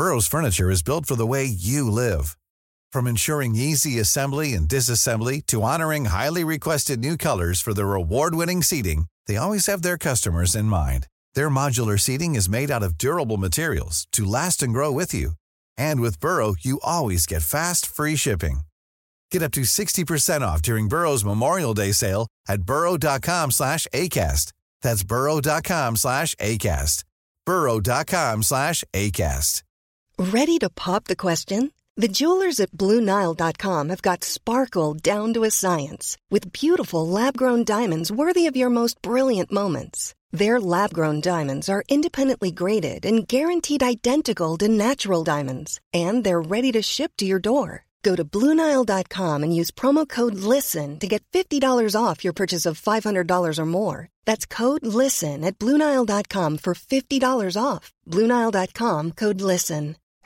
Furniture way you live from ensuring growth you and with per ready to pop the corners Blue Nile dot com get sparkle downfield your most brilliant moment ground diamonds are independently graded and guaranteed identical natural diamonds and they are ready to shift your door dot com use from odd listen dollars off you purchase at Blue Nile dot com for fifty dollars off Blue Nile dot com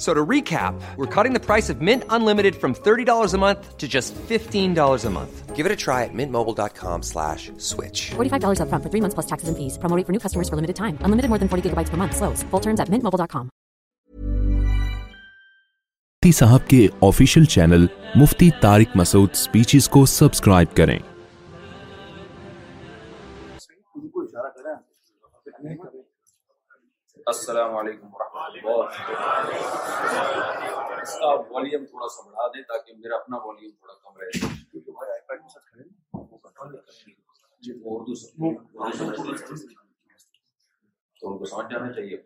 صاحب کے official channel Mufti Tariq Masood speeches کو subscribe کریں السلام علیکم ورحمۃ اللہ اس کا والیم تھوڑا سا بڑھا دیں تاکہ میرا اپنا تھوڑا کم رہے جی، تو ان کو سمجھ جانا چاہیے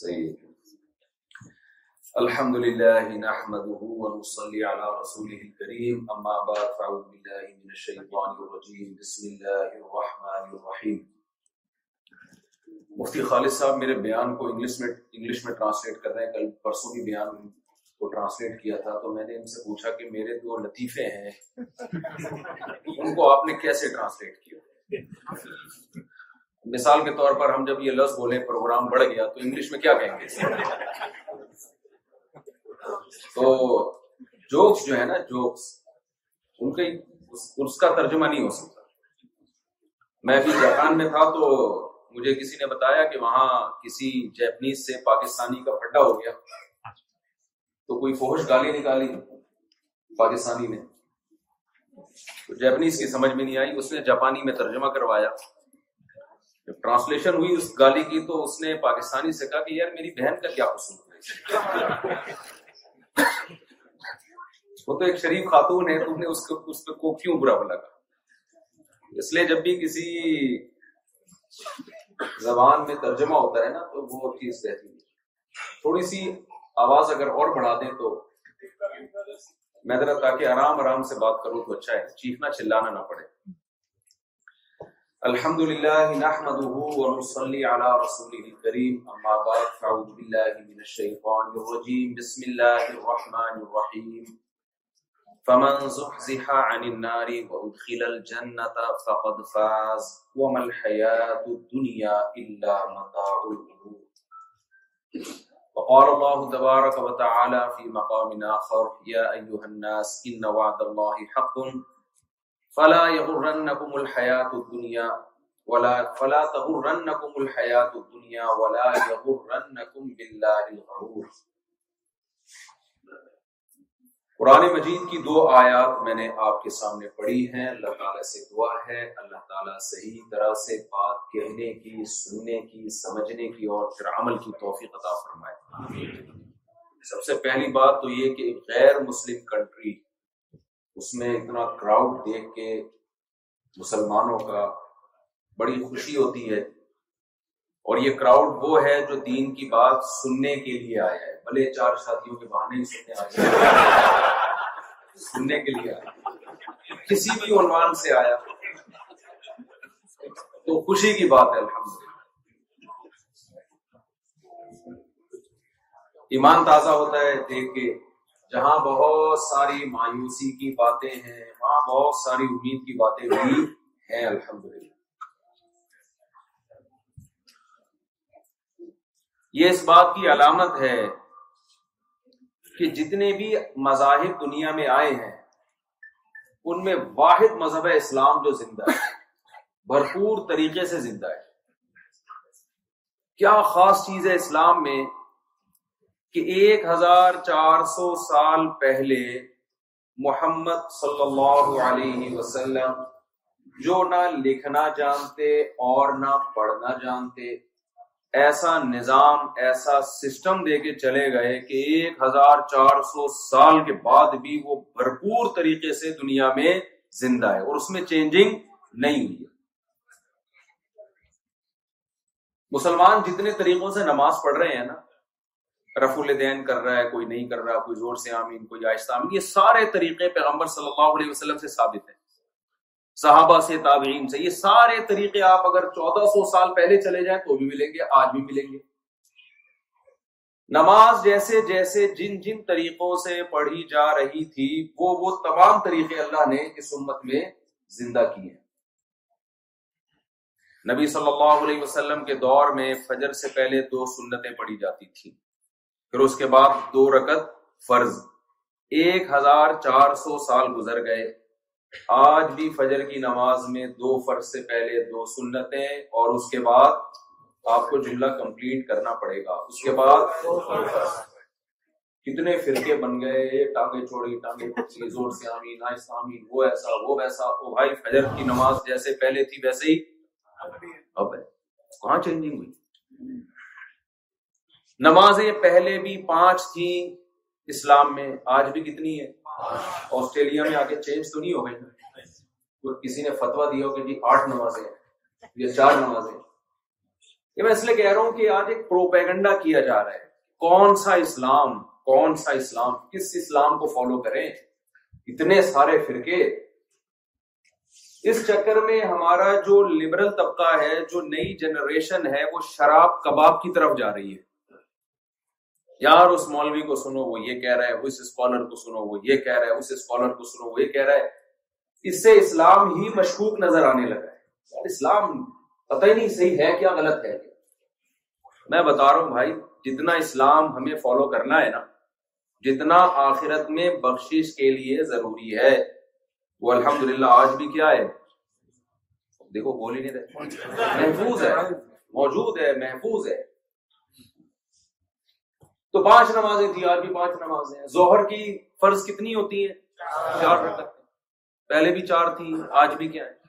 صحیح الحمد لله نحمده ونصلي على رسوله الكريم اما بعد فعوذ بالله من الشيطان الرجيم بسم الله الرحمن الرحيم مفتی خالد صاحب میرے بیان کو انگلش میں انگلش میں ٹرانسلیٹ کر رہے ہیں کل پرسوں بھی بیان کو ٹرانسلیٹ کیا تھا تو میں نے ان سے پوچھا کہ میرے دو لطیفے ہیں ان کو آپ نے کیسے ٹرانسلیٹ کیا مثال کے طور پر ہم جب یہ لفظ بولیں پروگرام بڑھ گیا تو انگلش میں کیا کہیں گے تو جوکس جو ہے نا جوکس ان کے اس کا ترجمہ نہیں ہو سکتا میں بھی جاپان میں تھا تو مجھے کسی نے بتایا کہ وہاں کسی جیپنیز سے پاکستانی کا پھڈا ہو گیا تو کوئی فوہش گالی نکالی پاکستانی نے تو جیپنیز کی سمجھ میں نہیں آئی اس نے جاپانی میں ترجمہ کروایا جب ٹرانسلیشن ہوئی اس گالی کی تو اس نے پاکستانی سے کہا کہ یار میری بہن کا کیا قصور ہے وہ تو ایک شریف خاتون ہے تم نے اس کو اس کو کیوں برا بنا کہا اس لیے جب بھی کسی زبان میں ترجمہ ہوتا ہے نا تو وہ چیز رہتی ہے تھوڑی سی آواز اگر اور بڑھا دیں تو میں ذرا تاکہ آرام آرام سے بات کروں تو اچھا ہے چیخنا چلانا نہ پڑے الحمد لله نحمده ونصلي على رسوله الكريم اما بعد اعوذ بالله من الشيطان الرجيم بسم الله الرحمن الرحيم فمن زحزح عن النار وادخل الجنه فقد فاز وما الحياه الدنيا الا متاع الغرور وقال الله تبارك وتعالى في مقام اخر يا ايها الناس ان وعد الله حق فلا يغرنكم الحیات الدنیا ولا فلا تغرنكم الحیات الدنیا ولا يغرنكم بالله الغرور قرآن مجید کی دو آیات میں نے آپ کے سامنے پڑھی ہیں اللہ تعالیٰ سے دعا ہے اللہ تعالیٰ صحیح طرح سے بات کہنے کی سننے کی سمجھنے کی اور پھر عمل کی توفیق عطا فرمائے سب سے پہلی بات تو یہ کہ غیر مسلم کنٹری اس میں اتنا کراؤڈ دیکھ کے مسلمانوں کا بڑی خوشی ہوتی ہے اور یہ کراؤڈ وہ ہے جو دین کی بات سننے کے لیے آیا ہے بھلے چار ساتھیوں کے بہانے ہی سننے سننے کے لیے آیا کسی بھی عنوان سے آیا تو خوشی کی بات ہے الحمد ایمان تازہ ہوتا ہے دیکھ کے جہاں بہت ساری مایوسی کی باتیں ہیں وہاں بہت ساری امید کی باتیں بھی ہیں الحمد للہ یہ اس بات کی علامت ہے کہ جتنے بھی مذاہب دنیا میں آئے ہیں ان میں واحد مذہب اسلام جو زندہ ہے بھرپور طریقے سے زندہ ہے کیا خاص چیز ہے اسلام میں کہ ایک ہزار چار سو سال پہلے محمد صلی اللہ علیہ وسلم جو نہ لکھنا جانتے اور نہ پڑھنا جانتے ایسا نظام ایسا سسٹم دے کے چلے گئے کہ ایک ہزار چار سو سال کے بعد بھی وہ بھرپور طریقے سے دنیا میں زندہ ہے اور اس میں چینجنگ نہیں ہوئی مسلمان جتنے طریقوں سے نماز پڑھ رہے ہیں نا رف الدین کر رہا ہے کوئی نہیں کر رہا کوئی زور سے آمین کوئی آہستہ آمین یہ سارے طریقے پیغمبر صلی اللہ علیہ وسلم سے ثابت ہے سے تابعین سے یہ سارے طریقے آپ اگر چودہ سو سال پہلے چلے جائیں تو بھی ملیں گے آج بھی ملیں گے نماز جیسے جیسے جن جن طریقوں سے پڑھی جا رہی تھی وہ وہ تمام طریقے اللہ نے اس امت میں زندہ کیے ہیں نبی صلی اللہ علیہ وسلم کے دور میں فجر سے پہلے دو سنتیں پڑھی جاتی تھیں پھر اس کے بعد دو رکت فرض ایک ہزار چار سو سال گزر گئے آج بھی فجر کی نماز میں دو فرض سے پہلے دو سنتیں اور اس کے بعد آپ کو جملہ کمپلیٹ کرنا پڑے گا اس کے بعد کتنے فرقے بن گئے ٹانگے چھوڑی ٹانگے زور سے وہ ایسا وہ ویسا بھائی فجر کی نماز جیسے پہلے تھی ویسے ہی اب ہے کہاں چینجنگ ہوئی نمازیں پہلے بھی پانچ تھیں اسلام میں آج بھی کتنی ہے آسٹریلیا میں آ کے چینج تو نہیں ہو گئی کسی نے فتویٰ دیا ہو کہ جی آٹھ نمازیں یا چار نمازیں یہ میں اس لیے کہہ رہا ہوں کہ آج ایک پروپیگنڈا کیا جا رہا ہے کون سا اسلام کون سا اسلام کس اسلام کو فالو کریں اتنے سارے فرقے اس چکر میں ہمارا جو لبرل طبقہ ہے جو نئی جنریشن ہے وہ شراب کباب کی طرف جا رہی ہے یار اس مولوی کو سنو وہ یہ کہہ رہا ہے اس اسکالر کو سنو وہ یہ کہہ رہا ہے اس اسکالر کو سنو وہ یہ کہہ رہا ہے اس سے اسلام ہی مشکوک نظر آنے لگا ہے ہے اسلام پتہ ہی نہیں صحیح ہے کیا غلط ہے میں بتا رہا ہوں بھائی جتنا اسلام ہمیں فالو کرنا ہے نا جتنا آخرت میں بخشش کے لیے ضروری ہے وہ الحمد آج بھی کیا ہے دیکھو بول ہی نہیں رہے محفوظ ہے موجود ہے محفوظ ہے تو پانچ نمازیں تھیں آج بھی پانچ نمازیں ہیں زہر کی فرض کتنی ہوتی ہیں چار رکعت پہلے بھی چار تھی آج بھی کیا ہے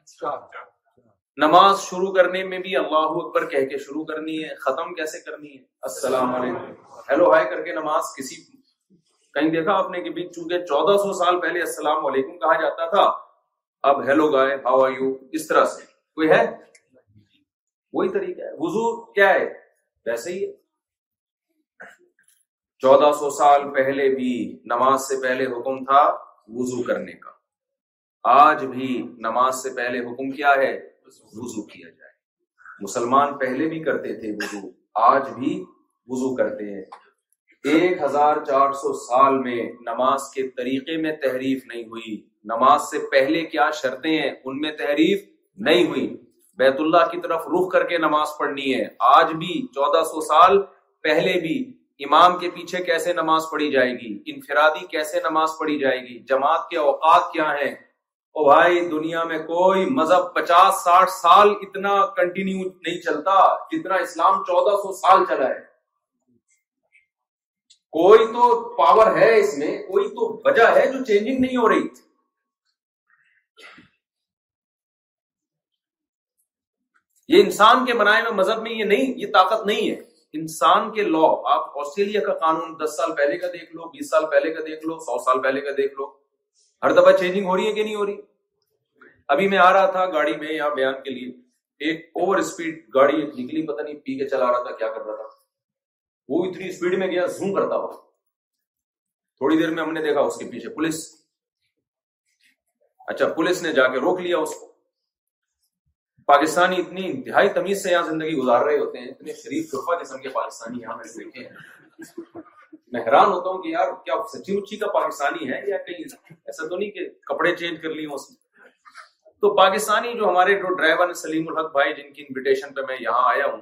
نماز شروع کرنے میں بھی اللہ اکبر کہہ کے شروع کرنی ہے ختم کیسے کرنی ہے السلام علیکم ہیلو ہائی کر کے نماز کسی کہیں دیکھا آپ نے کہ بھی چونکہ چودہ سو سال پہلے السلام علیکم کہا جاتا تھا اب ہیلو گائے آر یو اس طرح سے کوئی ہے وہی طریقہ ہے وضو کیا ہے ویسے ہی ہے چودہ سو سال پہلے بھی نماز سے پہلے حکم تھا وضو کرنے کا آج بھی نماز سے پہلے حکم کیا ہے وضو کیا جائے مسلمان پہلے بھی کرتے تھے وضو آج بھی وضو کرتے ہیں ایک ہزار چار سو سال میں نماز کے طریقے میں تحریف نہیں ہوئی نماز سے پہلے کیا شرطیں ہیں ان میں تحریف نہیں ہوئی بیت اللہ کی طرف رخ کر کے نماز پڑھنی ہے آج بھی چودہ سو سال پہلے بھی امام کے پیچھے کیسے نماز پڑھی جائے گی انفرادی کیسے نماز پڑھی جائے گی جماعت کے اوقات کیا ہیں او بھائی دنیا میں کوئی مذہب پچاس ساٹھ سال اتنا کنٹینیو نہیں چلتا جتنا اسلام چودہ سو سال چلا ہے کوئی تو پاور ہے اس میں کوئی تو وجہ ہے جو چینجنگ نہیں ہو رہی یہ انسان کے بنائے ہوئے مذہب میں یہ نہیں یہ طاقت نہیں ہے انسان کے لا آسٹریلیا کا قانون دس سال پہلے کا دیکھ لو بیس سال پہلے کا دیکھ لو سو سال پہلے کا دیکھ لو ہر دفعہ چینجنگ ہو ہو رہی رہی ہے کہ نہیں ابھی میں آ رہا تھا گاڑی میں یہاں بیان کے لیے ایک اوور اسپیڈ گاڑی نکلی پتہ نہیں پی کے چلا رہا تھا کیا کر رہا تھا وہ اتنی اسپیڈ میں گیا زوم کرتا ہوا تھوڑی دیر میں ہم نے دیکھا اس کے پیچھے پولیس اچھا پولیس نے جا کے روک لیا اس کو پاکستانی اتنی انتہائی تمیز سے یہاں زندگی گزار رہے ہوتے ہیں اتنے شریف گفا قسم کے پاکستانی یہاں میں دیکھے ہیں میں حیران ہوتا ہوں کہ یار کیا سچی اچھی کا پاکستانی ہے یا کہیں ایسا تو نہیں کہ کپڑے چینج کر لیے اس میں تو پاکستانی جو ہمارے جو ڈرائیور سلیم الحق بھائی جن کی انویٹیشن پہ میں یہاں آیا ہوں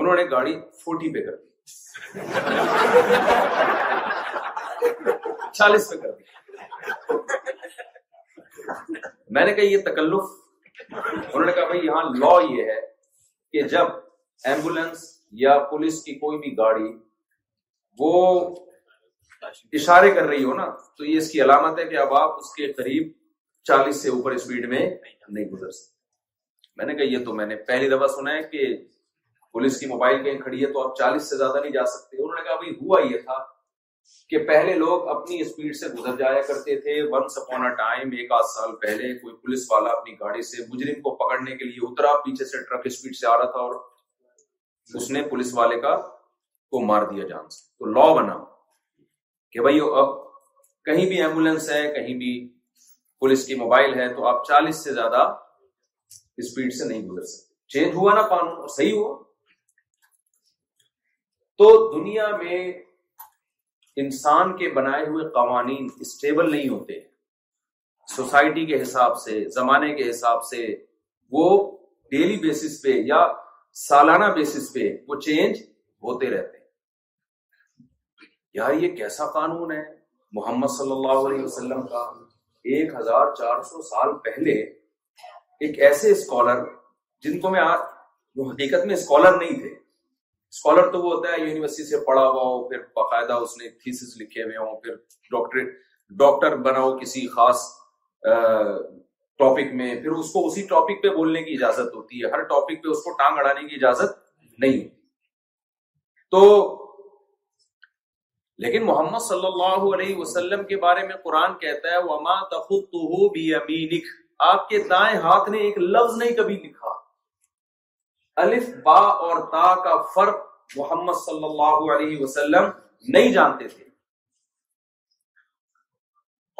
انہوں نے گاڑی فورٹی پہ کر دی چالیس پہ کر دی میں نے کہا یہ تکلف انہوں نے کہا بھائی یہاں لا یہ ہے کہ جب ایمبولینس یا پولیس کی کوئی بھی گاڑی وہ اشارے کر رہی ہو نا تو یہ اس کی علامت ہے کہ اب آپ اس کے قریب چالیس سے اوپر اسپیڈ میں نہیں گزر سکتے میں نے کہا یہ تو میں نے پہلی دفعہ سنا ہے کہ پولیس کی موبائل کہیں کھڑی ہے تو آپ چالیس سے زیادہ نہیں جا سکتے انہوں نے کہا بھائی ہوا یہ تھا کہ پہلے لوگ اپنی اسپیڈ سے گزر جایا کرتے تھے ٹائم ایک آدھ سال پہلے کوئی پولیس والا اپنی گاڑی سے مجرم کو پکڑنے کے لیے اترا پیچھے سے ٹرک اسپیڈ سے آ رہا تھا اور اس نے پولیس والے کا کو مار دیا جان سے تو لا بنا کہ بھائی اب کہیں بھی ایمبولینس ہے کہیں بھی پولیس کی موبائل ہے تو آپ چالیس سے زیادہ اسپیڈ سے نہیں گزر سکتے چینج ہوا نا قانون صحیح ہوا تو دنیا میں انسان کے بنائے ہوئے قوانین اسٹیبل نہیں ہوتے سوسائٹی کے حساب سے زمانے کے حساب سے وہ ڈیلی بیسس پہ یا سالانہ بیسس پہ وہ چینج ہوتے رہتے ہیں یار یہ کیسا قانون ہے محمد صلی اللہ علیہ وسلم کا ایک ہزار چار سو سال پہلے ایک ایسے اسکالر جن کو میں آج وہ حقیقت میں اسکالر نہیں تھے اسکالر تو وہ ہوتا ہے یونیورسٹی سے پڑھا ہوا ہو پھر باقاعدہ اس نے تھیسس لکھے ہوئے ہوں پھر ڈاکٹر ڈاکٹر بنا ہو کسی خاص ٹاپک میں پھر اس کو اسی ٹاپک پہ بولنے کی اجازت ہوتی ہے ہر ٹاپک پہ اس کو ٹانگ اڑانے کی اجازت نہیں تو لیکن محمد صلی اللہ علیہ وسلم کے بارے میں قرآن کہتا ہے وما تخطه تو آپ کے دائیں ہاتھ نے ایک لفظ نہیں کبھی لکھا الف با اور تا کا فرق محمد صلی اللہ علیہ وسلم نہیں جانتے تھے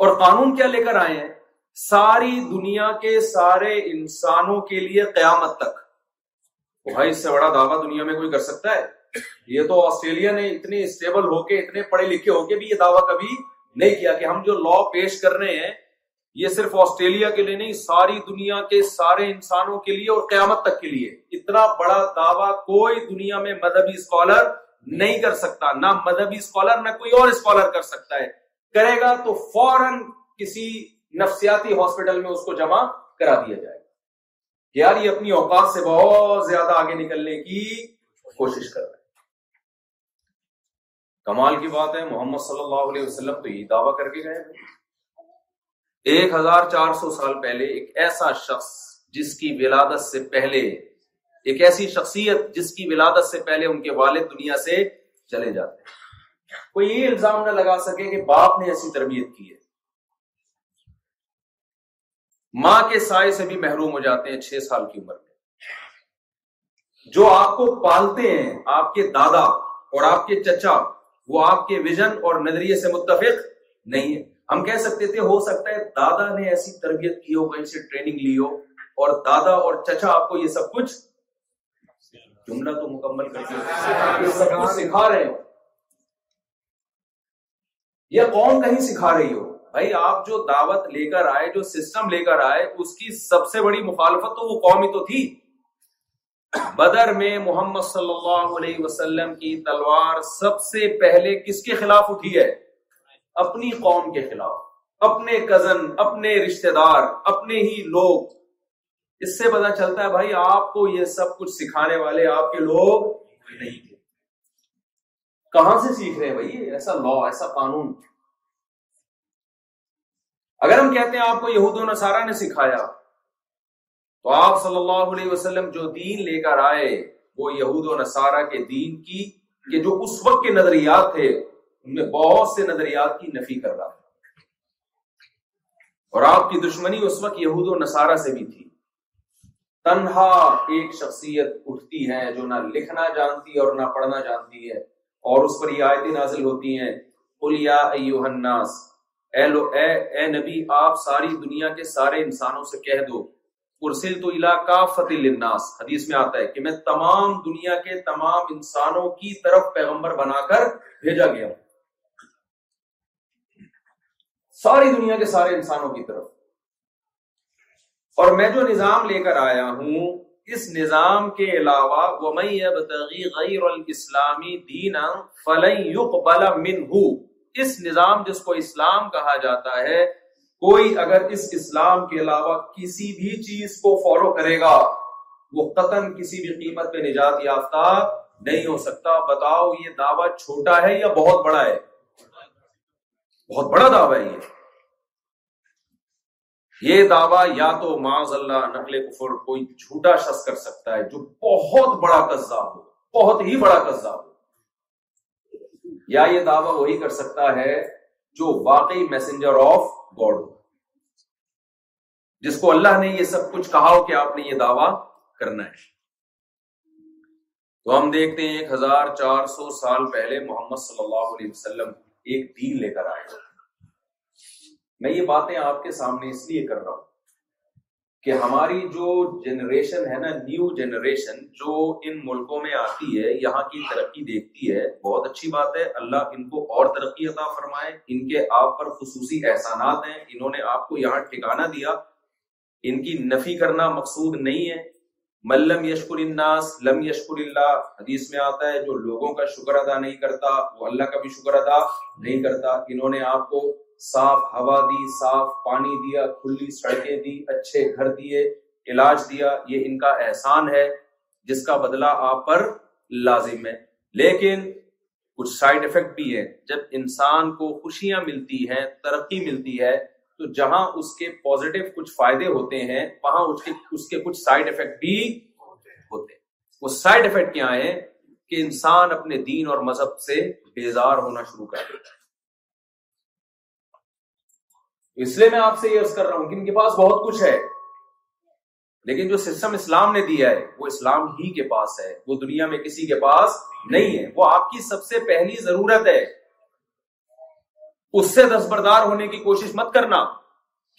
اور قانون کیا لے کر آئے ہیں ساری دنیا کے سارے انسانوں کے لیے قیامت تک بھائی اس سے بڑا دعویٰ دنیا میں کوئی کر سکتا ہے یہ تو آسٹریلیا نے اتنے اسٹیبل ہو کے اتنے پڑھے لکھے ہو کے بھی یہ دعویٰ کبھی نہیں کیا کہ ہم جو لا پیش کر رہے ہیں یہ صرف آسٹریلیا کے لیے نہیں ساری دنیا کے سارے انسانوں کے لیے اور قیامت تک کے لیے اتنا بڑا دعویٰ کوئی دنیا میں مذہبی اسکالر نہیں کر سکتا نہ مذہبی اسکالر نہ کوئی اور اسکالر کر سکتا ہے کرے گا تو فوراً کسی نفسیاتی ہاسپٹل میں اس کو جمع کرا دیا جائے گا یار یہ اپنی اوقات سے بہت زیادہ آگے نکلنے کی کوشش کر رہا ہے کمال کی بات ہے محمد صلی اللہ علیہ وسلم تو یہ دعویٰ کر کے گئے ایک ہزار چار سو سال پہلے ایک ایسا شخص جس کی ولادت سے پہلے ایک ایسی شخصیت جس کی ولادت سے پہلے ان کے والد دنیا سے چلے جاتے ہیں کوئی یہ الزام نہ لگا سکے کہ باپ نے ایسی تربیت کی ہے ماں کے سائے سے بھی محروم ہو جاتے ہیں چھ سال کی عمر میں جو آپ کو پالتے ہیں آپ کے دادا اور آپ کے چچا وہ آپ کے ویژن اور نظریے سے متفق نہیں ہے ہم کہہ سکتے تھے ہو سکتا ہے دادا نے ایسی تربیت کی ہو کہیں سے ٹریننگ لی ہو اور دادا اور چچا آپ کو یہ سب کچھ جملہ تو مکمل کر کے سکھا رہے ہو یہ قوم کہیں سکھا رہی ہو بھائی آپ جو دعوت لے کر آئے جو سسٹم لے کر آئے اس کی سب سے بڑی مخالفت تو وہ قوم ہی تو تھی بدر میں محمد صلی اللہ علیہ وسلم کی تلوار سب سے پہلے کس کے خلاف اٹھی ہے اپنی قوم کے خلاف اپنے کزن اپنے رشتہ دار اپنے ہی لوگ اس سے پتا چلتا ہے بھائی آپ کو یہ سب کچھ سکھانے والے آپ کے لوگ نہیں تھے کہاں سے سیکھ رہے ہیں بھائی ایسا لا ایسا قانون اگر ہم کہتے ہیں آپ کو یہود و نصارہ نے سکھایا تو آپ صلی اللہ علیہ وسلم جو دین لے کر آئے وہ یہود و نصارہ کے دین کی کہ جو اس وقت کے نظریات تھے ان میں بہت سے نظریات کی نفی کر رہا اور آپ کی دشمنی اس وقت یہود و نسارا سے بھی تھی تنہا ایک شخصیت اٹھتی ہے جو نہ لکھنا جانتی اور نہ پڑھنا جانتی ہے اور اس پر یہ آیتیں نازل ہوتی ہیں اے اے اے لو نبی آپ ساری دنیا کے سارے انسانوں سے کہہ دو ارسل تو للناس حدیث میں آتا ہے کہ میں تمام دنیا کے تمام انسانوں کی طرف پیغمبر بنا کر بھیجا گیا ہوں ساری دنیا کے سارے انسانوں کی طرف اور میں جو نظام لے کر آیا ہوں اس نظام کے علاوہ اس نظام جس کو اسلام کہا جاتا ہے کوئی اگر اس اسلام کے علاوہ کسی بھی چیز کو فالو کرے گا وہ قطن کسی بھی قیمت پہ نجات یافتہ نہیں ہو سکتا بتاؤ یہ دعویٰ چھوٹا ہے یا بہت بڑا ہے بہت بڑا دعویٰ ہے یہ یہ دعویٰ یا تو معاذ اللہ نقل کفر کوئی جھوٹا شخص کر سکتا ہے جو بہت بڑا قذاب ہو بہت ہی بڑا قذاب ہو یا یہ دعویٰ وہی کر سکتا ہے جو واقعی میسنجر آف گاڈ ہو جس کو اللہ نے یہ سب کچھ کہا ہو کہ آپ نے یہ دعویٰ کرنا ہے تو ہم دیکھتے ہیں ایک ہزار چار سو سال پہلے محمد صلی اللہ علیہ وسلم ایک دین لے کر آئے میں یہ باتیں آپ کے سامنے اس لیے کر رہا ہوں کہ ہماری جو جنریشن ہے نا نیو جنریشن جو ان ملکوں میں آتی ہے یہاں کی ترقی دیکھتی ہے بہت اچھی بات ہے اللہ ان کو اور ترقی عطا فرمائے ان کے آپ پر خصوصی احسانات ہیں انہوں نے آپ کو یہاں ٹھکانہ دیا ان کی نفی کرنا مقصود نہیں ہے ملم یشکر الناس لم یشکر اللہ حدیث میں آتا ہے جو لوگوں کا شکر ادا نہیں کرتا وہ اللہ کا بھی شکر ادا نہیں کرتا انہوں نے آپ کو صاف ہوا دی صاف پانی دیا کھلی سڑکیں دی اچھے گھر دیے علاج دیا یہ ان کا احسان ہے جس کا بدلہ آپ پر لازم ہے لیکن کچھ سائڈ افیکٹ بھی ہے جب انسان کو خوشیاں ملتی ہیں ترقی ملتی ہے تو جہاں اس کے پوزیٹیو کچھ فائدے ہوتے ہیں وہاں اس کے اس کے کچھ سائڈ افیکٹ بھی ہوتے ہیں وہ سائڈ افیکٹ کیا ہیں کہ انسان اپنے دین اور مذہب سے بیزار ہونا شروع کر دیتا ہے اس لیے میں آپ سے یہ عرض کر رہا ہوں کہ ان کے پاس بہت کچھ ہے لیکن جو سسٹم اسلام نے دیا ہے وہ اسلام ہی کے پاس ہے وہ دنیا میں کسی کے پاس نہیں ہے وہ آپ کی سب سے پہلی ضرورت ہے اس سے دستبردار ہونے کی کوشش مت کرنا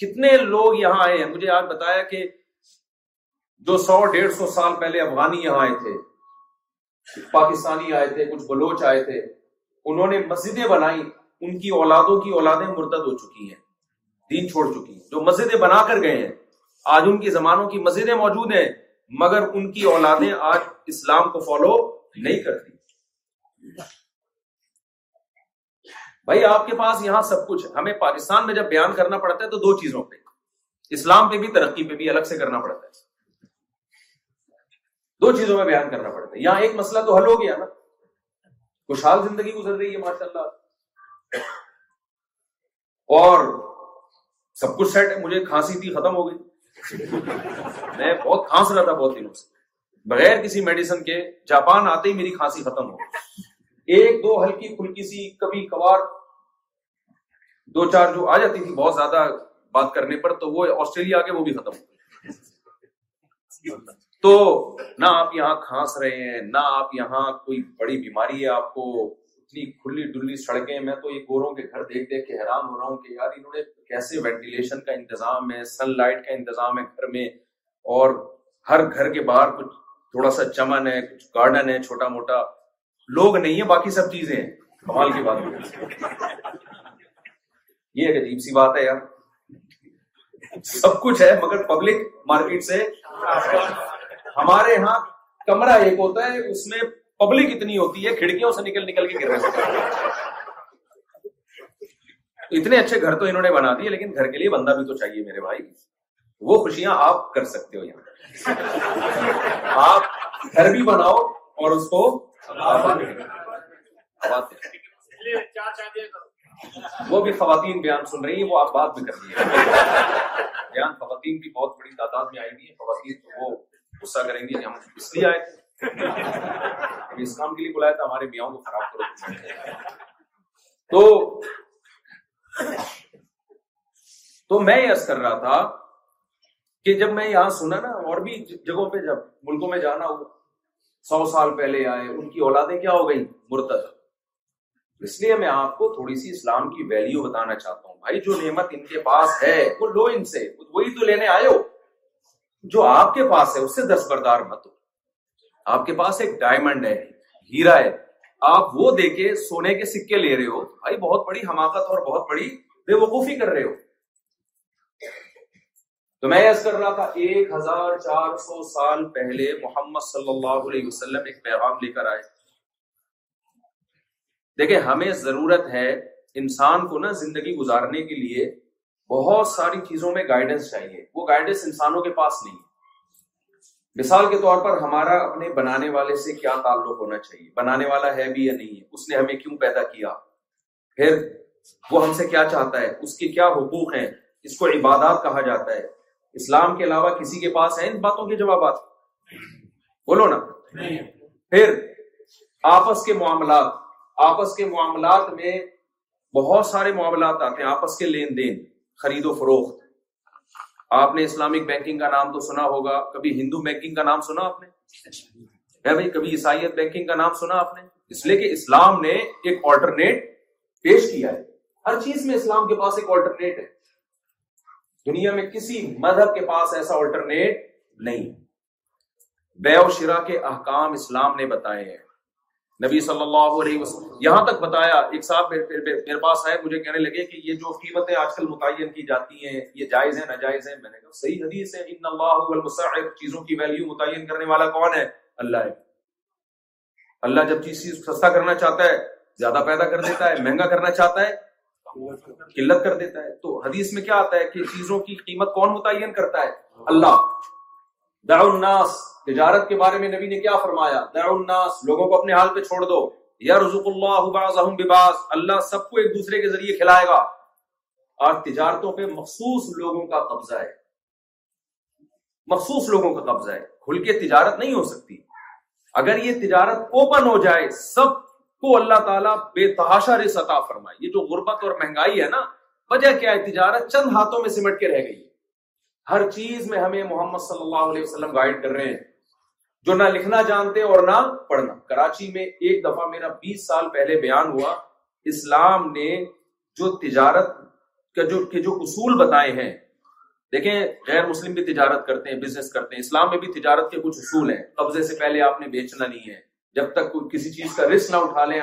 کتنے لوگ یہاں آئے ہیں مجھے آج بتایا کہ جو سو ڈیڑھ سو سال پہلے افغانی یہاں آئے تھے پاکستانی آئے تھے کچھ بلوچ آئے تھے انہوں نے مسجدیں بنائی ان کی اولادوں کی اولادیں مردد ہو چکی ہیں دین چھوڑ چکی ہیں جو مسجدیں بنا کر گئے ہیں آج ان کی زمانوں کی مسجدیں موجود ہیں مگر ان کی اولادیں آج اسلام کو فالو نہیں کرتی بھائی آپ کے پاس یہاں سب کچھ ہمیں پاکستان میں جب بیان کرنا پڑتا ہے تو دو چیزوں پہ اسلام پہ بھی ترقی پہ بھی الگ سے کرنا پڑتا ہے دو چیزوں میں بیان کرنا پڑتا ہے یہاں ایک مسئلہ تو حل ہو گیا نا خوشحال زندگی گزر رہی ہے ماشاء اللہ اور سب کچھ سیٹ ہے مجھے کھانسی تھی ختم ہو گئی میں بہت کھانس رہا تھا بہت دنوں سے بغیر کسی میڈیسن کے جاپان آتے ہی میری کھانسی ختم ہو ایک دو ہلکی پھلکی سی کبھی کبھار دو چار جو آ جاتی تھی بہت زیادہ بات کرنے پر تو وہ آسٹریلیا آ کے وہ بھی ختم ہو گئی تو نہ آپ یہاں کھانس رہے ہیں نہ آپ یہاں کوئی بڑی بیماری ہے آپ کو اتنی کھلی ڈلی سڑکیں میں تو یہ گوروں کے گھر دیکھ دیکھ کے حیران ہو رہا ہوں کہ یار انہوں نے کیسے وینٹیلیشن کا انتظام ہے سن لائٹ کا انتظام ہے گھر میں اور ہر گھر کے باہر کچھ تھوڑا سا چمن ہے کچھ گارڈن ہے چھوٹا موٹا لوگ نہیں ہیں باقی سب چیزیں ہیں کمال کی بات یہ ایک عجیب سی بات ہے یار سب کچھ ہے مگر پبلک مارکیٹ سے ہمارے ہاں کمرہ ایک ہوتا ہے اس میں پبلک اتنی ہوتی ہے کھڑکیوں سے نکل نکل کے گر رہے اتنے اچھے گھر تو انہوں نے بنا دیے لیکن گھر کے لیے بندہ بھی تو چاہیے میرے بھائی وہ خوشیاں آپ کر سکتے ہو یہاں آپ گھر بھی بناؤ اور اس کو وہ بھی خواتین بیان سن رہی ہیں وہ آپ بات بھی کر ہیں بیان خواتین کی بہت بڑی تعداد میں آئے گی خواتین وہ غصہ کریں گی ہم اس لیے آئے تھے اس کام کے لیے بلایا تھا ہمارے میاں کو خراب کرو تو تو میں یس کر رہا تھا کہ جب میں یہاں سنا نا اور بھی جگہوں پہ جب ملکوں میں جانا ہو سو سال پہلے آئے ان کی اولادیں کیا ہو گئی مرتد اس لیے میں آپ کو تھوڑی سی اسلام کی ویلیو بتانا چاہتا ہوں بھائی جو نعمت ان کے پاس ہے وہ لو ان سے وہی تو لینے آئے ہو جو آپ کے پاس ہے اس سے دستبردار مت ہو آپ کے پاس ایک ڈائمنڈ ہے ہیرا ہے آپ وہ دے کے سونے کے سکے لے رہے ہو بھائی بہت بڑی حماقت اور بہت بڑی بے وقوفی کر رہے ہو تو میں یس کر رہا تھا ایک ہزار چار سو سال پہلے محمد صلی اللہ علیہ وسلم ایک پیغام لے کر آئے دیکھیں ہمیں ضرورت ہے انسان کو نا زندگی گزارنے کے لیے بہت ساری چیزوں میں گائیڈنس چاہیے وہ گائیڈنس انسانوں کے پاس نہیں ہے مثال کے طور پر ہمارا اپنے بنانے والے سے کیا تعلق ہونا چاہیے بنانے والا ہے بھی یا نہیں ہے اس نے ہمیں کیوں پیدا کیا پھر وہ ہم سے کیا چاہتا ہے اس کے کیا حقوق ہیں اس کو عبادات کہا جاتا ہے اسلام کے علاوہ کسی کے پاس ہیں ان باتوں کے جوابات بولو نا پھر آپس کے معاملات آپس کے معاملات میں بہت سارے معاملات آتے ہیں آپس کے لین دین خرید و فروخت آپ نے اسلامک بینکنگ کا نام تو سنا ہوگا کبھی ہندو بینکنگ کا نام سنا آپ نے بھائی کبھی عیسائیت بینکنگ کا نام سنا آپ نے اس لیے کہ اسلام نے ایک آلٹرنیٹ پیش کیا ہے ہر چیز میں اسلام کے پاس ایک آلٹرنیٹ ہے دنیا میں کسی مذہب کے پاس ایسا آلٹرنیٹ نہیں بے و شرا کے احکام اسلام نے بتائے ہیں نبی صلی اللہ علیہ وسلم یہاں تک بتایا ایک صاحب میرے پاس آئے مجھے کہنے لگے کہ یہ جو قیمتیں آج کل متعین کی جاتی ہیں یہ جائز ہیں ناجائز ہیں میں نے کہا صحیح حدیث ہے ان اللہ المصعب چیزوں کی ویلیو متعین کرنے والا کون ہے اللہ ہے اللہ جب چیز سستا کرنا چاہتا ہے زیادہ پیدا کر دیتا ہے مہنگا کرنا چاہتا ہے قلت کر دیتا ہے تو حدیث میں کیا آتا ہے کہ چیزوں کی قیمت کون متعین کرتا ہے اللہ دعو الناس تجارت کے بارے میں نبی نے کیا فرمایا الناس لوگوں کو اپنے حال پہ چھوڑ دو یا رزق اللہ اللہ سب کو ایک دوسرے کے ذریعے کھلائے گا اور تجارتوں پہ مخصوص لوگوں کا قبضہ ہے مخصوص لوگوں کا قبضہ ہے کھل کے تجارت نہیں ہو سکتی اگر یہ تجارت اوپن ہو جائے سب کو اللہ تعالیٰ بے تحاشا رس عطا فرمائے یہ جو غربت اور مہنگائی ہے نا وجہ کیا ہے تجارت چند ہاتھوں میں سمٹ کے رہ گئی ہر چیز میں ہمیں محمد صلی اللہ علیہ وسلم گائیڈ کر رہے ہیں جو نہ لکھنا جانتے اور نہ پڑھنا کراچی میں ایک دفعہ میرا بیس سال پہلے بیان ہوا اسلام نے جو تجارت کا جو کے جو اصول بتائے ہیں دیکھیں غیر مسلم بھی تجارت کرتے ہیں بزنس کرتے ہیں اسلام میں بھی تجارت کے کچھ اصول ہیں قبضے سے پہلے آپ نے بیچنا نہیں ہے جب تک کسی چیز کا رسک نہ اٹھا لیں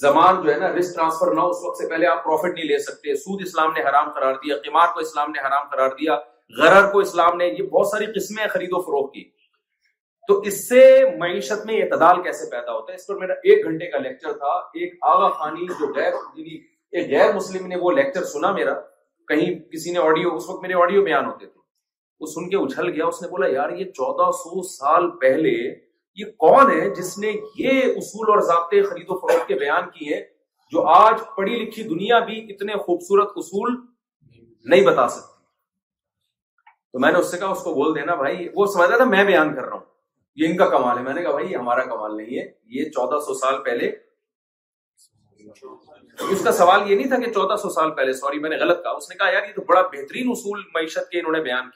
زمان جو ہے نا رسک ٹرانسفر نہ اس وقت سے پہلے آپ پروفٹ نہیں لے سکتے سود اسلام نے حرام قرار دیا قمار کو اسلام نے حرام قرار دیا غرر کو اسلام نے یہ بہت ساری قسمیں خرید و فروخت کی تو اس سے معیشت میں اعتدال کیسے پیدا ہوتا ہے اس پر میرا ایک گھنٹے کا لیکچر تھا ایک آغا خانی جو غیر ایک غیر مسلم نے وہ لیکچر سنا میرا کہیں کسی نے آڈیو اس وقت میرے آڈیو بیان ہوتے تھے وہ سن کے اچھل گیا اس نے بولا یار یہ چودہ سو سال پہلے یہ کون ہے جس نے یہ اصول اور ضابطے خرید و فروخت کے بیان کیے جو آج پڑھی لکھی دنیا بھی اتنے خوبصورت اصول نہیں بتا سکتی تو میں نے اس سے کہا اس کو بول دینا بھائی وہ سمجھ رہا تھا میں بیان کر رہا ہوں یہ ان کا کمال ہے میں نے کہا بھائی ہمارا کمال نہیں ہے یہ چودہ سو سال پہلے اس کا سوال یہ نہیں تھا کہ چودہ سو سال پہلے سوری میں میں میں نے نے نے نے نے غلط کہا کہا کہا اس یار یہ یہ تو بڑا بہترین اصول معیشت کے انہوں بیان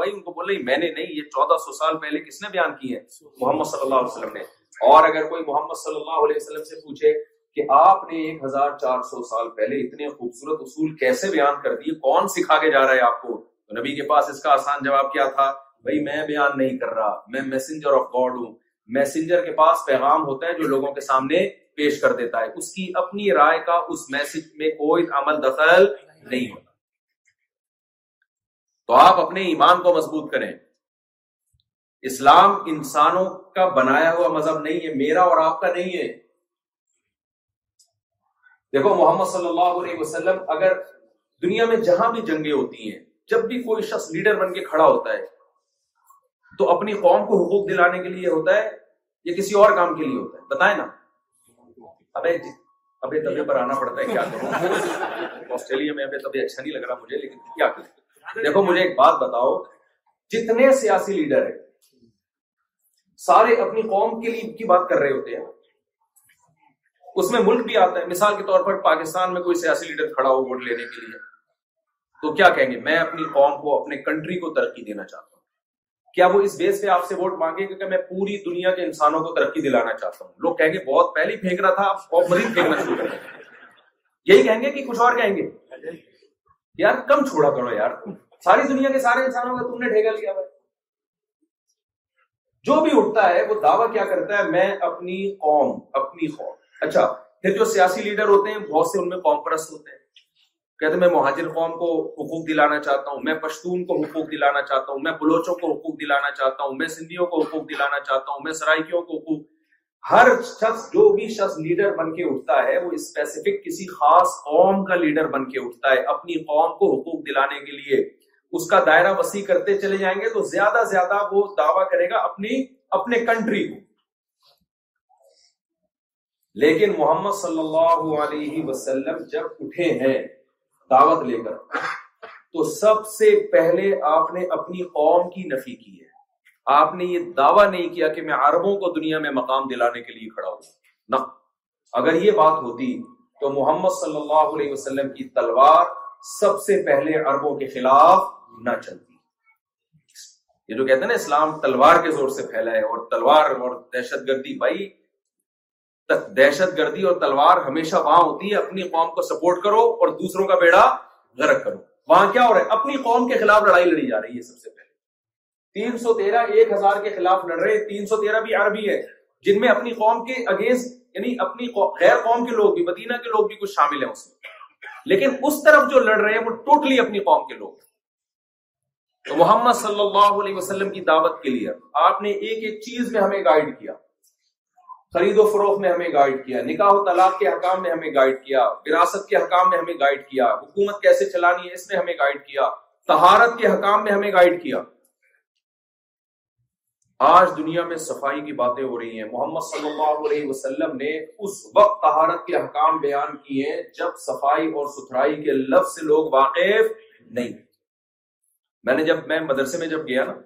بھائی ان کو نہیں چودہ سو سال پہلے کس نے بیان کیے محمد صلی اللہ علیہ وسلم نے اور اگر کوئی محمد صلی اللہ علیہ وسلم سے پوچھے کہ آپ نے ایک ہزار چار سو سال پہلے اتنے خوبصورت اصول کیسے بیان کر دیے کون سکھا کے جا رہا ہے آپ کو نبی کے پاس اس کا آسان جواب کیا تھا بھائی میں بیان نہیں کر رہا میں میسنجر آف گاڈ ہوں میسنجر کے پاس پیغام ہوتا ہے جو لوگوں کے سامنے پیش کر دیتا ہے اس کی اپنی رائے کا اس میسج میں کوئی عمل دخل نہیں ہوتا تو آپ اپنے ایمان کو مضبوط کریں اسلام انسانوں کا بنایا ہوا مذہب نہیں ہے میرا اور آپ کا نہیں ہے دیکھو محمد صلی اللہ علیہ وسلم اگر دنیا میں جہاں بھی جنگیں ہوتی ہیں جب بھی کوئی شخص لیڈر بن کے کھڑا ہوتا ہے تو اپنی قوم کو حقوق دلانے کے لیے ہوتا ہے یا کسی اور کام کے لیے ہوتا ہے بتائیں نا اب جی، ابھی طبیعت پر آنا پڑتا ہے کیا کروں آسٹریلیا میں طبیعت اچھا نہیں لگ رہا مجھے لیکن کیا دیکھو مجھے ایک بات بتاؤ جتنے سیاسی لیڈر ہیں سارے اپنی قوم کے لیے کی بات کر رہے ہوتے ہیں اس میں ملک بھی آتا ہے مثال کے طور پر پاکستان میں کوئی سیاسی لیڈر کھڑا ہو ووٹ لینے کے لیے تو کیا کہیں گے میں اپنی قوم کو اپنے کنٹری کو ترقی دینا چاہتا ہوں کیا وہ اس بیس پہ آپ سے ووٹ مانگے کیونکہ میں پوری دنیا کے انسانوں کو ترقی دلانا چاہتا ہوں لوگ کہیں گے بہت پہلے پھینک رہا تھا مریض پھینکنا شروع یہی کہیں گے کہ کچھ اور کہیں گے یار کم چھوڑا کرو یار ساری دنیا کے سارے انسانوں کا تم نے ٹھیکا لیا بھائی جو بھی اٹھتا ہے وہ دعویٰ کیا کرتا ہے میں اپنی قوم اپنی قوم اچھا پھر جو سیاسی لیڈر ہوتے ہیں بہت سے ان میں قوم پرست ہوتے ہیں کہتے ہیں میں مہاجر قوم کو حقوق دلانا چاہتا ہوں میں پشتون کو حقوق دلانا چاہتا ہوں میں بلوچوں کو حقوق دلانا چاہتا ہوں میں سندھیوں کو حقوق دلانا چاہتا ہوں میں سرائکیوں کو حقوق ہر شخص جو بھی شخص لیڈر بن کے اٹھتا ہے وہ اسپیسیفک کسی خاص قوم کا لیڈر بن کے اٹھتا ہے اپنی قوم کو حقوق دلانے کے لیے اس کا دائرہ وسیع کرتے چلے جائیں گے تو زیادہ زیادہ وہ دعویٰ کرے گا اپنی اپنے کنٹری کو لیکن محمد صلی اللہ علیہ وسلم جب اٹھے ہیں دعوت لے کر تو سب سے پہلے آپ نے اپنی قوم کی نفی کی ہے آپ نے یہ دعویٰ نہیں کیا کہ میں عربوں کو دنیا میں مقام دلانے کے لیے کھڑا ہوں اگر یہ بات ہوتی تو محمد صلی اللہ علیہ وسلم کی تلوار سب سے پہلے عربوں کے خلاف نہ چلتی یہ جو کہتے ہیں نا اسلام تلوار کے زور سے پھیلا ہے اور تلوار اور دہشت گردی بھائی دہشت گردی اور تلوار ہمیشہ وہاں ہوتی ہے اپنی قوم کو سپورٹ کرو اور دوسروں کا بیڑا غرق کرو وہاں کیا ہو رہا ہے ہے اپنی اپنی قوم قوم کے کے کے خلاف خلاف لڑائی لڑی جا رہی سب سے پہلے تین تین سو سو تیرہ تیرہ ایک ہزار لڑ رہے بھی عربی جن میں اگینسٹ یعنی اپنی غیر قوم کے لوگ بھی مدینہ کے لوگ بھی کچھ شامل ہیں اس میں لیکن اس طرف جو لڑ رہے ہیں وہ ٹوٹلی اپنی قوم کے لوگ تو محمد صلی اللہ علیہ وسلم کی دعوت کے لیے آپ نے ایک ایک چیز میں ہمیں گائیڈ کیا خرید و فروخ میں ہمیں گائیڈ کیا نکاح و طلاق کے حکام میں ہمیں گائیڈ کیا کے حکام میں ہمیں گائیڈ کیا حکومت کیسے چلانی ہے اس میں میں میں ہمیں ہمیں گائیڈ گائیڈ کیا کیا کے حکام آج دنیا صفائی کی باتیں ہو رہی ہیں محمد صلی اللہ علیہ وسلم نے اس وقت طہارت کے حکام بیان کیے جب صفائی اور ستھرائی کے لفظ سے لوگ واقف نہیں میں نے جب میں مدرسے میں جب گیا نا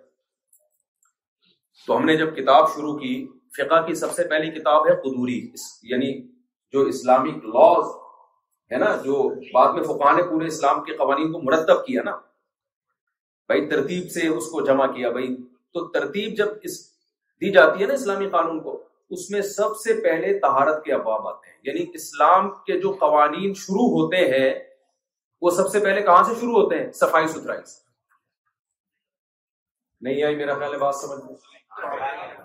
تو ہم نے جب کتاب شروع کی فقہ کی سب سے پہلی کتاب ہے قدوری یعنی جو اسلامک قوانین کو مرتب کیا نا بھائی ترتیب سے اس کو جمع کیا بھائی تو ترتیب جب اس دی جاتی ہے نا اسلامی قانون کو اس میں سب سے پہلے تہارت کے ابواب آتے ہیں یعنی اسلام کے جو قوانین شروع ہوتے ہیں وہ سب سے پہلے کہاں سے شروع ہوتے ہیں صفائی ستھرائی سے نہیں آئی میرا خیال ہے بات سمجھ میں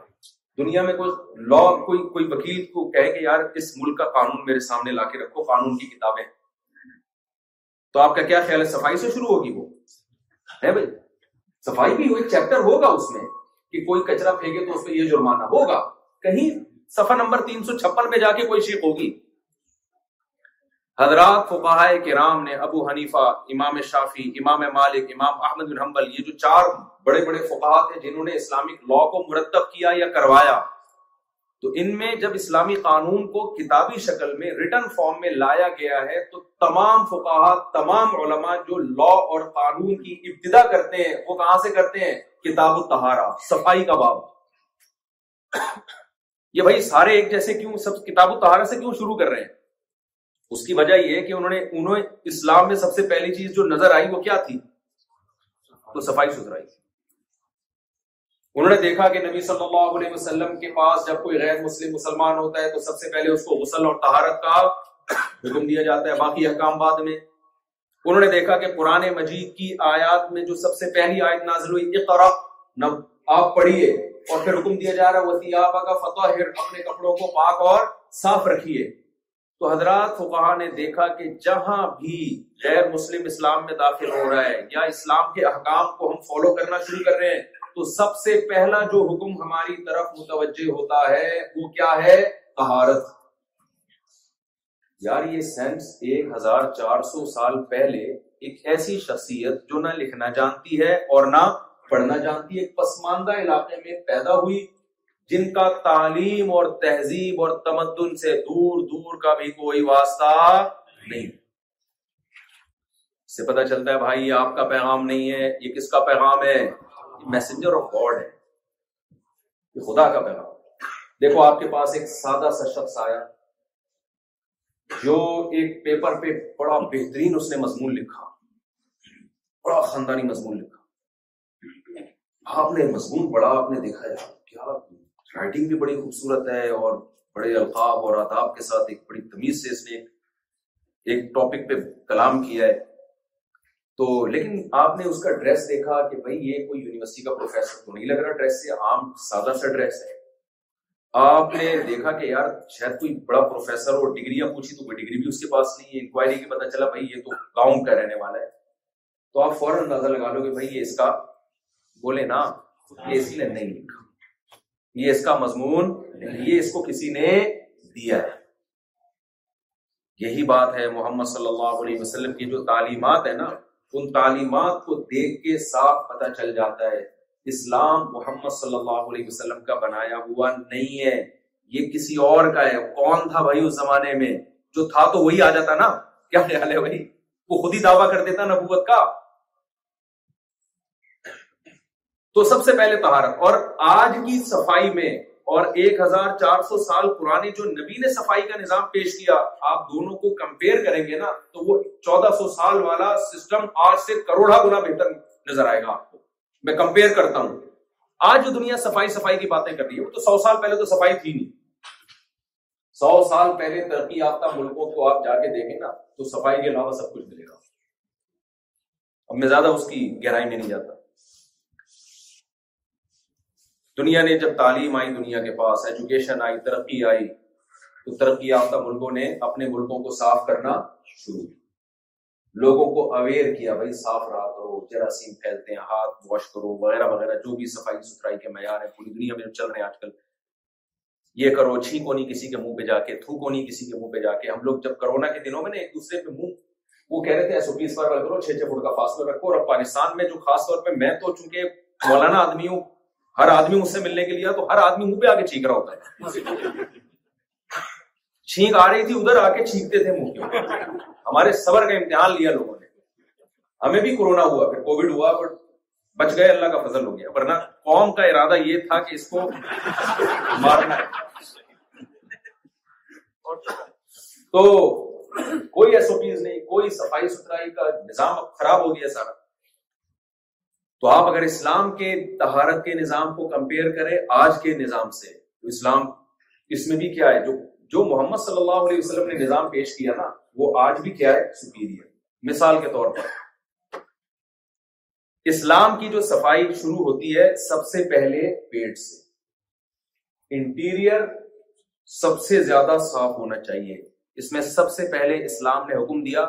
دنیا میں کوئی لا کوئی کوئی وکیل کو کہے کہ یار اس ملک کا قانون میرے سامنے لا کے رکھو قانون کی کتابیں تو آپ کا کیا خیال ہے صفائی سے شروع ہوگی وہ ہے بھائی صفائی بھی ایک چیپٹر ہوگا اس میں کہ کوئی کچرا پھینکے تو اس پہ یہ جرمانہ ہوگا کہیں صفحہ نمبر تین سو چھپن پہ جا کے کوئی شیخ ہوگی حضرات فواہ کرام رام نے ابو حنیفہ امام شافی امام مالک امام احمد بن حنبل یہ جو چار بڑے بڑے فواہے ہیں جنہوں نے اسلامک لاء کو مرتب کیا یا کروایا تو ان میں جب اسلامی قانون کو کتابی شکل میں ریٹن فارم میں لایا گیا ہے تو تمام فواہت تمام علماء جو لاء اور قانون کی ابتدا کرتے ہیں وہ کہاں سے کرتے ہیں کتاب و تہارا صفائی کا باب یہ بھائی سارے ایک جیسے کیوں سب کتاب و تہارا سے کیوں شروع کر رہے ہیں اس کی وجہ یہ ہے کہ انہوں نے انہوں اسلام میں سب سے پہلی چیز جو نظر آئی وہ کیا تھی تو صفائی ستھرائی تھی انہوں نے دیکھا کہ نبی صلی اللہ علیہ وسلم کے پاس جب کوئی غیر مسلم مسلمان ہوتا ہے تو سب سے پہلے اس کو غسل اور طہارت کا حکم دیا جاتا ہے باقی احکام بعد میں انہوں نے دیکھا کہ قرآن مجید کی آیات میں جو سب سے پہلی آیت نازل ہوئی اقرأ نہ آپ پڑھیے اور پھر حکم دیا جا رہا ہے وطیابہ کا فتح اپنے کپڑوں کو پاک اور صاف رکھیے تو حضرات فقہ نے دیکھا کہ جہاں بھی غیر مسلم اسلام میں داخل ہو رہا ہے یا اسلام کے احکام کو ہم فالو کرنا شروع کر رہے ہیں تو سب سے پہلا جو حکم ہماری طرف متوجہ ہوتا ہے وہ کیا ہے طہارت یار یہ سینس ایک ہزار چار سو سال پہلے ایک ایسی شخصیت جو نہ لکھنا جانتی ہے اور نہ پڑھنا جانتی ہے ایک پسماندہ علاقے میں پیدا ہوئی جن کا تعلیم اور تہذیب اور تمدن سے دور دور کا بھی کوئی واسطہ نہیں سے پتا چلتا ہے بھائی یہ آپ کا پیغام نہیں ہے یہ کس کا پیغام ہے میسنجر آف گاڈ ہے یہ خدا کا پیغام دیکھو آپ کے پاس ایک سادہ سا شخص آیا جو ایک پیپر پہ بڑا بہترین اس نے مضمون لکھا بڑا خاندانی مضمون لکھا آپ نے مضمون بڑا آپ نے دیکھا جا کیا رائٹنگ بھی بڑی خوبصورت ہے اور بڑے القاب اور آداب کے ساتھ ایک بڑی تمیز سے اس نے ایک ٹاپک پہ کلام کیا ہے تو لیکن آپ نے اس کا ڈریس دیکھا کہ بھائی یہ کوئی یونیورسٹی کا پروفیسر تو نہیں لگ رہا ڈریس سے عام سادہ سا ڈریس ہے آپ نے دیکھا کہ یار شاید کوئی بڑا پروفیسر اور ڈگریاں پوچھی تو کوئی ڈگری بھی اس کے پاس نہیں ہے انکوائری کے پتا چلا بھائی یہ تو گاؤں کا رہنے والا ہے تو آپ فوراً اندازہ لگا لو کہ بھائی یہ اس کا بولے نا اس لیے نہیں لکھا یہ اس کا مضمون یہ اس کو کسی نے دیا ہے یہی بات ہے محمد صلی اللہ علیہ وسلم کی جو تعلیمات ہے نا ان تعلیمات کو دیکھ کے صاف پتہ چل جاتا ہے اسلام محمد صلی اللہ علیہ وسلم کا بنایا ہوا نہیں ہے یہ کسی اور کا ہے کون تھا بھائی اس زمانے میں جو تھا تو وہی آ جاتا نا کیا خیال ہے بھائی وہ خود ہی دعویٰ کر دیتا نبوت کا تو سب سے پہلے تہار اور آج کی صفائی میں اور ایک ہزار چار سو سال پرانے جو نبی نے صفائی کا نظام پیش کیا آپ دونوں کو کمپیئر کریں گے نا تو وہ چودہ سو سال والا سسٹم آج سے کروڑا گنا بہتر نظر آئے گا آپ کو میں کمپیئر کرتا ہوں آج جو دنیا صفائی صفائی کی باتیں کر رہی ہے وہ تو سو سال پہلے تو صفائی تھی نہیں سو سال پہلے ترقی یافتہ ملکوں کو آپ جا کے دیکھیں نا تو صفائی کے علاوہ سب کچھ ملے گا اب میں زیادہ اس کی گہرائی میں نہیں جاتا دنیا نے جب تعلیم آئی دنیا کے پاس ایجوکیشن آئی ترقی آئی تو ترقی یافتہ ملکوں نے اپنے ملکوں کو صاف کرنا شروع کیا لوگوں کو اویئر کیا بھائی صاف رہا کرو جراثیم پھیلتے ہیں ہاتھ واش کرو وغیرہ وغیرہ جو بھی صفائی ستھرائی کے معیار ہیں پوری دنیا میں جو چل رہے ہیں آج کل یہ کرو چھینکو نہیں کسی کے منہ پہ جا کے تھوکو نہیں کسی کے منہ پہ جا کے ہم لوگ جب کرونا کے دنوں میں نا ایک دوسرے پہ منہ وہ کہہ رہے تھے ایسو بھی اس بار کرو چھ چھ فٹ کا فاصلہ رکھو اور افغانستان میں جو خاص طور پہ میں تو چونکہ مولانا آدمی ہوں ہر آدمی مجھ سے ملنے کے لیے تو ہر آدمی منہ پہ آ کے چھینک رہا ہوتا ہے چھینک آ رہی تھی ادھر آ کے چھینکتے تھے منہ کے ہمارے صبر کا امتحان لیا لوگوں نے ہمیں بھی کورونا ہوا پھر کووڈ ہوا بٹ بچ گئے اللہ کا فضل ہو گیا ورنہ قوم کا ارادہ یہ تھا کہ اس کو مارنا تو کوئی ایس او پیز نہیں کوئی صفائی ستھرائی کا نظام خراب ہو گیا سارا تو آپ اگر اسلام کے تہارت کے نظام کو کمپیئر کریں آج کے نظام سے تو اسلام اس میں بھی کیا ہے جو محمد صلی اللہ علیہ وسلم نے نظام پیش کیا نا وہ آج بھی کیا ہے سپیریئر مثال کے طور پر اسلام کی جو صفائی شروع ہوتی ہے سب سے پہلے پیٹ سے انٹیریئر سب سے زیادہ صاف ہونا چاہیے اس میں سب سے پہلے اسلام نے حکم دیا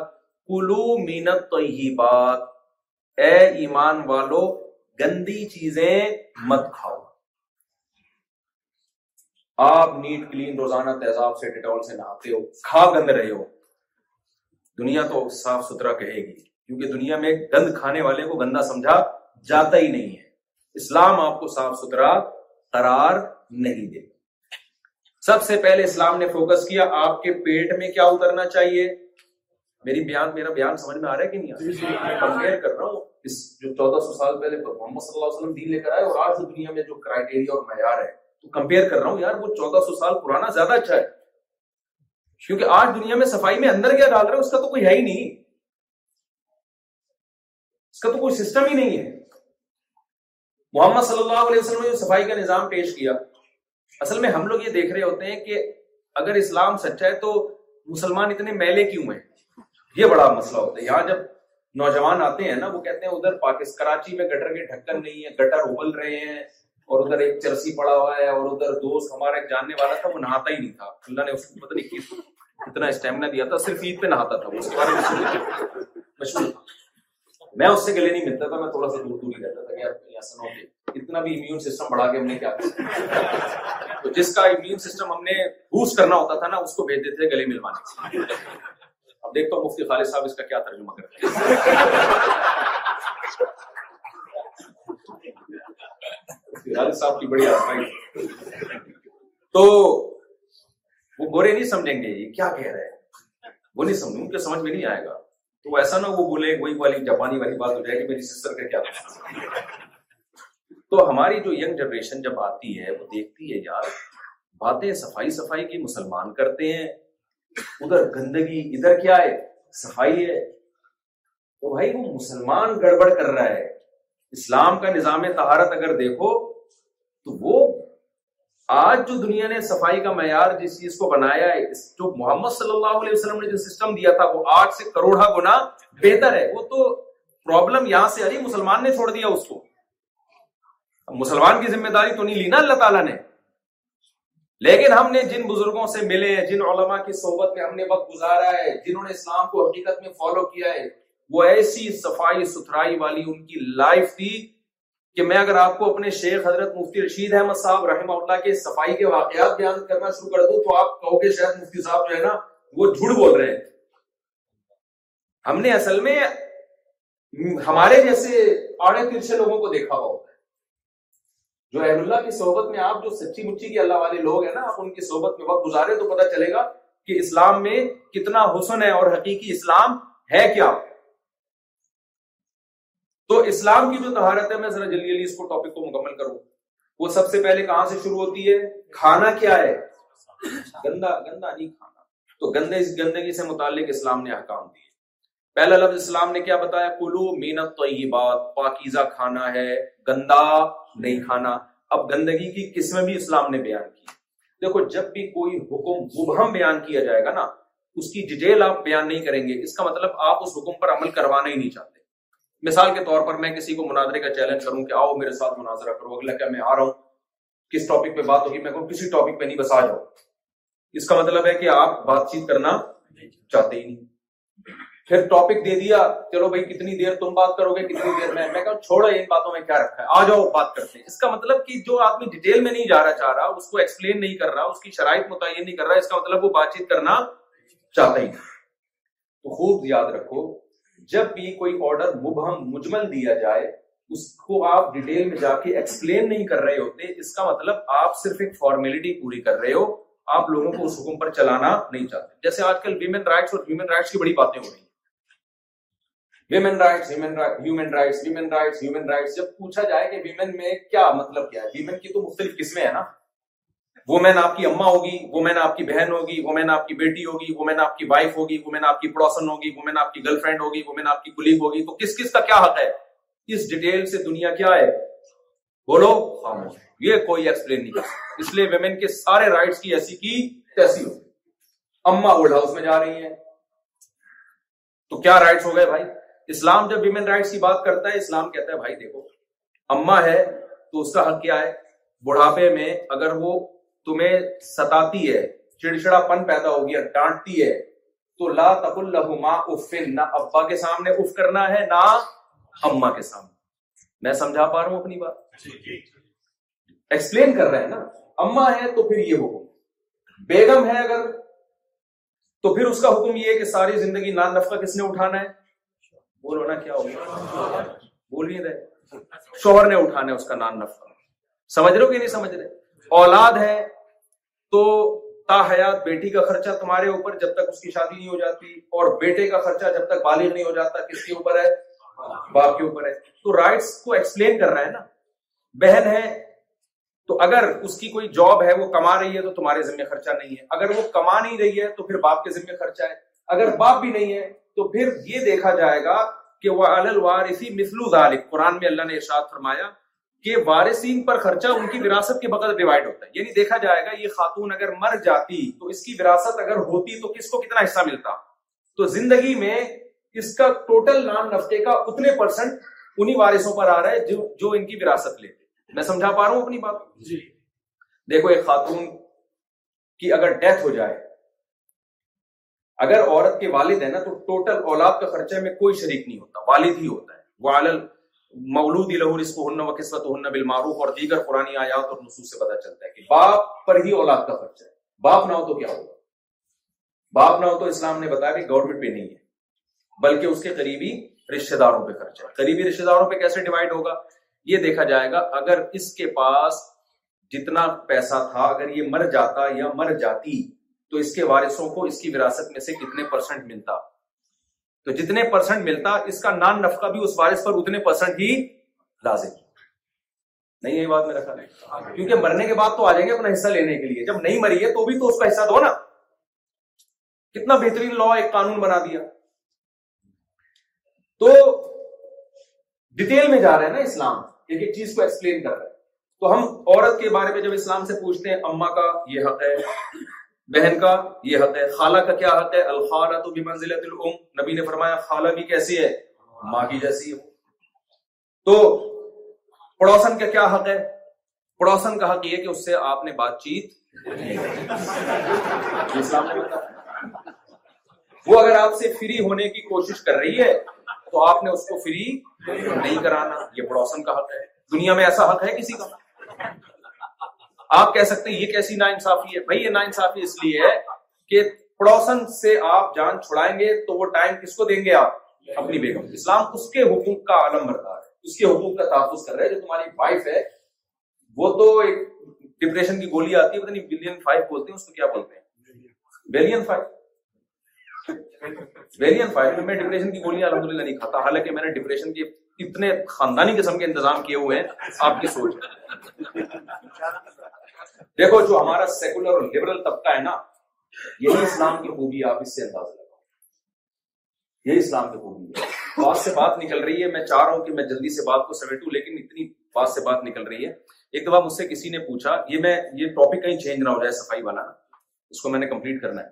کلو مینت تو بات اے ایمان والو گندی چیزیں مت کھاؤ آپ نیٹ کلین روزانہ تیزاب سے سے نہاتے ہو کھا گند رہے ہو دنیا تو صاف ستھرا کہے گی کیونکہ دنیا میں گند کھانے والے کو گندا سمجھا جاتا ہی نہیں ہے اسلام آپ کو صاف ستھرا قرار نہیں دے سب سے پہلے اسلام نے فوکس کیا آپ کے پیٹ میں کیا اترنا چاہیے میری بیان میرا بیان سمجھ میں آ رہا ہے کہ نہیں کمپیئر جی، جی، جی۔ کر رہا ہوں اس جو چودہ سو سال پہلے محمد صلی اللہ علیہ وسلم دین لے کر آئے اور آج دنیا میں جو کرائٹیریا اور معیار ہے تو کمپیئر کر رہا ہوں یار وہ چودہ سو سال پرانا زیادہ اچھا ہے کیونکہ آج دنیا میں صفائی میں اندر کیا ڈال رہے ہیں اس کا تو کوئی ہے ہی نہیں اس کا تو کوئی سسٹم ہی نہیں ہے محمد صلی اللہ علیہ وسلم نے جو صفائی کا نظام پیش کیا اصل میں ہم لوگ یہ دیکھ رہے ہوتے ہیں کہ اگر اسلام سچا ہے تو مسلمان اتنے میلے کیوں ہیں یہ بڑا مسئلہ ہوتا ہے یہاں جب نوجوان آتے ہیں نا وہ کہتے ہیں ادھر پاکستان کراچی میں گٹر کے ڈھکن نہیں ہے گٹر ابل رہے ہیں اور ادھر ایک چرسی پڑا ہوا ہے اور ادھر دوست ہمارا ایک جاننے والا تھا وہ نہاتا ہی نہیں تھا اللہ نے اس کو پتہ نہیں اتنا اسٹیمنا دیا تھا صرف عید پہ نہاتا تھا اس کے بارے میں میں اس سے گلے نہیں ملتا تھا میں تھوڑا سا دور دور ہی رہتا تھا کہ یار سنو گے اتنا بھی امیون سسٹم بڑھا کے ہم نے کیا تو جس کا امیون سسٹم ہم نے بوسٹ کرنا ہوتا تھا نا اس کو بھیج دیتے تھے گلے ملوانے اب دیکھتا ہوں مفتی خالد صاحب اس کا کیا ترجمہ کرتے ہیں صاحب کی بڑی تو وہ گورے نہیں سمجھیں گے یہ کیا کہہ رہے ہیں وہ نہیں سمجھیں ان کے سمجھ میں نہیں آئے گا تو ایسا نہ وہ بولے وہی والی جاپانی والی بات ہو جائے گی میری سسٹر کا کیا تو ہماری جو ینگ جنریشن جب آتی ہے وہ دیکھتی ہے یار باتیں صفائی صفائی کی مسلمان کرتے ہیں ادھر گندگی ادھر کیا ہے صفائی ہے تو بھائی وہ مسلمان گڑبڑ کر رہا ہے اسلام کا نظام طہارت اگر دیکھو تو وہ آج جو دنیا نے صفائی کا معیار جس چیز کو بنایا ہے جو محمد صلی اللہ علیہ وسلم نے جو سسٹم دیا تھا وہ آج سے کروڑا گنا بہتر ہے وہ تو پرابلم یہاں سے رہی مسلمان نے چھوڑ دیا اس کو مسلمان کی ذمہ داری تو نہیں لی نا اللہ تعالیٰ نے لیکن ہم نے جن بزرگوں سے ملے ہیں جن علماء کی صحبت میں ہم نے وقت گزارا ہے جنہوں نے اسلام کو حقیقت میں فالو کیا ہے وہ ایسی صفائی ستھرائی والی ان کی لائف تھی کہ میں اگر آپ کو اپنے شیخ حضرت مفتی رشید احمد صاحب رحمہ اللہ کے صفائی کے واقعات بیان کرنا شروع کر دوں تو آپ کہو گے شاید مفتی صاحب جو ہے نا وہ جھوٹ بول رہے ہیں ہم نے اصل میں ہمارے جیسے آڑے ترچے لوگوں کو دیکھا ہوا ہے جو رحم اللہ کی صحبت میں آپ جو سچی مچی کے اللہ والے لوگ ہیں نا آپ ان کی صحبت میں وقت گزارے تو پتہ چلے گا کہ اسلام میں کتنا حسن ہے اور حقیقی اسلام ہے کیا تو اسلام کی جو تہارت ہے میں ذرا جلدی جلدی اس کو ٹاپک کو مکمل کروں وہ سب سے پہلے کہاں سے شروع ہوتی ہے کھانا کیا ہے گندا گندا نہیں کھانا تو گندے اس گندگی سے متعلق اسلام نے حکام دیے پہلا لفظ اسلام نے کیا بتایا کلو مینت تو یہ بات پاکیزہ کھانا ہے گندا نہیں کھانا اب گندگی کی قسمیں بھی اسلام نے بیان کی دیکھو جب بھی کوئی حکم مبہم بیان کیا جائے گا نا اس کی ڈیٹیل آپ بیان نہیں کریں گے اس کا مطلب آپ اس حکم پر عمل کروانا ہی نہیں چاہتے مثال کے طور پر میں کسی کو مناظرے کا چیلنج کروں کہ آؤ میرے ساتھ مناظرہ کرو اگلا کیا میں آ رہا ہوں کس ٹاپک پہ بات ہوگی میں کہوں کسی ٹاپک پہ نہیں بس آ جاؤ اس کا مطلب ہے کہ آپ بات چیت کرنا چاہتے ہی نہیں پھر ٹاپک دے دیا چلو بھائی کتنی دیر تم بات کرو گے کتنی دیر میں میں چھوڑو ان باتوں میں کیا رکھا ہے آ جاؤ بات کرتے ہیں اس کا مطلب کہ جو آدمی ڈیٹیل میں نہیں جا رہا چاہ رہا اس کو ایکسپلین نہیں کر رہا اس کی شرائط متعین نہیں کر رہا اس کا مطلب وہ بات چیت کرنا چاہتا ہی تو خوب یاد رکھو جب بھی کوئی آرڈر مبہم مجمل دیا جائے اس کو آپ ڈیٹیل میں جا کے ایکسپلین نہیں کر رہے ہوتے اس کا مطلب آپ صرف ایک فارمیلٹی پوری کر رہے ہو آپ لوگوں کو اس حکم پر چلانا نہیں چاہتے جیسے آج کل ویومن رائٹس اور رائٹس کی بڑی باتیں ہو رہی ہیں women rights women rights rights rights جب پوچھا جائے کہ ویمن میں کیا مطلب کیا ہے ویمن کی تو مختلف قسمیں ہیں نا آپ کی بیٹی ہوگی ہوگی وومین آپ کی وائف ہوگی آپ کی پڑوسن ہوگی وومین آپ کی گرل فرینڈ ہوگی وومین آپ کی کلیگ ہوگی تو کس کس کا کیا حق ہے اس ڈیٹیل سے دنیا کیا ہے بولو خاموش یہ کوئی ایکسپلین نہیں اس لیے ویمن کے سارے رائٹس کی ایسی تیسی ہوگی اما اولڈ ہاؤس میں جا رہی ہیں تو کیا رائٹس ہو گئے بھائی اسلام جب ویمن رائٹس کی بات کرتا ہے اسلام کہتا ہے بھائی دیکھو اما ہے تو اس کا حق کیا ہے بڑھاپے میں اگر وہ تمہیں ستاتی ہے چڑچڑا پن پیدا ہو گیا ڈانٹتی ہے تو لا تک اللہ افن نہ ابا کے سامنے اف کرنا ہے نہ اما کے سامنے میں سمجھا پا رہا ہوں اپنی بات ایکسپلین کر رہے ہیں نا اما ہے تو پھر یہ حکم بیگم ہے اگر تو پھر اس کا حکم یہ کہ ساری زندگی نان نفقہ کس نے اٹھانا ہے بولو نا کیا گیا بول نہیں رہے شوہر نے اٹھانے اس کا نان نفر سمجھ رہے ہو نہیں سمجھ رہے اولاد ہے تو تا حیات بیٹی کا خرچہ تمہارے اوپر جب تک اس کی شادی نہیں ہو جاتی اور بیٹے کا خرچہ جب تک بالغ نہیں ہو جاتا کس کے اوپر ہے باپ کے اوپر ہے تو رائٹس کو ایکسپلین کر رہا ہے نا بہن ہے تو اگر اس کی کوئی جاب ہے وہ کما رہی ہے تو تمہارے ذمہ خرچہ نہیں ہے اگر وہ کما نہیں رہی ہے تو پھر باپ کے ذمہ خرچہ ہے اگر باپ بھی نہیں ہے تو پھر یہ دیکھا جائے گا کہ وہ قرآن میں اللہ نے ارشاد فرمایا کہ وارثین پر خرچہ ان کی وراثت کے بغیر ڈیوائڈ ہوتا ہے یعنی دیکھا جائے گا یہ خاتون اگر مر جاتی تو اس کی وراثت اگر ہوتی تو کس کو کتنا حصہ ملتا تو زندگی میں اس کا ٹوٹل نام نفتے کا اتنے پرسنٹ انہی وارثوں پر آ رہا ہے جو جو ان کی وراثت لیتے میں سمجھا پا رہا ہوں اپنی بات جی دیکھو ایک خاتون کی اگر ڈیتھ ہو جائے اگر عورت کے والد ہے نا تو ٹوٹل اولاد کا خرچہ میں کوئی شریک نہیں ہوتا والد ہی ہوتا ہے لہور اس کو ہن و قسمت ہن بالمعروف اور دیگر قرآن آیات اور نصوص سے پتہ چلتا ہے کہ باپ پر ہی اولاد کا خرچہ ہے باپ نہ ہو تو کیا ہوگا باپ نہ ہو تو اسلام نے بتایا کہ گورنمنٹ پہ نہیں ہے بلکہ اس کے قریبی رشتے داروں پہ خرچہ ہے قریبی رشتے داروں پہ کیسے ڈیوائڈ ہوگا یہ دیکھا جائے گا اگر اس کے پاس جتنا پیسہ تھا اگر یہ مر جاتا یا مر جاتی تو اس کے وارثوں کو اس کی وراثت میں سے کتنے پرسنٹ ملتا تو جتنے پرسنٹ ملتا اس کا نان نفقہ بھی اس وارث پر اتنے پرسنٹ ہی لازم نہیں یہی بات میرا خیال ہے کیونکہ مرنے کے بعد تو آ جائیں گے اپنا حصہ لینے کے لیے جب نہیں مری ہے تو بھی تو اس کا حصہ دو نا کتنا بہترین لا ایک قانون بنا دیا تو ڈیٹیل میں جا رہے ہیں نا اسلام ایک ایک چیز کو ایکسپلین کر رہے ہیں تو ہم عورت کے بارے میں جب اسلام سے پوچھتے ہیں اما کا یہ حق ہے بہن کا یہ حق ہے خالہ کا کیا حق ہے الخالہ تو نبی نے فرمایا خالہ بھی کیسی ہے ماں کی جیسی تو پڑوسن کا کیا حق ہے پڑوسن کا حق یہ کہ اس سے آپ نے بات چیت وہ اگر آپ سے فری ہونے کی کوشش کر رہی ہے تو آپ نے اس کو فری نہیں کرانا یہ پڑوسن کا حق ہے دنیا میں ایسا حق ہے کسی کا آپ کہہ سکتے ہیں یہ کیسی نا انصافی ہے بھائی یہ نا انصافی اس لیے ہے کہ پڑوسن سے آپ جان چھڑائیں گے تو وہ ٹائم کس کو دیں گے آپ اپنی بیگم اسلام اس کے حقوق کا عالم بردار ہے اس کے حقوق کا تحفظ کر رہا ہے جو تمہاری وائف ہے وہ تو ایک ڈپریشن کی گولی آتی ہے بلین فائیو بولتے ہیں اس کو کیا بولتے ہیں بلین فائیو ویلین فائیو میں ڈپریشن کی گولیاں الحمد للہ نہیں کھاتا حالانکہ میں نے ڈپریشن کی اتنے خاندانی قسم کے انتظام کیے ہوئے ہیں آپ کی سوچ دیکھو جو ہمارا سیکولر اور لبرل طبقہ ہے نا یہی اسلام کی خوبی آپ اس سے اندازہ یہی اسلام کی خوبی ہے بات سے بات نکل رہی ہے میں چاہ رہا ہوں کہ میں جلدی سے بات کو سمیٹوں لیکن اتنی بات سے بات نکل رہی ہے ایک دفعہ مجھ سے کسی نے پوچھا یہ میں یہ ٹاپک کہیں چینج نہ ہو جائے صفائی والا اس کو میں نے کمپلیٹ کرنا ہے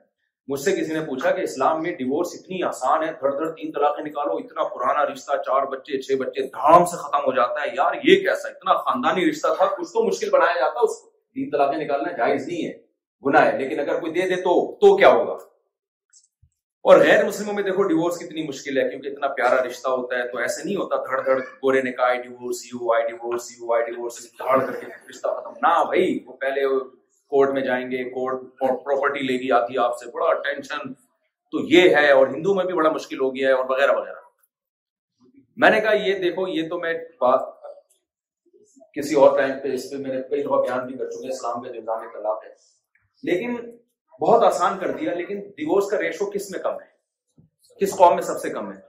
مجھ سے کسی نے پوچھا کہ اسلام میں ڈیورس اتنی آسان ہے دھڑ دھڑ تین طلاقیں نکالو اتنا پرانا رشتہ چار بچے چھ بچے دھام سے ختم ہو جاتا ہے یار یہ کیسا اتنا خاندانی رشتہ تھا کچھ تو مشکل بنایا جاتا اس کو تین طلاقیں نکالنا جائز نہیں ہے گناہ ہے لیکن اگر کوئی دے دے تو, تو کیا ہوگا اور غیر مسلموں میں دیکھو ڈیورس کتنی مشکل ہے کیونکہ اتنا پیارا رشتہ ہوتا ہے تو ایسے نہیں ہوتا دھڑ دھڑ گورے نکاح divorce you I divorce you I divorce دھڑ کر کے رشتہ ختم نہ بھائی وہ پہلے کورٹ میں جائیں گے کورٹ پراپرٹی لے گی آتی ہے آپ سے بڑا ٹینشن تو یہ ہے اور ہندو میں بھی بڑا مشکل ہو گیا ہے اور وغیرہ وغیرہ میں نے کہا یہ دیکھو یہ تو میں بات کسی اور ٹائم پہ پہ اس میں نے کئی دفعہ بیان بھی کر چکے اسلام ہے لیکن بہت آسان کر دیا لیکن ڈیوس کا ریشو کس میں کم ہے کس قوم میں سب سے کم ہے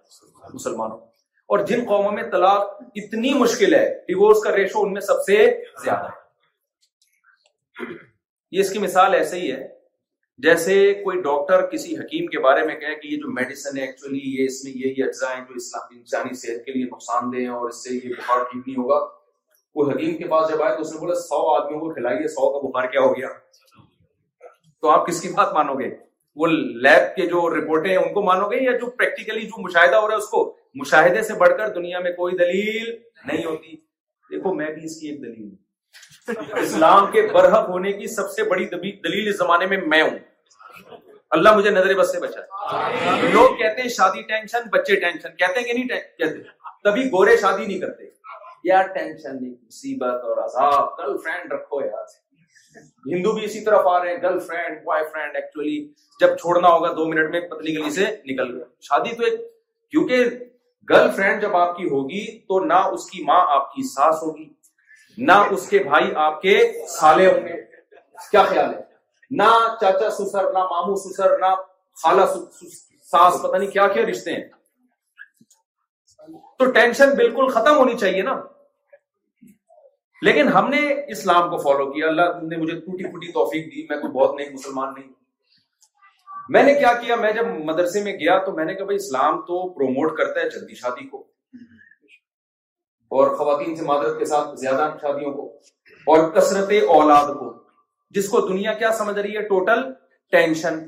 مسلمانوں اور جن قوموں میں طلاق اتنی مشکل ہے ڈیوس کا ریشو ان میں سب سے زیادہ ہے یہ اس کی مثال ایسے ہی ہے جیسے کوئی ڈاکٹر کسی حکیم کے بارے میں کہے کہ یہ جو میڈیسن ہے ایکچولی یہ اس میں یہ اجزاء ہیں جو اسلام انسانی صحت کے لیے نقصان دہ ہیں اور اس سے یہ بخار ٹھیک نہیں ہوگا وہ حکیم کے پاس جب آئے تو اس نے بولا سو آدمیوں کو کھلائیے سو کا بخار کیا ہو گیا تو آپ کس کی بات مانو گے وہ لیب کے جو رپورٹیں ہیں ان کو مانو گے یا جو پریکٹیکلی جو مشاہدہ ہو رہا ہے اس کو مشاہدے سے بڑھ کر دنیا میں کوئی دلیل نہیں ہوتی دیکھو میں بھی اس کی ایک دلیل ہوں اسلام کے برحق ہونے کی سب سے بڑی دلیل اس زمانے میں میں ہوں اللہ مجھے نظر بس سے بچا لوگ کہتے ہیں شادی ٹینشن بچے ٹینشن کہتے ہیں کہ نہیں کہتے تبھی گورے شادی نہیں کرتے یار ٹینشن نہیں مصیبت اور عذاب فرینڈ رکھو ہندو بھی اسی طرف آ رہے ہیں girlfriend boyfriend actually جب چھوڑنا ہوگا دو منٹ میں پتلی گلی سے نکل گیا شادی تو ایک کیونکہ گرل فرینڈ جب آپ کی ہوگی تو نہ اس کی ماں آپ کی ساس ہوگی نہ اس کے بھائی آپ کے خالے ہوں گے کیا خیال ہے نہ چاچا سسر نہ مامو سسر نہ خالہ ساس پتہ نہیں کیا کیا رشتے ہیں تو ٹینشن بالکل ختم ہونی چاہیے نا لیکن ہم نے اسلام کو فالو کیا اللہ نے مجھے ٹوٹی پھوٹی توفیق دی میں کوئی بہت نہیں مسلمان نہیں میں نے کیا کیا میں جب مدرسے میں گیا تو میں نے کہا بھائی اسلام تو پروموٹ کرتا ہے جلدی شادی کو اور خواتین سے معذرت کے ساتھ زیادہ شادیوں کو اور کثرت اولاد کو جس کو دنیا کیا سمجھ رہی ہے ٹوٹل ٹینشن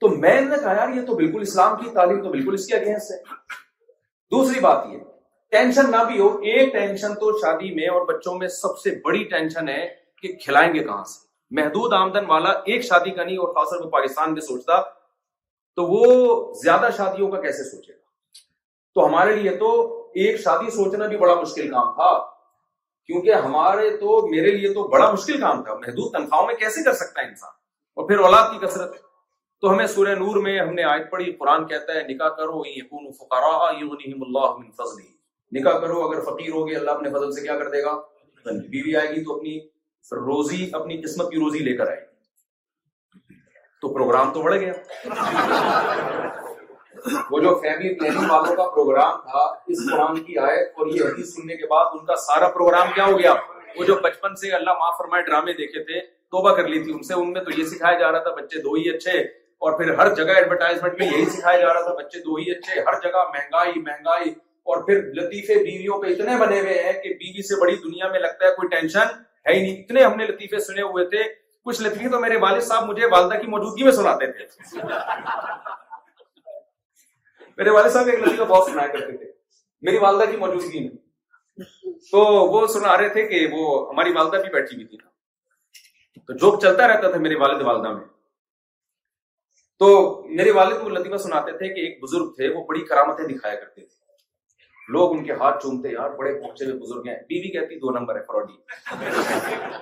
تو میں نے کہا یار یہ تو بالکل اسلام کی تعلیم تو بالکل اس اگینسٹ ہے دوسری بات یہ ٹینشن نہ بھی ہو ایک ٹینشن تو شادی میں اور بچوں میں سب سے بڑی ٹینشن ہے کہ کھلائیں گے کہاں سے محدود آمدن والا ایک شادی کا نہیں اور خاص طور پہ پاکستان میں سوچتا تو وہ زیادہ شادیوں کا کیسے سوچے گا تو ہمارے لیے تو ایک شادی سوچنا بھی بڑا مشکل کام تھا کیونکہ ہمارے تو میرے لیے تو بڑا مشکل کام تھا محدود تنخواہوں میں کیسے کر سکتا ہے انسان اور پھر اولاد کی کثرت ہے تو ہمیں سورہ نور میں ہم نے آیت پڑھی قرآن کہتا نکاح کرو فقراء یغنیہم اللہ من فضلی نکاح کرو اگر فقیر ہوگی اللہ اپنے فضل سے کیا کر دے گا بیوی آئے گی تو اپنی روزی اپنی قسمت کی روزی لے کر آئے گی تو پروگرام تو بڑھ گیا وہ جو فیملی پلاننگ والوں کا پروگرام تھا اس قرآن کی آیت اور یہ حدیث سننے کے بعد ان کا سارا پروگرام کیا ہو گیا وہ جو بچپن سے اللہ معاف فرمائے ڈرامے دیکھے تھے توبہ کر لی تھی ان سے ان میں تو یہ سکھایا جا رہا تھا بچے دو ہی اچھے اور پھر ہر جگہ ایڈورٹائزمنٹ میں یہی سکھایا جا رہا تھا بچے دو ہی اچھے ہر جگہ مہنگائی مہنگائی اور پھر لطیفے بیویوں پہ اتنے بنے ہوئے ہیں کہ بیوی سے بڑی دنیا میں لگتا ہے کوئی ٹینشن ہے ہی نہیں اتنے ہم نے لطیفے سنے ہوئے تھے کچھ لطیفے تو میرے والد صاحب مجھے والدہ کی موجودگی میں سناتے تھے میرے والد صاحب ایک لڑکی کا بہت سنایا کرتے تھے میری والدہ کی موجودگی میں تو وہ سنا رہے تھے کہ وہ ہماری والدہ بھی بیٹھی ہوئی تھی تو جوک چلتا رہتا تھا میرے والد والدہ میں تو میرے والد کو لطیفہ سناتے تھے کہ ایک بزرگ تھے وہ بڑی کرامتیں دکھایا کرتے تھے لوگ ان کے ہاتھ چومتے یار بڑے پہنچے ہوئے بزرگ ہیں بیوی کہتی دو نمبر ہے فراڈی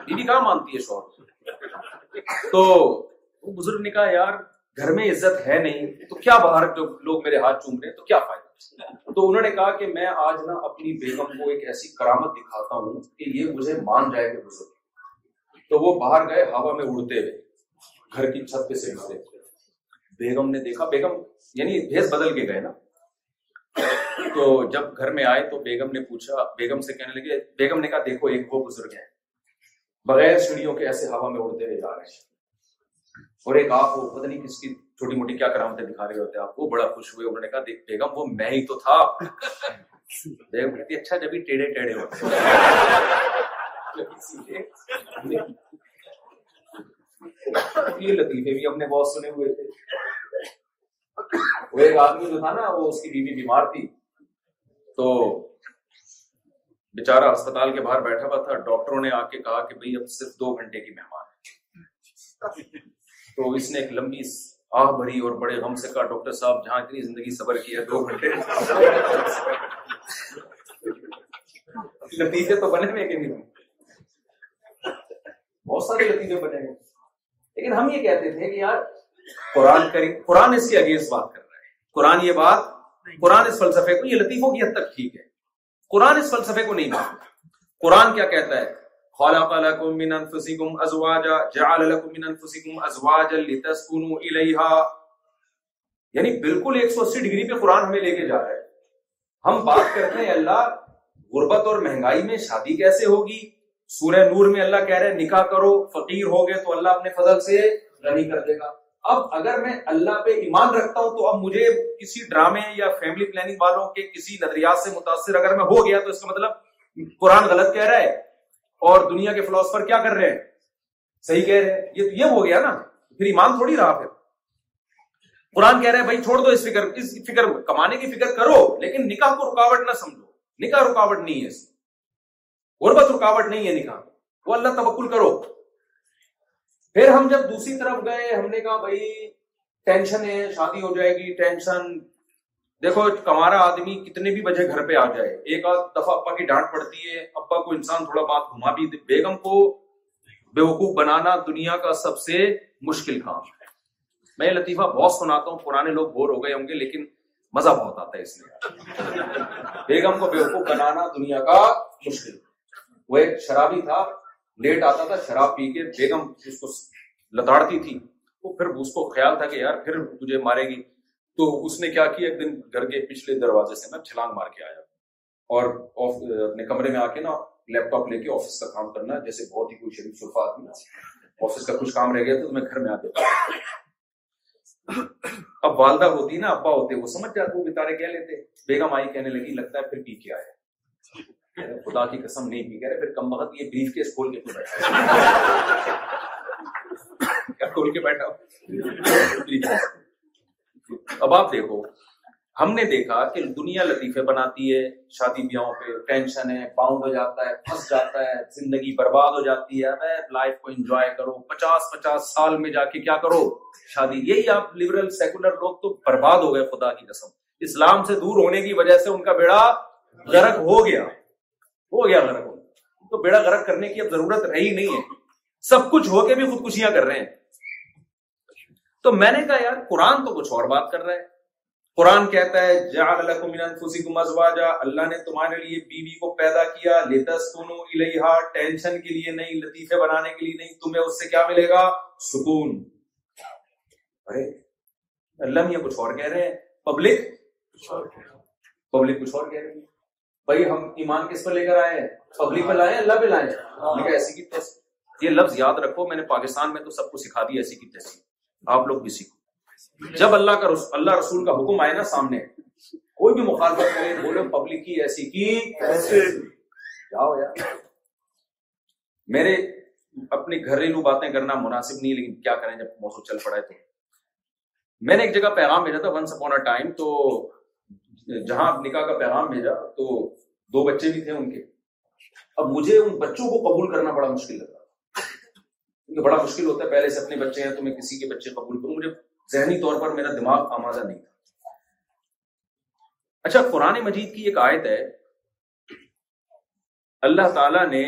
بیوی کہاں مانتی ہے شوہر تو وہ بزرگ نے کہا یار گھر میں عزت ہے نہیں تو کیا باہر جو لوگ میرے ہاتھ چوم رہے ہیں تو کیا فائدہ تو انہوں نے کہا کہ میں آج نا اپنی بیگم کو ایک ایسی کرامت دکھاتا ہوں کہ یہ مجھے مان جائے بزرگ تو وہ باہر گئے ہوا میں اڑتے ہوئے گھر کی چھت پہ سے بیگم نے دیکھا بیگم یعنی بھیس بدل کے گئے نا تو جب گھر میں آئے تو بیگم نے پوچھا بیگم سے کہنے لگے بیگم نے کہا دیکھو ایک وہ بزرگ ہے بغیر سیڑھیوں کے ایسے ہوا میں اڑتے ہوئے جا رہے ہیں اور ایک آپ وہ پتہ نہیں کس کی چھوٹی موٹی کیا کرامتیں دکھا رہے ہوتے ہیں آپ کو بڑا خوش ہوئے انہوں نے کہا دیکھ بیگم وہ میں ہی تو تھا بیگم کہتی اچھا جب ہی ہوتے یہ لطیفے بھی ہم نے بہت سنے ہوئے تھے وہ ایک آدمی جو تھا نا وہ اس کی بیوی بیمار تھی تو بیچارہ اسپتال کے باہر بیٹھا ہوا تھا ڈاکٹروں نے آ کے کہا کہ بھئی اب صرف دو گھنٹے کی مہمان ہے تو اس نے ایک لمبی آہ بھری اور بڑے غم سے کہا ڈاکٹر صاحب جہاں اتنی زندگی صبر کیا دو گھنٹے لتیجے تو بنے میں کہ نہیں بہت سارے نتیجے بنے ہیں لیکن ہم یہ کہتے تھے کہ یار قرآن کریں قرآن اس کی اگینسٹ بات کر رہا ہے قرآن یہ بات قرآن اس فلسفے کو یہ لطیفوں کی حد تک ٹھیک ہے قرآن اس فلسفے کو نہیں مانتا قرآن کیا کہتا ہے خلق لكم من انفسكم ازواجا جعل لكم من انفسكم ازواجا لتسكنوا اليها یعنی بالکل 180 ڈگری پہ قرآن ہمیں لے کے جا رہا ہے ہم بات کرتے ہیں اللہ غربت اور مہنگائی میں شادی کیسے ہوگی سورہ نور میں اللہ کہہ رہے ہیں نکاح کرو فقیر ہو گئے تو اللہ اپنے فضل سے غنی کر دے گا اب اگر میں اللہ پہ ایمان رکھتا ہوں تو اب مجھے کسی ڈرامے یا فیملی پلاننگ والوں کے کسی نظریات سے متاثر اگر میں ہو گیا تو اس کا مطلب قرآن غلط کہہ رہا ہے اور دنیا کے فلاسفر کیا کر رہے ہیں صحیح کہہ رہے ہیں یہ یہ تو ہو گیا نا پھر ایمان تھوڑی رہا پھر قرآن کہہ رہے ہیں بھائی چھوڑ دو اس اس فکر فکر کمانے کی فکر کرو لیکن نکاح کو رکاوٹ نہ سمجھو نکاح رکاوٹ نہیں ہے اور بس رکاوٹ نہیں ہے نکاح وہ اللہ تبکل کرو پھر ہم جب دوسری طرف گئے ہم نے کہا بھائی ٹینشن ہے شادی ہو جائے گی ٹینشن دیکھو کمارا آدمی کتنے بھی بجے گھر پہ آ جائے ایک آدھ دفعہ اپا کی ڈانٹ پڑتی ہے اپا کو انسان تھوڑا بات گھما بھی دے بیگم کو بے بنانا دنیا کا سب سے مشکل کام ہے میں یہ لطیفہ بہت سناتا ہوں پرانے لوگ بور ہو گئے ہوں گے لیکن مزہ بہت آتا ہے اس لیے بیگم کو بے بنانا دنیا کا مشکل وہ ایک شرابی تھا لیٹ آتا تھا شراب پی کے بیگم اس کو لتاڑتی تھی وہ پھر اس کو خیال تھا کہ یار پھر تجھے مارے گی تو اس نے کیا کیا ایک دن گھر کے پچھلے دروازے سے نا چھلانگ مار کے آیا اور اپنے کمرے میں آ کے نا لیپ ٹاپ لے کے آفس کا کام کرنا جیسے بہت ہی کوئی شریف شرفا آدمی آفس کا کچھ کام رہ گیا تھا تو میں گھر میں آ گیا اب والدہ ہوتی نا ابا ہوتے وہ سمجھ جاتے وہ بتارے کہہ لیتے بیگم آئی کہنے لگی لگتا ہے پھر پی کے آیا خدا کی قسم نہیں پی کہہ رہے پھر کم بخت یہ بریف کیس کھول کے کیوں بیٹھا کھول کے بیٹھا اب آپ دیکھو ہم نے دیکھا کہ دنیا لطیفے بناتی ہے شادی بیاہوں پہ ٹینشن ہے باؤنڈ ہو جاتا ہے پھنس جاتا ہے زندگی برباد ہو جاتی ہے میں لائف کو انجوائے کرو پچاس پچاس سال میں جا کے کیا کرو شادی یہی آپ لبرل سیکولر لوگ تو برباد ہو گئے خدا کی قسم اسلام سے دور ہونے کی وجہ سے ان کا بیڑا غرق ہو گیا ہو گیا غرق ہو تو بیڑا غرق کرنے کی اب ضرورت رہی نہیں ہے سب کچھ ہو کے بھی خودکشیاں کر رہے ہیں تو میں نے کہا یار قرآن تو کچھ اور بات کر رہا ہے قرآن کہتا ہے جعل لکم من انفسکم ازواجا اللہ نے تمہارے لیے بیوی کو پیدا کیا لیتا لطیفے بنانے کے لیے نہیں تمہیں اس سے کیا ملے گا سکون اللہ یہ کچھ اور کہہ رہے ہیں پبلک پبلک کچھ اور کہہ رہے ہیں بھائی ہم ایمان کس پر لے کر آئے پبلک اللہ پہ لائے ایسی کی تحصیل یہ لفظ یاد رکھو میں نے پاکستان میں تو سب کو سکھا دی ایسی کی تحصیل آپ لوگ بھی سیکھو جب اللہ کا رسول اللہ رسول کا حکم آئے نا سامنے کوئی بھی مخالفت کرے بولے پبلک کی ایسی کی جاؤ یار میرے اپنی گھریلو باتیں کرنا مناسب نہیں لیکن کیا کریں جب موضوع چل پڑا ہے تو میں نے ایک جگہ پیغام بھیجا تھا ونس اپون ٹائم تو جہاں نکاح کا پیغام بھیجا تو دو بچے بھی تھے ان کے اب مجھے ان بچوں کو قبول کرنا بڑا مشکل لگا کیونکہ بڑا مشکل ہوتا ہے پہلے سے اپنے بچے ہیں تو میں کسی کے بچے قبول کروں مجھے ذہنی طور پر میرا دماغ آمادہ نہیں تھا اچھا قرآن مجید کی ایک آیت ہے اللہ تعالیٰ نے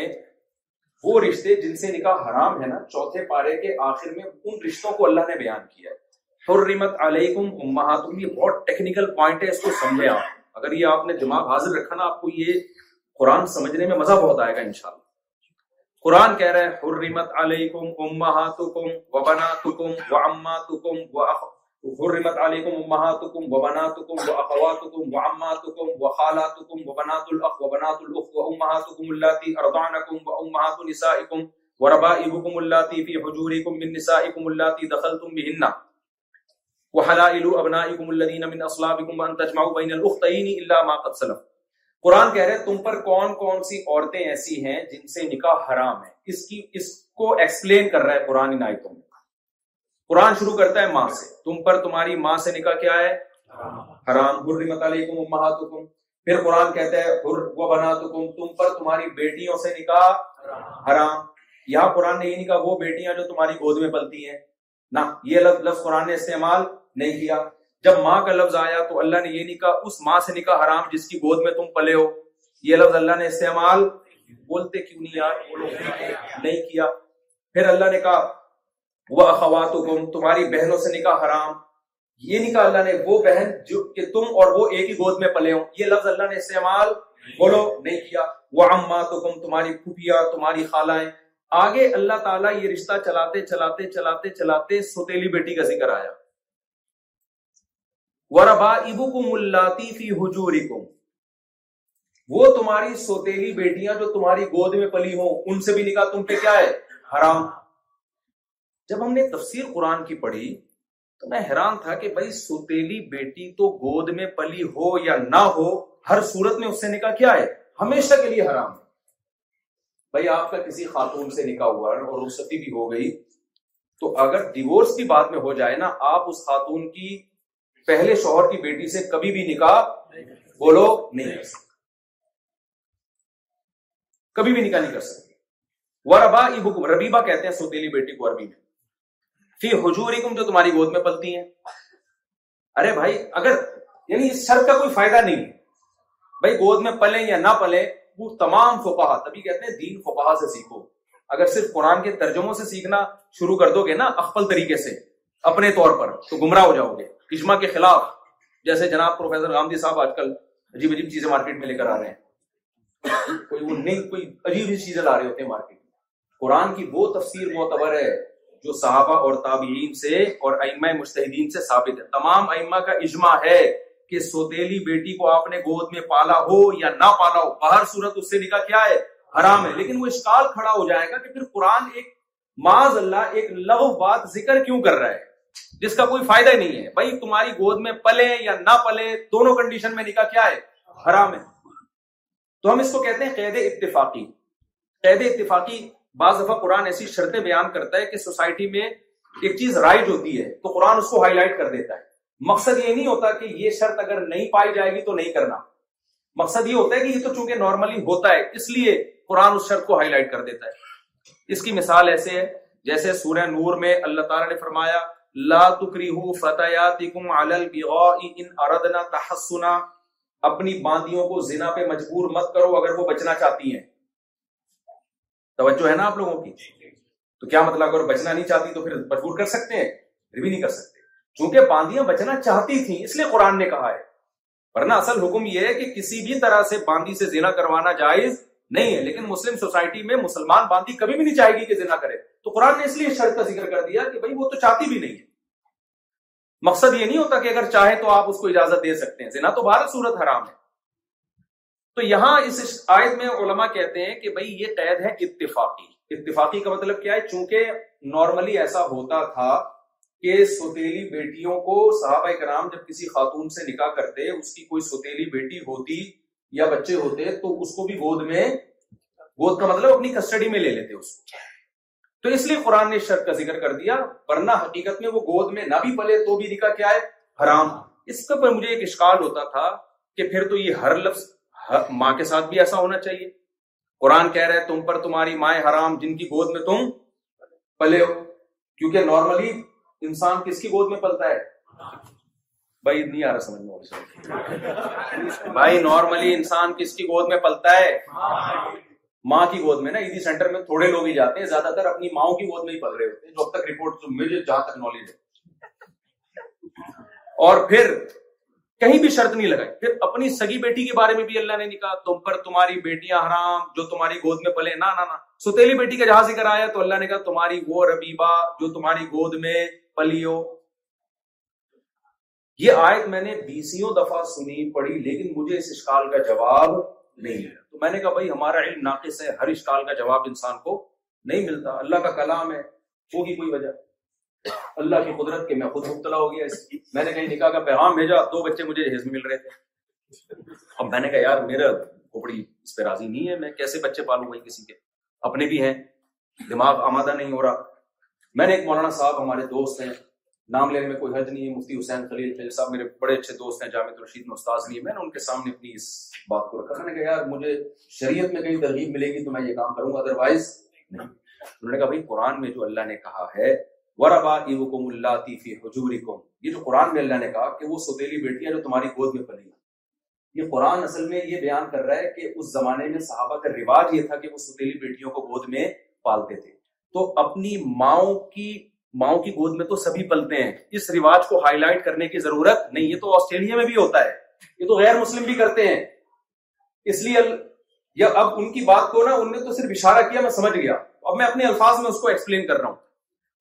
وہ رشتے جن سے نکاح حرام ہے نا چوتھے پارے کے آخر میں ان رشتوں کو اللہ نے بیان کیا ہے بہت ٹیکنیکل پوائنٹ ہے اس کو سمجھے آپ اگر یہ آپ نے دماغ حاضر رکھا نا آپ کو یہ قرآن سمجھنے میں مزہ بہت آئے گا انشاءاللہ قرآن کہہ رہا ہے حرمت علیکم امہاتکم وبناتکم وعماتکم واخ حرمت علیکم امہاتکم وبناتکم واخواتکم وعماتکم وخالاتکم وبنات الاخ وبنات الاخ وامہاتکم اللاتی ارضعنکم وامہات نسائکم وربائبکم اللاتی فی حجورکم من نسائکم اللاتی دخلتم بهن وحلائل ابنائکم الذين من اصلابکم ان تجمعوا بین الاختین الا ما قد سلف قرآن کہہ رہے تم پر کون کون سی عورتیں ایسی ہیں جن سے نکاح حرام ہے اس اس کی کو ایکسپلین کر رہا ہے قرآن ان آیتوں میں قرآن شروع کرتا ہے ماں سے تم پر تمہاری ماں سے نکاح کیا ہے حرام علیکم پھر قرآن کہتا ہے و بناتکم تم پر تمہاری بیٹیوں سے نکاح حرام یہاں قرآن نے نہیں نکاح وہ بیٹیاں جو تمہاری گود میں پلتی ہیں نہ یہ لفظ لفظ قرآن نے استعمال نہیں کیا جب ماں کا لفظ آیا تو اللہ نے یہ نہیں کہا اس ماں سے نکاح حرام جس کی گود میں تم پلے ہو یہ لفظ اللہ نے استعمال بولتے کیوں نہیں یار بولو نہیں کیا پھر اللہ نے کہا وہ اخوات گم تمہاری بہنوں سے نکاح حرام یہ نہیں کہا اللہ نے وہ بہن جو کہ تم اور وہ ایک ہی گود میں پلے ہوں یہ لفظ اللہ نے استعمال بولو نہیں کیا وہ اماں تو گم تمہاری پھوپیا تمہاری خالائیں آگے اللہ تعالیٰ یہ رشتہ چلاتے چلاتے چلاتے چلاتے سوتیلی بیٹی کا ذکر آیا ربا فی اللہ وہ تمہاری سوتےلی بیٹیاں جو تمہاری گود میں پلی ہوں ان سے بھی نکاح تم پہ کیا ہے حرام جب ہم نے تفسیر قرآن کی پڑھی تو میں حیران تھا کہ بھائی سوتیلی بیٹی تو گود میں پلی ہو یا نہ ہو ہر صورت میں اس سے نکاح کیا ہے ہمیشہ کے لیے حرام بھائی آپ کا کسی خاتون سے نکاح ہوا اور رخصتی بھی ہو گئی تو اگر ڈیوس کی بات میں ہو جائے نا آپ اس خاتون کی پہلے شوہر کی بیٹی سے کبھی بھی نکاح بولو نہیں کر سکتے کبھی بھی نکاح نہیں کر سکتے وہ ربا حکم ربیبا کہتے ہیں سوتیلی بیٹی کو میں کی حجوری تم جو تمہاری گود میں پلتی ہیں ارے بھائی اگر یعنی اس سر کا کوئی فائدہ نہیں بھائی گود میں پلے یا نہ پلے وہ تمام فوپاہ تبھی کہتے ہیں دین فوپاہ سے سیکھو اگر صرف قرآن کے ترجموں سے سیکھنا شروع کر دو گے نا اخفل طریقے سے اپنے طور پر تو گمراہ ہو جاؤ گے اجماع کے خلاف جیسے جناب پروفیسر صاحب آج کل عجیب عجیب چیزیں مارکیٹ میں لے کر آ رہے ہیں کوئی کوئی وہ نہیں عجیب ہی چیزیں لا رہے ہوتے ہیں مارکیٹ میں قرآن کی وہ تفسیر معتبر ہے جو صحابہ اور تابعین سے اور ائمہ مشتحدین سے ثابت ہے تمام ائمہ کا اجماع ہے کہ سوتیلی بیٹی کو آپ نے گود میں پالا ہو یا نہ پالا ہو باہر صورت اس سے نکاح کیا ہے حرام ہے لیکن وہ اشکال کھڑا ہو جائے گا کہ پھر قرآن ایک معاذ اللہ ایک لغو بات ذکر کیوں کر رہا ہے جس کا کوئی فائدہ ہی نہیں ہے بھائی تمہاری گود میں پلے یا نہ پلے دونوں کنڈیشن میں نکاح کیا ہے حرام ہے تو ہم اس کو کہتے ہیں قید اتفاقی قید اتفاقی بعض دفعہ قرآن ایسی شرطیں بیان کرتا ہے کہ سوسائٹی میں ایک چیز رائج ہوتی ہے تو قرآن اس کو ہائی لائٹ کر دیتا ہے مقصد یہ نہیں ہوتا کہ یہ شرط اگر نہیں پائی جائے گی تو نہیں کرنا مقصد یہ ہوتا ہے کہ یہ تو چونکہ نارملی ہوتا ہے اس لیے قرآن اس شرط کو ہائی لائٹ کر دیتا ہے اس کی مثال ایسے ہے جیسے سورہ نور میں اللہ تعالیٰ نے فرمایا لا تکریہو فتیاتکم علی ان اردنا تحسنا اپنی باندیوں کو زنا پہ مجبور مت کرو اگر وہ بچنا چاہتی ہیں توجہ ہے نا آپ لوگوں کی تو کیا مطلب اگر بچنا نہیں چاہتی تو پھر مجبور کر سکتے ہیں پھر بھی نہیں کر سکتے چونکہ باندیاں بچنا چاہتی تھیں اس لیے قرآن نے کہا ہے ورنہ اصل حکم یہ ہے کہ کسی بھی طرح سے باندی سے زنا کروانا جائز نہیں ہے لیکن مسلم سوسائٹی میں مسلمان باندھی کبھی بھی نہیں چاہے گی کہ زنا کرے تو قرآن نے اس لیے شرط کا ذکر کر دیا کہ بھائی وہ تو چاہتی بھی نہیں ہے مقصد یہ نہیں ہوتا کہ اگر چاہے تو آپ اس کو اجازت دے سکتے ہیں زنا تو تو بھارت صورت حرام ہے یہاں اس آیت میں علماء کہتے ہیں کہ بھائی یہ قید ہے اتفاقی اتفاقی کا مطلب کیا ہے چونکہ نارملی ایسا ہوتا تھا کہ سوتیلی بیٹیوں کو صحابہ کرام جب کسی خاتون سے نکاح کرتے اس کی کوئی سوتیلی بیٹی ہوتی یا بچے ہوتے تو اس کو بھی گود میں گود کا مطلب اپنی کسٹڈی میں لے لیتے اس کو تو اس لیے قرآن نے شرط کا ذکر کر دیا ورنہ حقیقت میں وہ گود میں نہ بھی پلے تو بھی نکاح کیا ہے حرام اس کے پر مجھے ایک اشکال ہوتا تھا کہ پھر تو یہ ہر لفظ ماں کے ساتھ بھی ایسا ہونا چاہیے قرآن کہہ رہے تم پر تمہاری مائیں حرام جن کی گود میں تم پلے ہو کیونکہ نارملی انسان کس کی گود میں پلتا ہے بھائی نہیں آ رہا سمجھ میں بھائی نارملی انسان کس کی گود میں پلتا ہے ماں کی گود میں نا اسی سینٹر میں تھوڑے لوگ ہی جاتے ہیں زیادہ تر اپنی ماؤں کی گود میں ہی پل رہے ہوتے ہیں جو اب تک رپورٹ جو مجھے جہاں تک نالج ہے اور پھر کہیں بھی شرط نہیں لگائی پھر اپنی سگی بیٹی کے بارے میں بھی اللہ نے نہیں کہا تم پر تمہاری بیٹیاں حرام جو تمہاری گود میں پلے نہ نہ سوتیلی بیٹی کا جہاں ذکر آیا تو اللہ نے کہا تمہاری وہ ربیبہ جو تمہاری گود میں پلی ہو یہ آیت میں نے بیسیوں دفعہ سنی پڑھی لیکن مجھے اس اشکال کا جواب نہیں ملا تو میں نے کہا بھائی ہمارا علم ناقص ہے ہر اشکال کا جواب انسان کو نہیں ملتا اللہ کا کلام ہے چوکی کوئی وجہ اللہ کی قدرت کے میں خود مبتلا ہو گیا اس کی میں نے کہیں نکاح کا پیغام بھیجا دو بچے مجھے حضر مل رہے تھے اب میں نے کہا یار میرا کھوپڑی اس پہ راضی نہیں ہے میں کیسے بچے پالوں گا کسی کے اپنے بھی ہیں دماغ آمادہ نہیں ہو رہا میں نے ایک مولانا صاحب ہمارے دوست ہیں نام لینے میں کوئی حج نہیں ہے مفتی حسین خلیل خلیل صاحب میرے بڑے اچھے دوست ہیں جامع رشید میں استاذ نہیں ہے میں نے ان کے سامنے اپنی اس بات کو رکھا میں نے کہا یار مجھے شریعت میں کہیں ترغیب ملے گی تو میں یہ کام کروں گا ادروائز نہیں انہوں نے کہا بھائی قرآن میں جو اللہ نے کہا ہے وربا ایوکم اللہ تیفی حجورکم یہ جو قرآن میں اللہ نے کہا کہ وہ سوتیلی بیٹیاں جو تمہاری گود میں پلی یہ قرآن اصل میں یہ بیان کر رہا ہے کہ اس زمانے میں صحابہ کا رواج یہ تھا کہ وہ سوتیلی بیٹیوں کو گود میں پالتے تھے تو اپنی ماؤں کی ماؤں کی گود میں تو سبھی پلتے ہیں اس رواج کو ہائی لائٹ کرنے کی ضرورت نہیں یہ تو آسٹریلیا میں بھی ہوتا ہے یہ تو غیر مسلم بھی کرتے ہیں اس لیے یا اب ان کی بات کو نا ان نے تو صرف اشارہ کیا میں سمجھ گیا اب میں اپنے الفاظ میں اس کو ایکسپلین کر رہا ہوں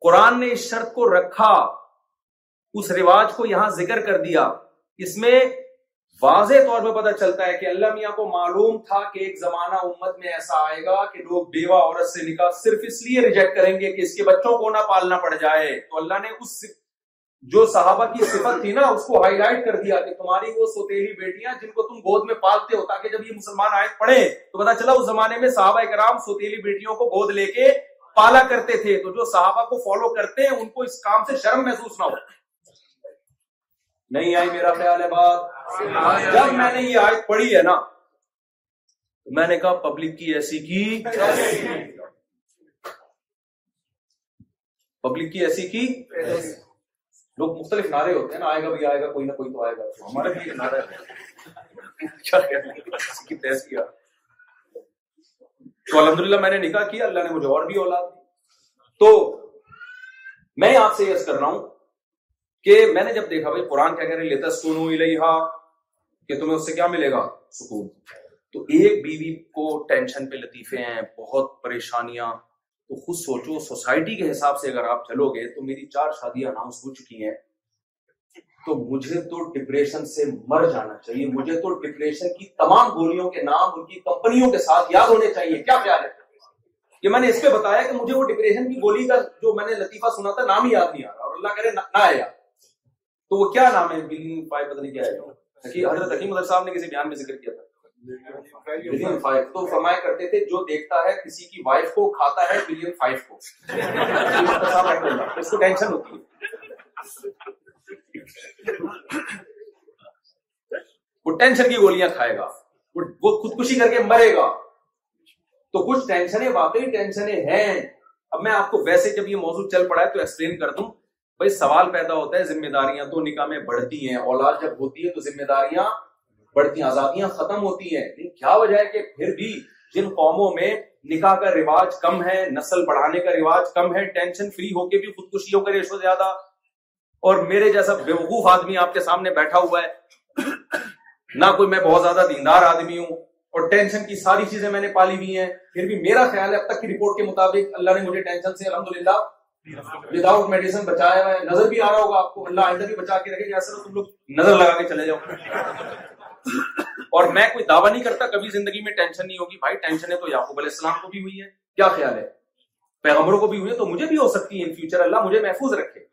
قرآن نے اس شرط کو رکھا اس رواج کو یہاں ذکر کر دیا اس میں واضح طور پہ پتہ چلتا ہے کہ اللہ میاں کو معلوم تھا کہ ایک زمانہ امت میں ایسا آئے گا کہ لوگ بیوہ عورت سے نکاح صرف اس لیے ریجیکٹ کریں گے کہ اس کے بچوں کو نہ پالنا پڑ جائے تو اللہ نے اس جو صحابہ کی صفت تھی نا اس کو ہائی لائٹ کر دیا کہ تمہاری وہ سوتےلی بیٹیاں جن کو تم گود میں پالتے ہو تاکہ جب یہ مسلمان آئے پڑھے تو پتا چلا اس زمانے میں صحابہ کرام سوتےلی بیٹیوں کو گود لے کے پالا کرتے تھے تو جو صحابہ کو فالو کرتے ہیں ان کو اس کام سے شرم محسوس نہ ہو نہیں آئی میرا خیال ہے بات جب میں نے یہ آیت پڑھی ہے نا میں نے کہا پبلک کی ایسی کی پبلک کی ایسی کی لوگ مختلف نعرے ہوتے ہیں نا آئے گا بھی آئے گا کوئی نہ کوئی تو آئے گا ہمارا بھی نعرہ تو الحمد للہ میں نے نکاح کیا اللہ نے مجھے اور بھی اولاد تو میں آپ سے یس کر رہا ہوں کہ میں نے جب دیکھا بھائی قرآن کیا کہہ رہے لیتا سنو ہا کہ تمہیں اس سے کیا ملے گا سکون تو ایک بیوی کو ٹینشن پہ لطیفے ہیں بہت پریشانیاں تو خود سوچو سوسائٹی کے حساب سے اگر آپ چلو گے تو میری چار شادیاں نام سو چکی ہیں تو مجھے تو ڈپریشن سے مر جانا چاہیے مجھے تو ڈپریشن کی تمام گولیاں کے نام ان کی کمپنیوں کے ساتھ یاد ہونے چاہیے کیا پیار ہے یہ میں نے اس پہ بتایا کہ مجھے وہ ڈپریشن کی گولی کا جو میں نے لطیفہ سنا تھا نام ہی یاد نہیں آ رہا اور اللہ رہے نہ آیا تو وہ کیا نام ہے بلنگ فائیو پتہ نہیں کیا ہے حضرت حکیم مدر مطلب صاحب نے کسی بیان میں ذکر کیا تھا بلین فائف تو فرمایا کرتے تھے جو دیکھتا ہے کسی کی وائف کو کھاتا ہے بلین فائف کو مطلب اس کو ٹینشن ہوتی ہے وہ ٹینشن کی گولیاں کھائے گا وہ خودکشی کر کے مرے گا تو کچھ ٹینشنیں واقعی ٹینشنیں ہیں اب میں آپ کو ویسے جب یہ موضوع چل پڑا ہے تو ایکسپلین کر دوں بھائی سوال پیدا ہوتا ہے ذمہ داریاں تو نکاح میں بڑھتی ہیں اولاد جب ہوتی ہے تو ذمہ داریاں بڑھتی ہیں آزادیاں ختم ہوتی ہیں لیکن کیا وجہ ہے کہ پھر بھی جن قوموں میں نکاح کا رواج کم ہے نسل بڑھانے کا رواج کم ہے ٹینشن فری ہو کے بھی خودکشیوں کا ریشو زیادہ اور میرے جیسا بیوقوف آدمی آپ کے سامنے بیٹھا ہوا ہے نہ کوئی میں بہت زیادہ دیندار آدمی ہوں اور ٹینشن کی ساری چیزیں میں نے پالی ہوئی ہیں پھر بھی میرا خیال ہے اب تک کی رپورٹ کے مطابق اللہ نے مجھے ٹینشن سے الحمد للہ وداؤٹ میڈیسن بچایا ہوا ہے نظر بھی آ رہا ہوگا آپ کو اللہ آئندہ بھی بچا کے رکھے تم لوگ نظر لگا کے چلے جاؤ اور میں کوئی دعویٰ نہیں کرتا کبھی زندگی میں ٹینشن نہیں ہوگی بھائی ٹینشن ہے تو یعقوب علیہ السلام کو بھی ہوئی ہے کیا خیال ہے پیغمبروں کو بھی ہوئی ہے تو مجھے بھی ہو سکتی ہے ان فیوچر اللہ مجھے محفوظ رکھے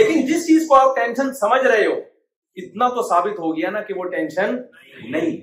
لیکن جس چیز کو آپ ٹینشن سمجھ رہے ہو اتنا تو ثابت ہو گیا نا کہ وہ ٹینشن نہیں ہے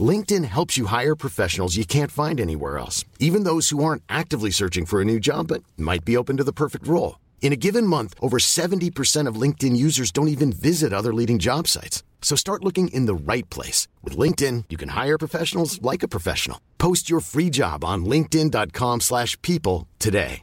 LinkedIn helps you hire professionals you can't find anywhere else, even those who aren't actively searching for a new job but might be open to the perfect role. In a given month, over 70% of LinkedIn users don't even visit other leading job sites. So start looking in the right place. With LinkedIn, you can hire professionals like a professional. Post your free job on linkedin.com/people today.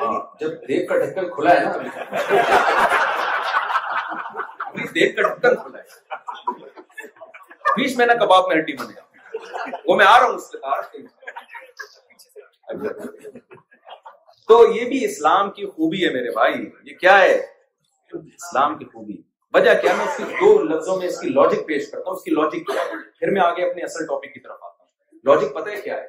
ہاں، جب rape کا ڈھکن کھلا ہے نا کا ڈھکن کھلا ہے بیس مہینہ کباب میں ہڈی وہ میں آ رہا ہوں تو یہ بھی اسلام کی خوبی ہے میرے بھائی یہ کیا ہے اسلام کی خوبی وجہ کیا میں اس کی دو لفظوں میں اس کی لاجک پیش کرتا ہوں اس کی لاجک پھر میں آگے اپنے اصل ٹاپک کی طرف آتا ہوں لاجک پتہ ہے کیا ہے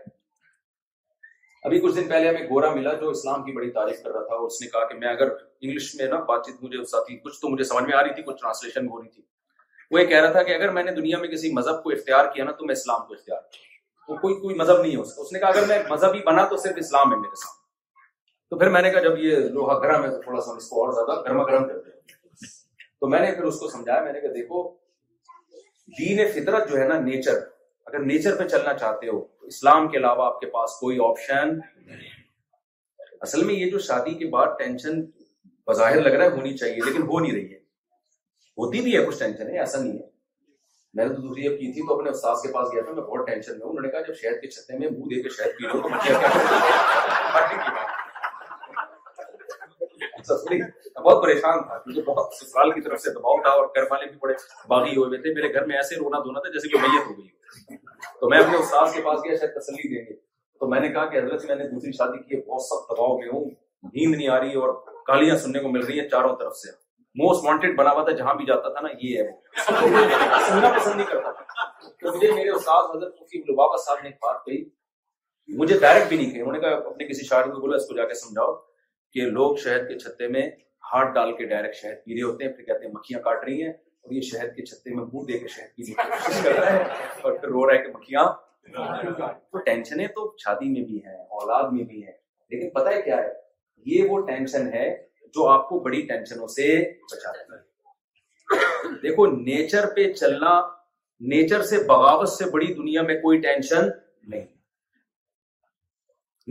ابھی کچھ دن پہلے ہمیں گورا ملا جو اسلام کی بڑی تعریف کر رہا تھا اور اس نے کہا کہ میں اگر انگلش میں نا بات چیت مجھے اس ساتھی کچھ تو مجھے سمجھ میں آ رہی تھی کچھ ٹرانسلیشن ہو رہی تھی وہ یہ کہہ رہا تھا کہ اگر میں نے دنیا میں کسی مذہب کو اختیار کیا نا تو میں اسلام کو اختیار کیا وہ کوئی کوئی مذہب نہیں ہے اس نے کہا اگر میں مذہب ہی بنا تو صرف اسلام ہے میرے ساتھ تو پھر میں نے کہا جب یہ لوہا گرم ہے تو تھوڑا سا اس کو اور زیادہ گرما گرم کر دیا تو میں نے پھر اس کو سمجھایا میں نے کہا دیکھو دین فطرت جو ہے نا نیچر اگر نیچر پہ چلنا چاہتے ہو تو اسلام کے علاوہ آپ کے پاس کوئی آپشن اصل میں یہ جو شادی کے بعد ٹینشن بظاہر لگ رہا ہے ہونی چاہیے لیکن ہو نہیں رہی ہے ہوتی بھی ہے کچھ ٹینشن ہے ایسا نہیں ہے میں نے تو دوسری جب کی تھی تو اپنے استاد کے پاس گیا تھا میں بہت ٹینشن میں انہوں نے کہا جب شہد کے چھتے میں منہ دے کے شہد پی لو تو اچھا، بہت پریشان تھا کیونکہ بہت سسرال کی طرف سے دباؤ تھا اور گھر والے بھی بڑے باغی ہوئے تھے میرے گھر میں ایسے رونا دھونا تھا جیسے کہ میت ہو گئی تو میں اپنے استاد کے پاس گیا شاید تسلی دیں گے تو میں نے کہا کہ حضرت جی، میں نے دوسری شادی کی ہے بہت سخت دباؤ میں ہوں نیند نہیں آ رہی اور گالیاں سننے کو مل رہی ہیں چاروں طرف سے موسٹ وانٹیڈ بنا ہوا تھا جہاں بھی جاتا تھا نا یہ ہے وہ سننا پسند نہیں کرتا تو مجھے میرے استاد حضرت مفتی بابا صاحب نے ایک بات کہی مجھے ڈائریکٹ بھی نہیں کہی انہوں نے کہا اپنے کسی شاعر کو بولا اس کو جا کے سمجھاؤ کہ لوگ شہد کے چھتے میں ہاتھ ڈال کے ڈائریکٹ شہد پی رہے ہوتے ہیں پھر کہتے ہیں مکھیاں کاٹ رہی ہیں اور یہ شہر کے چھتے میں منہ دے کے شہر کی کوشش کر رہا رہا ہے ہے اور پھر رو کہ مکھیاں تو ٹینشنیں تو شادی میں بھی ہیں اولاد میں بھی ہیں لیکن پتہ ہے کیا ہے یہ وہ ٹینشن ہے جو آپ کو بڑی ٹینشنوں سے بچا دیتا ہے دیکھو نیچر پہ چلنا نیچر سے بغاوت سے بڑی دنیا میں کوئی ٹینشن نہیں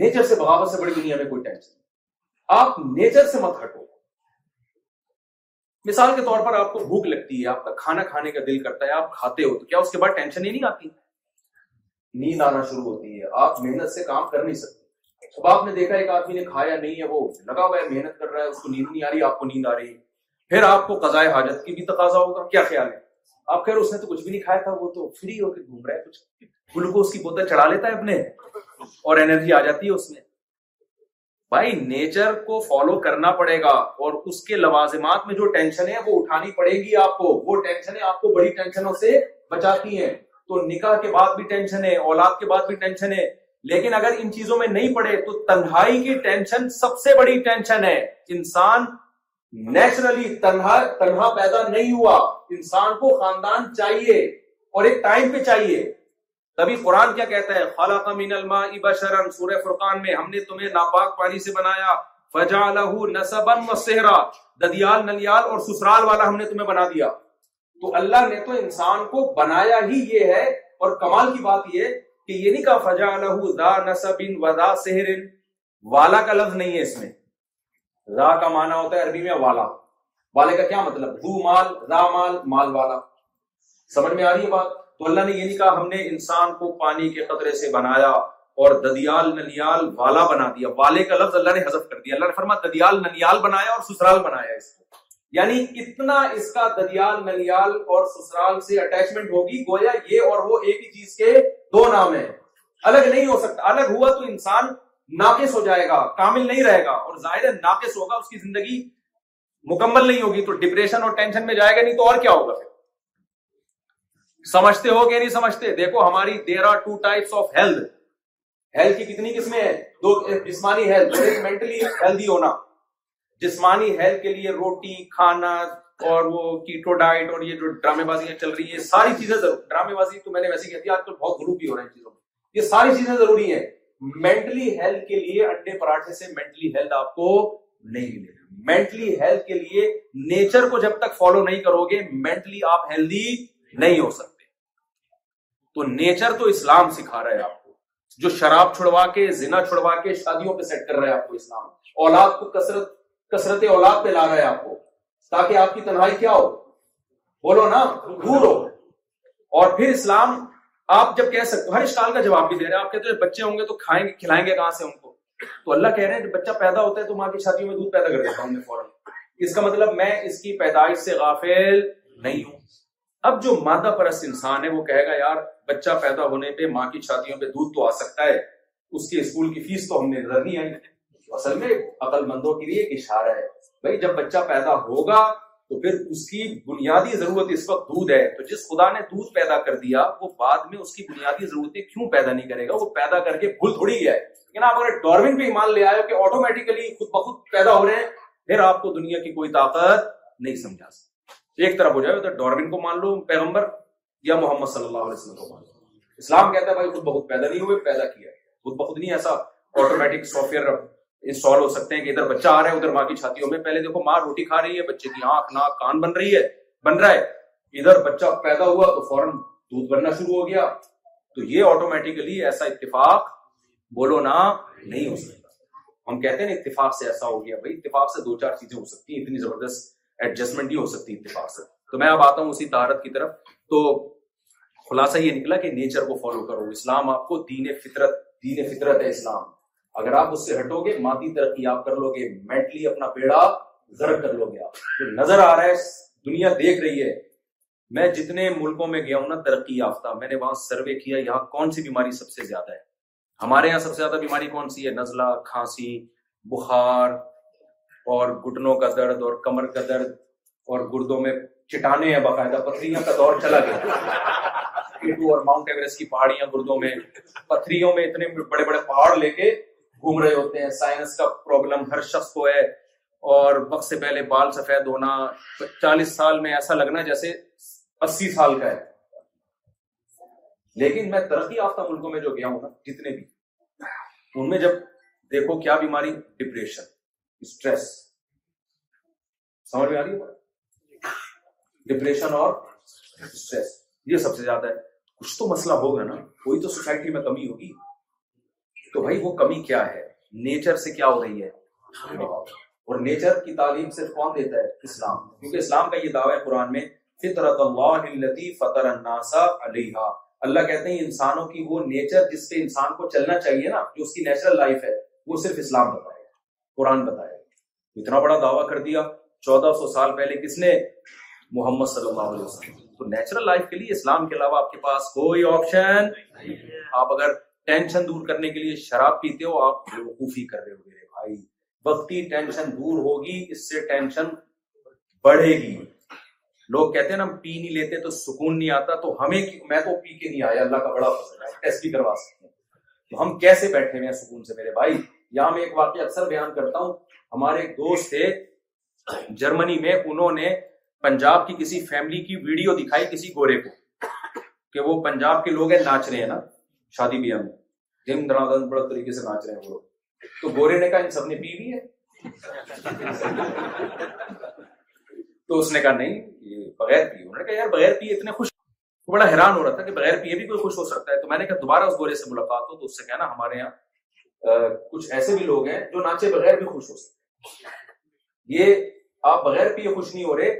نیچر سے بغاوت سے بڑی دنیا میں کوئی ٹینشن آپ نیچر سے مت ہٹو مثال کے طور پر آپ کو بھوک لگتی ہے آپ کا کھانا کھانے کا دل کرتا ہے آپ کھاتے ہو تو کیا اس کے بعد ٹینشن ہی نہیں آتی نیند آنا شروع ہوتی ہے آپ محنت سے کام کر نہیں سکتے اب آپ نے دیکھا ایک آدمی نے کھایا نہیں ہے وہ لگا ہوا ہے محنت کر رہا ہے اس کو نیند نہیں آ رہی آپ کو نیند آ رہی ہے پھر آپ کو قضاء حاجت کی بھی تقاضا ہوگا کیا خیال ہے آپ خیر اس نے تو کچھ بھی نہیں کھایا تھا وہ تو فری ہو کے گھوم رہا ہے کچھ گلوکوز کی بوتل چڑھا لیتا ہے اپنے اور انرجی آ جاتی ہے اس میں بھائی نیچر کو فالو کرنا پڑے گا اور اس کے لوازمات میں جو ٹینشن ہے وہ اٹھانی پڑے گی آپ کو وہ ٹینشن آپ کو بڑی ٹینشنوں سے بچاتی ہیں تو نکاح کے بعد بھی ٹینشن ہے اولاد کے بعد بھی ٹینشن ہے لیکن اگر ان چیزوں میں نہیں پڑے تو تنہائی کی ٹینشن سب سے بڑی ٹینشن ہے انسان نیچرلی تنہا تنہا پیدا نہیں ہوا انسان کو خاندان چاہیے اور ایک ٹائم پہ چاہیے تبھی قرآن کیا کہتا ہے خلق من الماء بشرا سورہ فرقان میں ہم نے تمہیں ناپاک پانی سے بنایا فجعلہ نسبا وسہرا ددیال نلیال اور سسرال والا ہم نے تمہیں بنا دیا تو اللہ نے تو انسان کو بنایا ہی یہ ہے اور کمال کی بات یہ کہ یہ نہیں کہا فجعلہ دا نسب و دا سہرن والا کا لفظ نہیں ہے اس میں را کا معنی ہوتا ہے عربی میں والا والے کا کیا مطلب دو مال را مال مال والا سمجھ میں آ رہی ہے بات تو اللہ نے یہ نہیں کہا ہم نے انسان کو پانی کے خطرے سے بنایا اور ددیال ننیال والا بنا دیا والے کا لفظ اللہ نے حذف کر دیا اللہ نے فرما ددیال ننیال بنایا اور سسرال بنایا اس کو یعنی کتنا اس کا ددیال ننیال اور سسرال سے اٹیچمنٹ ہوگی گویا یہ اور وہ ایک ہی چیز کے دو نام ہیں الگ نہیں ہو سکتا الگ ہوا تو انسان ناقص ہو جائے گا کامل نہیں رہے گا اور ہے ناقص ہوگا اس کی زندگی مکمل نہیں ہوگی تو ڈپریشن اور ٹینشن میں جائے گا نہیں تو اور کیا ہوگا پھر سمجھتے ہو کہ نہیں سمجھتے دیکھو ہماری there are two types of health health کی کتنی قسمیں ہیں دو جسمانی ہیلتھ مینٹلی ہیلدی ہونا جسمانی ہیلتھ کے لیے روٹی کھانا اور وہ کیٹو ڈائٹ اور یہ جو ڈرامے بازیاں چل رہی ہیں ساری چیزیں ضرور ڈرامے بازی تو میں نے ویسے کہتی آج کل بہت گروپ بھی ہو رہے ہیں چیزوں یہ ساری چیزیں ضروری ہیں مینٹلی ہیلتھ کے لیے انڈے پراٹھے سے مینٹلی ہیلتھ آپ کو نہیں ملے گا مینٹلی ہیلتھ کے لیے نیچر کو جب تک فالو نہیں کرو گے مینٹلی آپ ہیلدی نہیں ہو سکتے تو نیچر تو اسلام سکھا رہا ہے آپ کو جو شراب چھڑوا کے زنا چھڑوا کے شادیوں پہ سیٹ کر رہا ہے آپ کو اسلام اولاد کو کسرت کسرت اولاد پہ لا رہا ہے آپ کو تاکہ آپ کی تنہائی کیا ہو بولو نا دور ہو اور پھر اسلام آپ جب کہہ سکتے ہر اس کا جواب بھی دے رہے ہیں آپ کہتے ہیں بچے ہوں گے تو کھائیں گے کھلائیں گے کہاں سے ان کو تو اللہ کہہ رہے ہیں بچہ پیدا ہوتا ہے تو ماں کی شادیوں میں دودھ پیدا کر دیتا ہوں فوراً اس کا مطلب میں اس کی پیدائش سے غافل نہیں ہوں اب جو مادہ پرست انسان ہے وہ کہے گا یار بچہ پیدا ہونے پہ ماں کی چھاتیوں پہ دودھ تو آ سکتا ہے اس کے اسکول کی فیس تو ہم نے نظر نہیں آئی اصل میں عقل مندوں کے لیے ایک اشارہ ہے بھائی جب بچہ پیدا ہوگا تو پھر اس کی بنیادی ضرورت اس وقت دودھ ہے تو جس خدا نے دودھ پیدا کر دیا وہ بعد میں اس کی بنیادی ضرورتیں کیوں پیدا نہیں کرے گا وہ پیدا کر کے بھول تھوڑی ہے لیکن آپ اگر ڈاروین پہ ایمان لے آئے کہ آٹومیٹیکلی خود بخود پیدا ہو رہے ہیں پھر آپ کو دنیا کی کوئی طاقت نہیں سمجھا ایک طرف ہو جائے تو ڈاربین کو مان لو پیغمبر یا محمد صلی اللہ علیہ وسلم اسلام کہتا ہے بھائی خود بہت پیدا نہیں ہوئے پیدا کیا خود نہیں ایسا آٹومیٹک سافٹ ویئر انسٹال ہو سکتے ہیں کہ ادھر بچہ آ رہا ہے ادھر ماں کی چھاتیوں میں پہلے دیکھو ماں روٹی کھا رہی ہے بچے کی آنکھ ناک کان بن رہی ہے بن رہا ہے ادھر بچہ پیدا ہوا تو فوراً دودھ بننا شروع ہو گیا تو یہ آٹومیٹکلی ایسا اتفاق بولو نا نہیں ہو سکتا ہم کہتے ہیں نا اتفاق سے ایسا ہو گیا بھائی اتفاق سے دو چار چیزیں ہو سکتی ہیں اتنی زبردست ایڈجسٹمنٹ ہی ہو سکتی ہے اتفاق سے تو میں اب آتا ہوں اسی تہارت کی طرف تو خلاصہ یہ نکلا کہ نیچر کو فالو کرو اسلام آپ کو دین فطرت دین فطرت ہے اسلام اگر آپ اس سے ہٹو گے مادی ترقی آپ کر لو گے مینٹلی اپنا بیڑا زر کر لو گے آپ نظر آ رہا ہے دنیا دیکھ رہی ہے میں جتنے ملکوں میں گیا ہوں نا ترقی یافتہ میں نے وہاں سروے کیا یہاں کون سی بیماری سب سے زیادہ ہے ہمارے یہاں سب سے زیادہ بیماری کون سی ہے نزلہ کھانسی بخار اور گھٹنوں کا درد اور کمر کا درد اور گردوں میں چٹانے ہیں باقاعدہ پتھریوں کا دور چلا گیا اور ماؤنٹ ایوریسٹ کی پہاڑیاں گردوں میں پتھریوں میں اتنے بڑے بڑے پہاڑ لے کے گھوم رہے ہوتے ہیں سائنس کا پرابلم ہر شخص کو ہے اور وقت سے پہلے بال سفید ہونا چالیس سال میں ایسا لگنا جیسے اسی سال کا ہے لیکن میں ترقی یافتہ ملکوں میں جو گیا ہوں نا جتنے بھی ان میں جب دیکھو کیا بیماری ڈپریشن اسٹریس سمجھ میں آ رہی ہے ڈپریشن اور اسٹریس یہ سب سے زیادہ ہے کچھ تو مسئلہ ہوگا نا کوئی تو سوسائٹی میں کمی ہوگی تو بھائی وہ کمی کیا ہے نیچر سے کیا ہو رہی ہے اور نیچر کی تعلیم صرف کون دیتا ہے اسلام کیونکہ اسلام کا یہ دعویٰ ہے قرآن میں فطرت اللہ التی فطر الناس علیہ اللہ کہتے ہیں انسانوں کی وہ نیچر جس پہ انسان کو چلنا چاہیے نا جو اس کی نیچرل لائف ہے وہ صرف اسلام بتایا قرآن بتایا اتنا بڑا دعویٰ کر دیا چودہ سو سال پہلے کس نے محمد صلی اللہ علیہ وسلم تو نیچرل لائف کے لیے اسلام کے علاوہ آپ آپ کے کے پاس کوئی آپشن اگر ٹینشن دور کرنے لیے شراب پیتے ہو آپ بے وقوفی لوگ کہتے ہیں نا ہم پی نہیں لیتے تو سکون نہیں آتا تو ہمیں میں تو پی کے نہیں آیا اللہ کا بڑا ٹیسٹ بھی کروا سکتے ہیں تو ہم کیسے بیٹھے ہوئے ہیں سکون سے میرے بھائی یہاں میں ایک واقعہ اکثر بیان کرتا ہوں ہمارے ایک دوست تھے جرمنی میں انہوں نے پنجاب کی کسی فیملی کی ویڈیو دکھائی کسی گورے کو کہ وہ پنجاب کے لوگ ہیں ناچ رہے ہیں نا شادی بیاہ میں طریقے سے ناچ رہے ہیں وہ لوگ تو گورے نے کہا ان سب نے نے نے ہے تو اس کہا کہا نہیں یہ بغیر پیے انہوں یار بغیر پیے اتنے خوش بڑا حیران ہو رہا تھا کہ بغیر پیے بھی کوئی خوش ہو سکتا ہے تو میں نے کہا دوبارہ اس گورے سے ملاقات ہو تو اس سے کہنا ہمارے یہاں کچھ ایسے بھی لوگ ہیں جو ناچے بغیر بھی خوش ہو سکتے یہ آپ بغیر پیے خوش نہیں ہو رہے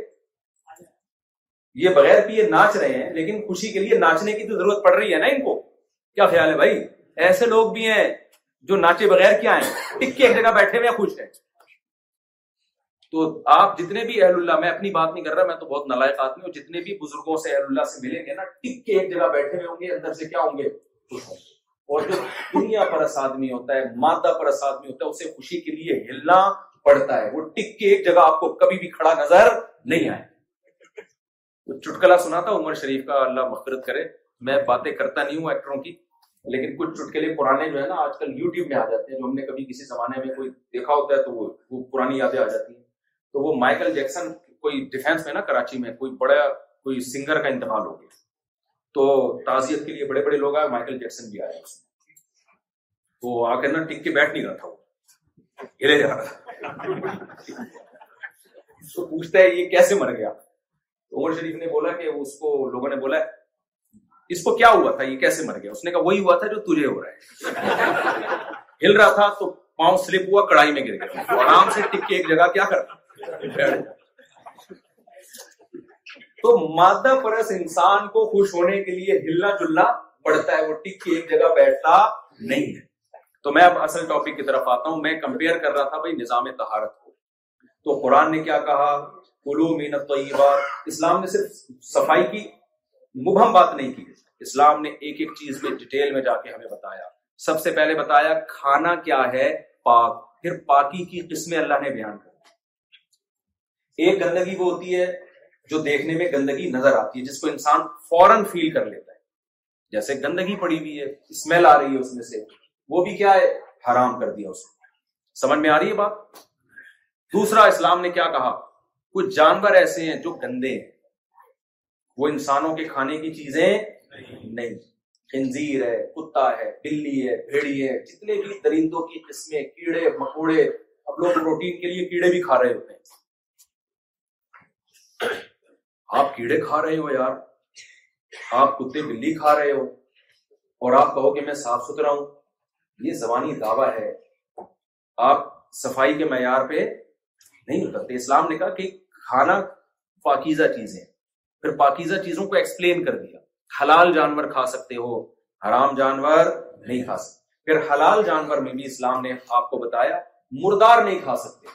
یہ بغیر بھی یہ ناچ رہے ہیں لیکن خوشی کے لیے ناچنے کی تو ضرورت پڑ رہی ہے نا ان کو کیا خیال ہے بھائی ایسے لوگ بھی ہیں جو ناچے بغیر کیا ہیں ایک جگہ بیٹھے ہوئے خوش ہیں تو آپ جتنے بھی اہل اللہ میں اپنی بات نہیں کر رہا میں تو بہت نالائق آدمی ہوں جتنے بھی بزرگوں سے اہل اللہ سے ملیں گے نا ٹک کے ایک جگہ بیٹھے ہوئے ہوں گے اندر سے کیا ہوں گے خوش ہوں گے اور جو دنیا پر اس آدمی ہوتا ہے مادہ پر اس آدمی ہوتا ہے اسے خوشی کے لیے ہلنا پڑتا ہے وہ ٹک کے ایک جگہ آپ کو کبھی بھی کھڑا نظر نہیں آئے تو چٹکلا سنا تھا عمر شریف کا اللہ مغفرت کرے میں باتیں کرتا نہیں ہوں ایکٹروں کی لیکن کچھ چٹکلے پرانے جو ہے نا آج کل یوٹیوب میں آ جاتے ہیں جو ہم نے کبھی کسی زمانے میں کوئی دیکھا ہوتا ہے تو وہ پرانی یادیں آ جاتی ہیں تو وہ مائیکل جیکسن کوئی ڈیفینس میں نا کراچی میں کوئی بڑا کوئی سنگر کا انتقال ہو گیا تو تعزیت کے لیے بڑے بڑے لوگ آئے مائیکل جیکسن بھی آیا تو آ نا ٹک کے بیٹھ نہیں رہا تھا وہ پوچھتا ہے یہ کیسے مر گیا عمر شریف نے بولا کہ اس کو لوگوں نے بولا اس کو کیا ہوا تھا یہ کیسے مر گیا اس نے کہا وہی ہوا تھا جو تجھے ہو رہا رہا ہے ہل تھا تو پاؤں سلپ ہوا کڑائی میں گر گیا آرام سے ٹک کے ایک جگہ کیا کرتا تو مادہ پرس انسان کو خوش ہونے کے لیے ہلنا جلنا پڑتا ہے وہ ٹک کے ایک جگہ بیٹھتا نہیں ہے تو میں اب اصل ٹاپک کی طرف آتا ہوں میں کمپیئر کر رہا تھا بھائی نظام تہارت کو تو قرآن نے کیا کہا اسلام نے صرف صفائی کی مبہم بات نہیں کی اسلام نے ایک ایک چیز پہ ڈیٹیل میں جا کے ہمیں بتایا سب سے پہلے بتایا کھانا کیا ہے پاک پھر پاکی کی قسمیں اللہ نے بیان کر ایک گندگی وہ ہوتی ہے جو دیکھنے میں گندگی نظر آتی ہے جس کو انسان فوراً فیل کر لیتا ہے جیسے گندگی پڑی ہوئی ہے اسمیل آ رہی ہے اس میں سے وہ بھی کیا ہے حرام کر دیا اس کو سمجھ میں آ رہی ہے بات دوسرا اسلام نے کیا کہا کچھ جانور ایسے ہیں جو گندے ہیں وہ انسانوں کے کھانے کی چیزیں نہیں خنزیر ہے کتا ہے بلی ہے بھیڑی ہے جتنے بھی درندوں کی قسمیں کیڑے مکوڑے اب لوگ پروٹین کے لیے کیڑے بھی کھا رہے ہوتے ہیں آپ کیڑے کھا رہے ہو یار آپ کتے بلی کھا رہے ہو اور آپ کہو کہ میں صاف ستھرا ہوں یہ زبانی دعویٰ ہے آپ صفائی کے معیار پہ نہیں اترتے اسلام نے کہا کہ کھانا پاکیزہ چیزیں پھر پاکیزہ چیزوں کو ایکسپلین کر دیا حلال جانور کھا سکتے ہو حرام جانور نہیں کھا سکتے پھر حلال جانور میں بھی اسلام نے آپ کو بتایا مردار نہیں کھا سکتے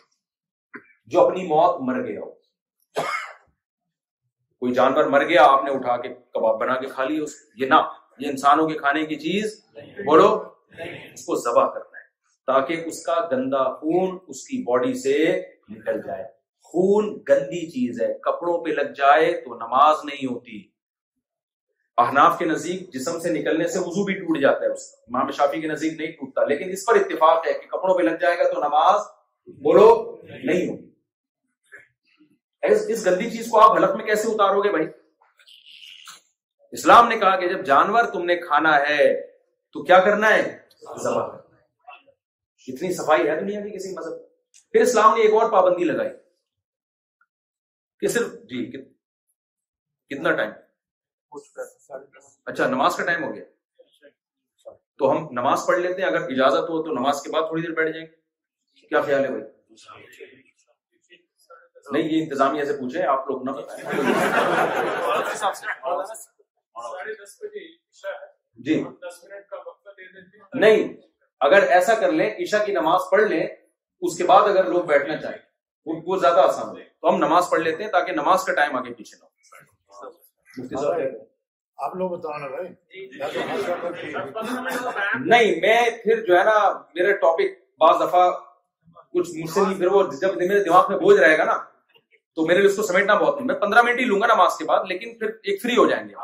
جو اپنی موت مر گیا ہو کوئی جانور مر گیا آپ نے اٹھا کے کباب بنا کے کھا لی نہ یہ انسانوں کے کھانے کی چیز بولو اس کو ذبح کرنا ہے تاکہ اس کا گندا خون اس کی باڈی سے نکل جائے خون گندی چیز ہے کپڑوں پہ لگ جائے تو نماز نہیں ہوتی احناف کے نزدیک جسم سے نکلنے سے وضو بھی ٹوٹ جاتا ہے اس کا امام شافی کے نزدیک نہیں ٹوٹتا لیکن اس پر اتفاق ہے کہ کپڑوں پہ لگ جائے گا تو نماز بولو نہیں ہو اس گندی چیز کو آپ حلق میں کیسے اتارو گے بھائی اسلام نے کہا کہ جب جانور تم نے کھانا ہے تو کیا کرنا ہے اتنی صفائی ہے دنیا کے کسی مذہب پھر اسلام نے ایک اور پابندی لگائی صرف جی کتنا ٹائم اچھا نماز کا ٹائم ہو گیا تو ہم نماز پڑھ لیتے ہیں اگر اجازت ہو تو نماز کے بعد تھوڑی دیر بیٹھ جائیں گے کیا خیال ہے بھائی نہیں یہ انتظامیہ سے پوچھیں آپ لوگ نہ جی نہیں اگر ایسا کر لیں عشا کی نماز پڑھ لیں اس کے بعد اگر لوگ بیٹھنا چاہیں زیادہ آسان ہو جائے تو ہم نماز پڑھ لیتے ہیں تاکہ نماز کا ٹائم آگے پیچھے نہ ہو آپ لوگ بتانا نہیں میں پھر جو ہے نا میرا ٹاپک بعض دفعہ کچھ مجھ سے وہ جب میرے دماغ میں بوجھ رہے گا نا تو میرے لیے اس کو سمیٹنا بہت میں پندرہ منٹ ہی لوں گا نماز کے بعد لیکن پھر ایک فری ہو جائیں گے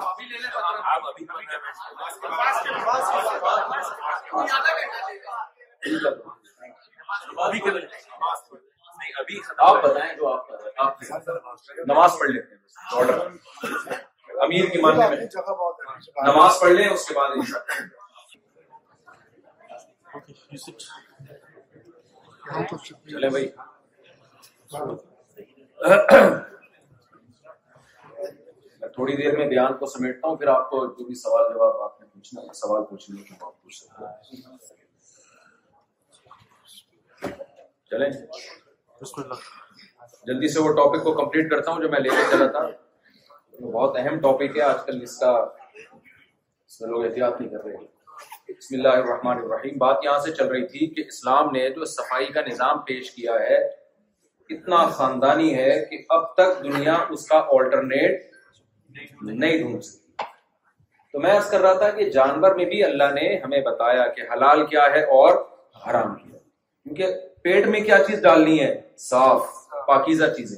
ابھی آپ بتائیں جو آپ نماز پڑھ لیتے ہیں امیر کی ماننے میں نماز پڑھ لیں اس کے بعد چلے بھائی تھوڑی دیر میں بیان کو سمیٹتا ہوں پھر آپ کو جو بھی سوال جواب آپ نے پوچھنا ہے سوال پوچھنے کے بعد پوچھ سکتے ہیں چلیں جلدی سے وہ ٹاپک کو کمپلیٹ کرتا ہوں جو میں لے کے چلا تھا بہت اہم ٹاپک ہے آج کل اس کا اس میں لوگ احتیاط نہیں کر رہے بسم اللہ الرحمن الرحیم بات یہاں سے چل رہی تھی کہ اسلام نے جو صفائی کا نظام پیش کیا ہے اتنا خاندانی ہے کہ اب تک دنیا اس کا آلٹرنیٹ نہیں ڈھونڈ سکتی تو میں عرض کر رہا تھا کہ جانور میں بھی اللہ نے ہمیں بتایا کہ حلال کیا ہے اور حرام کیا کیونکہ پیٹ میں کیا چیز ڈالنی ہے صاف پاکیزہ چیزیں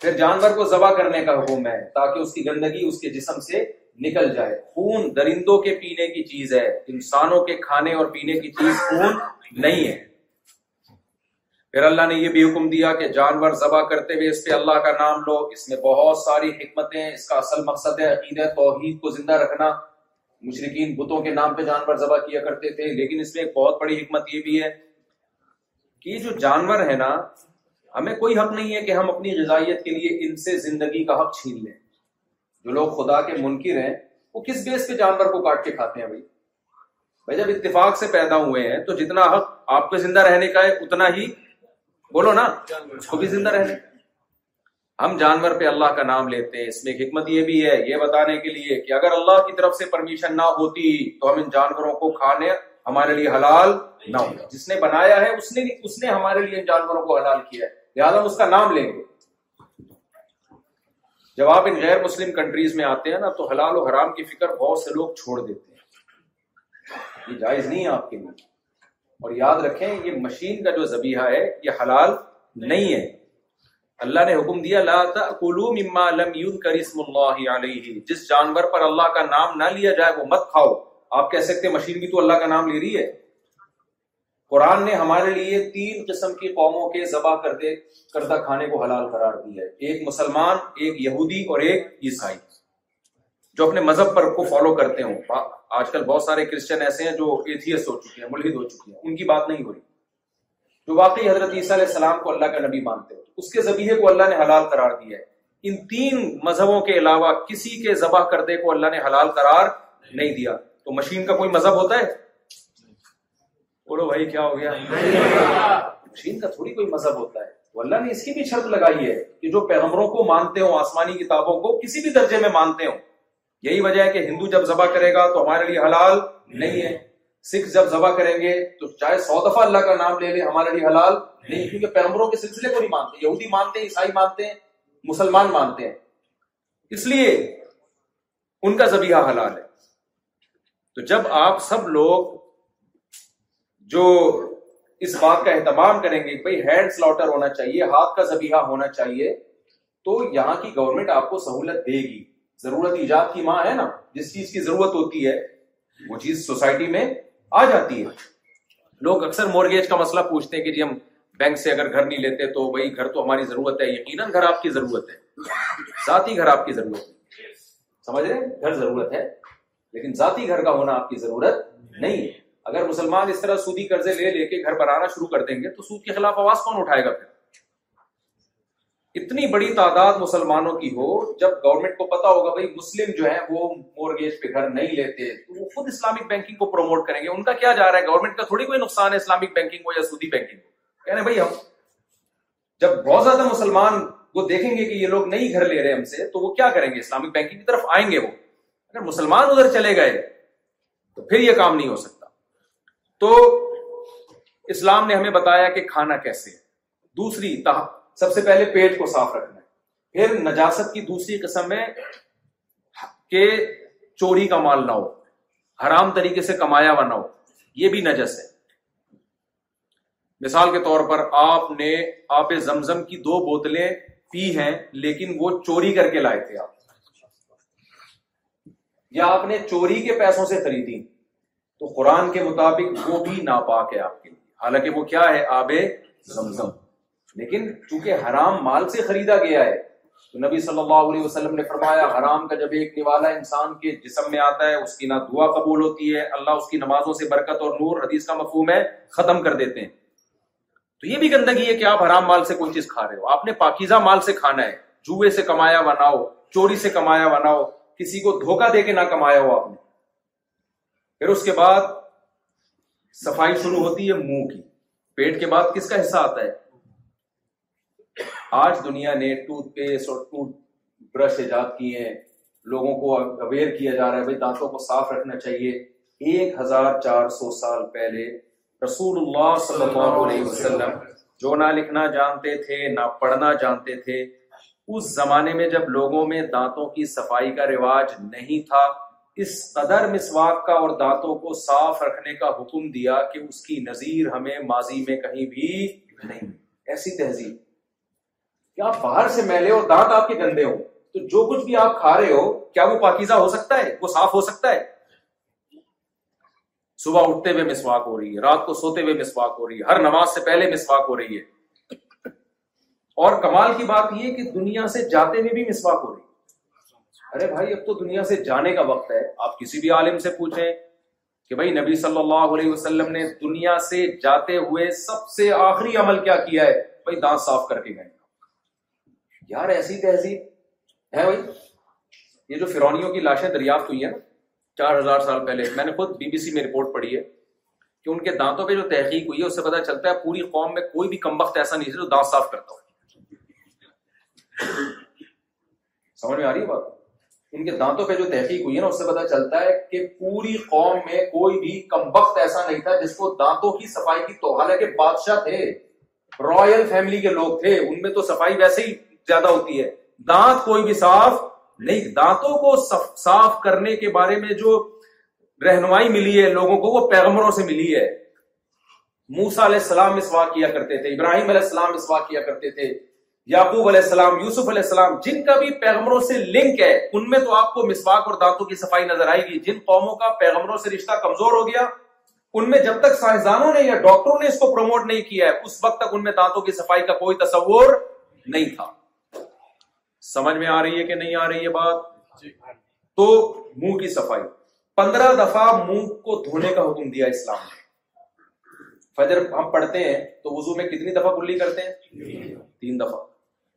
پھر جانور کو ذبح کرنے کا حکم ہے تاکہ اس اس کی گندگی کے جسم سے نکل جائے خون درندوں کے پینے کی چیز ہے انسانوں کے کھانے اور پینے کی چیز خون نہیں ہے پھر اللہ نے یہ بھی حکم دیا کہ جانور ذبح کرتے ہوئے اس پہ اللہ کا نام لو اس میں بہت ساری حکمتیں اس کا اصل مقصد ہے عقیدہ توحید کو زندہ رکھنا مشرقین بتوں کے نام پہ جانور ذبح کیا کرتے تھے لیکن اس میں ایک بہت بڑی حکمت یہ بھی ہے کہ جو جانور ہے نا ہمیں کوئی حق نہیں ہے کہ ہم اپنی غذائیت کے لیے ان سے زندگی کا حق چھین لیں جو لوگ خدا کے منکر ہیں وہ کس بیس پہ جانور کو کاٹ کے کھاتے ہیں بھائی بھائی جب اتفاق سے پیدا ہوئے ہیں تو جتنا حق آپ کے زندہ رہنے کا ہے اتنا ہی بولو نا اس کو بھی زندہ رہنے کا ہم جانور پہ اللہ کا نام لیتے ہیں اس میں حکمت یہ بھی ہے یہ بتانے کے لیے کہ اگر اللہ کی طرف سے پرمیشن نہ ہوتی تو ہم ان جانوروں کو کھانے ہمارے لیے حلال نہ ہوتا جس نے بنایا ہے اس اس نے نے ہمارے لیے ان جانوروں کو حلال کیا ہے لہٰذا ہم اس کا نام لیں گے جب آپ ان غیر مسلم کنٹریز میں آتے ہیں نا تو حلال و حرام کی فکر بہت سے لوگ چھوڑ دیتے ہیں یہ جائز نہیں ہے آپ کے لیے اور یاد رکھیں یہ مشین کا جو زبیحہ ہے یہ حلال نہیں ہے اللہ نے حکم دیا مما لم کلوم اسم اللہ علیہ جس جانور پر اللہ کا نام نہ لیا جائے وہ مت کھاؤ آپ کہہ سکتے مشین بھی تو اللہ کا نام لے رہی ہے قرآن نے ہمارے لیے تین قسم کی قوموں کے ذبح کرتے کردہ کھانے کو حلال قرار دیا ہے ایک مسلمان ایک یہودی اور ایک عیسائی جو اپنے مذہب پر کو فالو کرتے ہوں آج کل بہت سارے کرسچن ایسے ہیں جو ایتھیسٹ ہو چکے ہیں ملحد ہو چکے ہیں ان کی بات نہیں ہو رہی جو واقعی حضرت عیسیٰ علیہ السلام کو اللہ کا نبی مانتے ہو اس کے ذبیحے کو اللہ نے حلال قرار دیا ہے ان تین مذہبوں کے علاوہ کسی کے ذبح کردے کو اللہ نے حلال قرار نہیں دیا تو مشین کا کوئی مذہب ہوتا ہے بولو بھائی کیا ہو گیا مشین کا تھوڑی کوئی مذہب ہوتا ہے تو اللہ نے اس کی بھی شرط لگائی ہے کہ جو پیغمبروں کو مانتے ہوں آسمانی کتابوں کو کسی بھی درجے میں مانتے ہوں یہی وجہ ہے کہ ہندو جب ذبح کرے گا تو ہمارے لیے حلال نہیں ہے سکھ جب ذبح کریں گے تو چاہے سو دفعہ اللہ کا نام لے لیں ہمارے لیے حلال نہیں کیونکہ پیغمبروں کے سلسلے کو نہیں مانتے یہودی مانتے ہیں عیسائی مانتے ہیں مسلمان مانتے ہیں اس لیے ان کا حلال ہے تو جب آپ سب لوگ جو اس بات کا اہتمام کریں گے بھائی ہینڈ سلوٹر ہونا چاہیے ہاتھ کا ذبیحہ ہونا چاہیے تو یہاں کی گورنمنٹ آپ کو سہولت دے گی ضرورت ایجاد کی ماں ہے نا جس چیز کی ضرورت ہوتی ہے وہ چیز سوسائٹی میں آ جاتی ہے لوگ اکثر مورگیج کا مسئلہ پوچھتے ہیں کہ جی ہم بینک سے اگر گھر نہیں لیتے تو بھائی گھر تو ہماری ضرورت ہے یقیناً گھر آپ کی ضرورت ہے ذاتی گھر آپ کی ضرورت ہے سمجھ رہے گھر ضرورت ہے لیکن ذاتی گھر کا ہونا آپ کی ضرورت نہیں ہے اگر مسلمان اس طرح سودی قرضے لے لے کے گھر بنانا شروع کر دیں گے تو سود کے خلاف آواز کون اٹھائے گا پھر اتنی بڑی تعداد مسلمانوں کی ہو جب گورنمنٹ کو پتا ہوگا بھائی مسلم جو ہے وہ مورگیج پہ گھر نہیں لیتے تو وہ خود اسلامک بینکنگ کو پروموٹ کریں گے ان کا کیا جا رہا ہے گورنمنٹ کا تھوڑی کوئی نقصان ہے اسلامک بینکنگ کو یا سودی بینکنگ کو کہہ رہے بھائی ہم جب بہت زیادہ مسلمان وہ دیکھیں گے کہ یہ لوگ نہیں گھر لے رہے ہم سے تو وہ کیا کریں گے اسلامک بینکنگ کی طرف آئیں گے وہ اگر مسلمان ادھر چلے گئے تو پھر یہ کام نہیں ہو سکتا تو اسلام نے ہمیں بتایا کہ کھانا کیسے دوسری سب سے پہلے پیٹ کو صاف رکھنا ہے پھر نجاست کی دوسری قسم ہے کہ چوری کا مال نہ ہو حرام طریقے سے کمایا ہوا نہ ہو یہ بھی نجس ہے مثال کے طور پر آپ نے آپ زمزم کی دو بوتلیں پی ہیں لیکن وہ چوری کر کے لائے تھے آپ یا آپ نے چوری کے پیسوں سے خریدی تو قرآن کے مطابق وہ بھی ناپاک ہے آپ کے لیے حالانکہ وہ کیا ہے آب زمزم لیکن چونکہ حرام مال سے خریدا گیا ہے تو نبی صلی اللہ علیہ وسلم نے فرمایا حرام کا جب ایک نوالا انسان کے جسم میں آتا ہے اس کی نہ دعا قبول ہوتی ہے اللہ اس کی نمازوں سے برکت اور نور حدیث کا مفہوم ہے ختم کر دیتے ہیں تو یہ بھی گندگی ہے کہ آپ حرام مال سے کوئی چیز کھا رہے ہو آپ نے پاکیزہ مال سے کھانا ہے جوئے سے کمایا ہوا نہ ہو چوری سے کمایا ہوا نہ ہو کسی کو دھوکہ دے کے نہ کمایا ہو آپ نے پھر اس کے بعد صفائی شروع ہوتی ہے منہ کی پیٹ کے بعد کس کا حصہ آتا ہے آج دنیا نے ٹوتھ پیسٹ اور ٹوتھ برش ایجاد کیے ہیں لوگوں کو اویئر کیا جا رہا ہے بھائی دانتوں کو صاف رکھنا چاہیے ایک ہزار چار سو سال پہلے رسول اللہ صلی اللہ علیہ وسلم جو نہ لکھنا جانتے تھے نہ پڑھنا جانتے تھے اس زمانے میں جب لوگوں میں دانتوں کی صفائی کا رواج نہیں تھا اس قدر مسواک کا اور دانتوں کو صاف رکھنے کا حکم دیا کہ اس کی نظیر ہمیں ماضی میں کہیں بھی نہیں ایسی تہذیب کہ آپ باہر سے میلے اور دانت آپ کے گندے ہو تو جو کچھ بھی آپ کھا رہے ہو کیا وہ پاکیزہ ہو سکتا ہے وہ صاف ہو سکتا ہے صبح اٹھتے ہوئے مسواک ہو رہی ہے رات کو سوتے ہوئے مسواک ہو رہی ہے ہر نماز سے پہلے مسواک ہو رہی ہے اور کمال کی بات یہ کہ دنیا سے جاتے ہوئے بھی مسواک ہو رہی ہے ارے بھائی اب تو دنیا سے جانے کا وقت ہے آپ کسی بھی عالم سے پوچھیں کہ بھائی نبی صلی اللہ علیہ وسلم نے دنیا سے جاتے ہوئے سب سے آخری عمل کیا کیا ہے بھائی دانت صاف کر کے گئے یار ایسی تہذیب ہے بھائی یہ جو فرونیوں کی لاشیں دریافت ہوئی ہیں نا چار ہزار سال پہلے میں نے خود بی بی سی میں رپورٹ پڑھی ہے کہ ان کے دانتوں پہ جو تحقیق ہوئی ہے اس سے پتا چلتا ہے پوری قوم میں کوئی بھی کم وقت ایسا نہیں ہے جو دانت صاف کرتا ہو سمجھ میں آ رہی ہے بات ان کے دانتوں پہ جو تحقیق ہوئی ہے نا اس سے پتا چلتا ہے کہ پوری قوم میں کوئی بھی کم وقت ایسا نہیں تھا جس کو دانتوں کی صفائی کی تو حالانکہ بادشاہ تھے رائل فیملی کے لوگ تھے ان میں تو صفائی ویسے ہی زیادہ ہوتی ہے دانت کوئی بھی صاف نہیں دانتوں کو صاف کرنے کے بارے میں جو رہنمائی ملی ہے لوگوں کو وہ پیغمبروں سے ملی ہے موسا علیہ السلام اسوا کیا کرتے تھے ابراہیم علیہ السلام اسوا کیا کرتے تھے یعقوب علیہ السلام یوسف علیہ السلام جن کا بھی پیغمبروں سے لنک ہے ان میں تو آپ کو مسواک اور دانتوں کی صفائی نظر آئے گی جن قوموں کا پیغمبروں سے رشتہ کمزور ہو گیا ان میں جب تک سائنسدانوں نے یا ڈاکٹروں نے اس کو پروموٹ نہیں کیا ہے اس وقت تک ان میں دانتوں کی صفائی کا کوئی تصور نہیں تھا سمجھ میں آ رہی ہے کہ نہیں آ رہی ہے بات جی۔ تو منہ کی صفائی پندرہ دفعہ منہ کو دھونے کا حکم دیا اسلام نے فجر ہم پڑھتے ہیں تو وزو میں کتنی دفعہ کلی کرتے ہیں تین دفعہ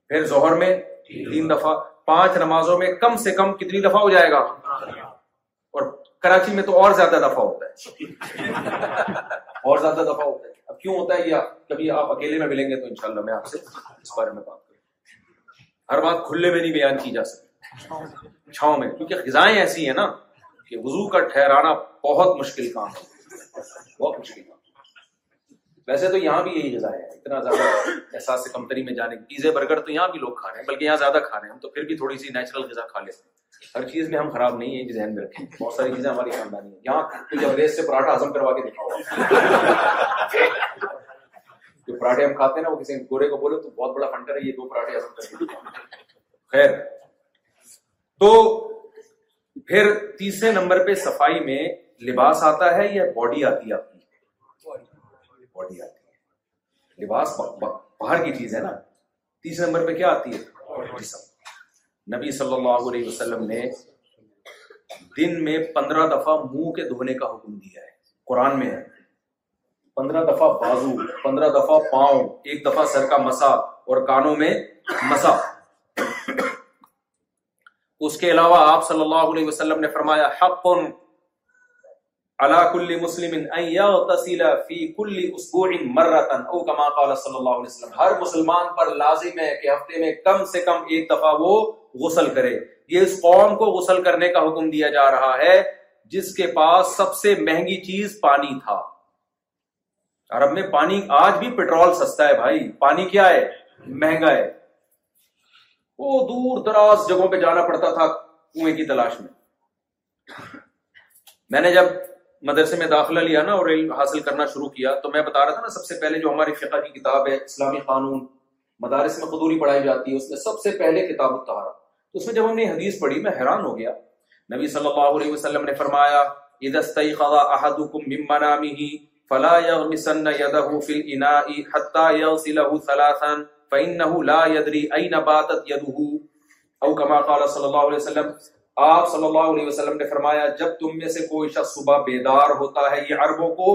پھر زہر میں تین دفعہ پانچ نمازوں میں کم سے کم کتنی دفعہ ہو جائے گا اور کراچی میں تو اور زیادہ دفعہ ہوتا ہے اور زیادہ دفعہ ہوتا ہے اب کیوں ہوتا ہے یا کبھی آپ اکیلے میں ملیں گے تو انشاءاللہ میں آپ سے اس بارے میں بات ہر بات کھلے میں نہیں بیان کی جا سکتی چھاؤں میں کیونکہ غذائیں ایسی ہیں نا کہ وضو کا ٹھہرانا بہت مشکل مشکل کام کام ہے بہت ویسے تو یہاں بھی یہی غذائیں اتنا زیادہ احساس سے کمپنی میں جانے پیزے برگر تو یہاں بھی لوگ کھا رہے ہیں بلکہ یہاں زیادہ کھا رہے ہیں ہم تو پھر بھی تھوڑی سی نیچرل غذا کھا لیتے ہیں ہر چیز میں ہم خراب نہیں ہے ذہن میں رکھیں بہت ساری چیزیں ہماری خاندانی ہیں یہاں انگریز سے پراٹھا ہزم کروا کے دکھاؤ جو پراٹھے ہم کھاتے ہیں نا وہ کسی گورے کو بولے تو بہت بڑا فنٹر ہے یہ دو پراٹھے ہزم کر خیر تو پھر تیسرے نمبر پہ صفائی میں لباس آتا ہے یا باڈی آتی آپ کی باڈی آتی ہے لباس باہر کی چیز ہے نا تیسرے نمبر پہ کیا آتی ہے نبی صلی اللہ علیہ وسلم نے دن میں پندرہ دفعہ منہ کے دھونے کا حکم دیا ہے قرآن میں ہے پندرہ دفعہ بازو پندرہ دفعہ پاؤں ایک دفعہ سر کا مسا اور کانوں میں مسا اس کے علاوہ آپ صلی اللہ علیہ وسلم نے فرمایا حق على كل كل مسلم ان يغتسل في اسبوع مره او كما قال وسلم ہر مسلمان پر لازم ہے کہ ہفتے میں کم سے کم ایک دفعہ وہ غسل کرے یہ اس قوم کو غسل کرنے کا حکم دیا جا رہا ہے جس کے پاس سب سے مہنگی چیز پانی تھا عرب میں پانی آج بھی پیٹرول سستا ہے بھائی پانی کیا ہے مہنگا ہے وہ دور دراز جگہوں پہ جانا پڑتا تھا کنویں کی تلاش میں میں نے جب مدرسے میں داخلہ لیا نا اور علم حاصل کرنا شروع کیا تو میں بتا رہا تھا نا سب سے پہلے جو ہماری فقہ کی کتاب ہے اسلامی قانون مدارس میں قدوری پڑھائی جاتی ہے اس میں سب سے پہلے کتاب اس میں جب ہم نے حدیث پڑھی میں حیران ہو گیا نبی صلی اللہ علیہ وسلم نے فرمایا فلا يغمسن يده في الاناء حتى يغسله ثلاثا فانه لا يدري اين باتت يده او كما قال صلى الله عليه وسلم آپ صلی اللہ علیہ وسلم نے فرمایا جب تم میں سے کوئی شخص صبح بیدار ہوتا ہے یہ عربوں کو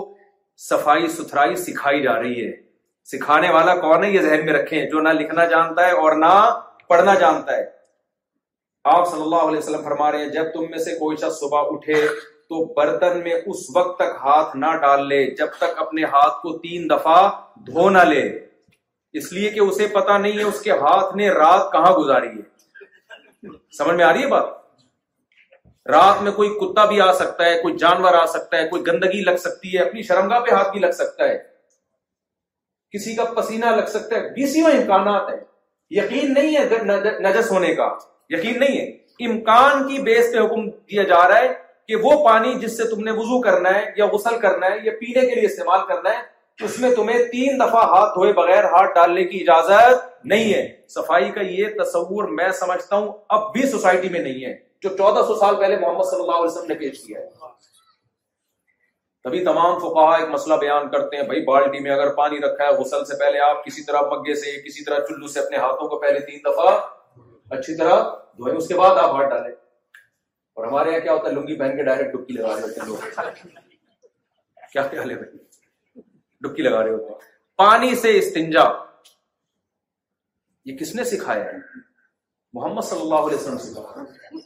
صفائی ستھرائی سکھائی جا رہی ہے سکھانے والا کون ہے یہ ذہن میں رکھیں جو نہ لکھنا جانتا ہے اور نہ پڑھنا جانتا ہے آپ صلی اللہ علیہ وسلم فرما رہے ہیں جب تم میں سے کوئی شخص صبح اٹھے تو برتن میں اس وقت تک ہاتھ نہ ڈال لے جب تک اپنے ہاتھ کو تین دفعہ دھو نہ لے اس لیے کہ اسے پتا نہیں ہے اس کے ہاتھ نے رات کہاں گزاری ہے ہے سمجھ میں آ رہی بات رات میں کوئی کتا بھی آ سکتا ہے کوئی جانور آ سکتا ہے کوئی گندگی لگ سکتی ہے اپنی شرمگا پہ ہاتھ بھی لگ سکتا ہے کسی کا پسینہ لگ سکتا ہے بیسی امکانات ہے یقین نہیں ہے نجس ہونے کا یقین نہیں ہے امکان کی بیس پہ حکم دیا جا رہا ہے کہ وہ پانی جس سے تم نے وضو کرنا ہے یا غسل کرنا ہے یا پینے کے لیے استعمال کرنا ہے اس میں تمہیں تین دفعہ ہاتھ دھوئے بغیر ہاتھ ڈالنے کی اجازت نہیں ہے صفائی کا یہ تصور میں میں سمجھتا ہوں اب بھی سوسائٹی نہیں ہے جو چودہ سو سال پہلے محمد صلی اللہ علیہ وسلم نے پیش کیا ہے تبھی تمام فقہ ایک مسئلہ بیان کرتے ہیں بھائی بالٹی میں اگر پانی رکھا ہے غسل سے پہلے آپ کسی طرح مگے سے کسی طرح چلو سے اپنے ہاتھوں کو پہلے تین دفعہ اچھی طرح دھوئے اس کے بعد آپ ہاتھ ڈالیں اور ہمارے یہاں کیا ہوتا ہے لنگی پہن کے ڈائریکٹ ڈبکی لگا رہے ہوتے ہیں لوگ کیا خیال ہے بھائی ڈبکی لگا رہے ہوتے ہیں پانی سے استنجا یہ کس نے سکھایا ہے محمد صلی اللہ علیہ وسلم سکھایا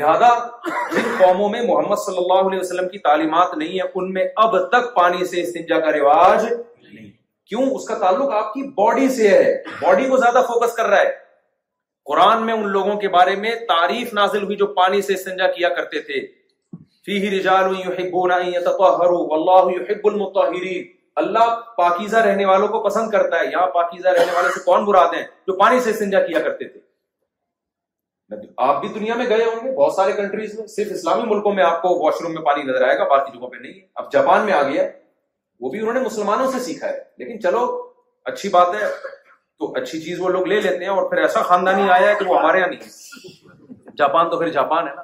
لہذا جن قوموں میں محمد صلی اللہ علیہ وسلم کی تعلیمات نہیں ہیں ان میں اب تک پانی سے استنجا کا رواج نہیں کیوں اس کا تعلق آپ کی باڈی سے ہے باڈی کو زیادہ فوکس کر رہا ہے قرآن میں ان لوگوں کے بارے میں تعریف نازل ہوئی جو پانی سے سنجا کیا کرتے تھے فیہی رجال یحبون ان یتطہروا واللہ یحب المطہرین اللہ پاکیزہ رہنے والوں کو پسند کرتا ہے یہاں پاکیزہ رہنے والے سے کون براد ہیں جو پانی سے سنجا کیا کرتے تھے آپ بھی دنیا میں گئے ہوں گے بہت سارے کنٹریز میں صرف اسلامی ملکوں میں آپ کو واش روم میں پانی نظر آئے گا باقی جگہوں پہ نہیں اب جاپان میں آ گیا وہ بھی انہوں نے مسلمانوں سے سیکھا ہے لیکن چلو اچھی بات ہے تو اچھی چیز وہ لوگ لے لیتے ہیں اور پھر ایسا خاندانی آیا ہے کہ وہ ہمارے یہاں نہیں جاپان تو پھر جاپان ہے نا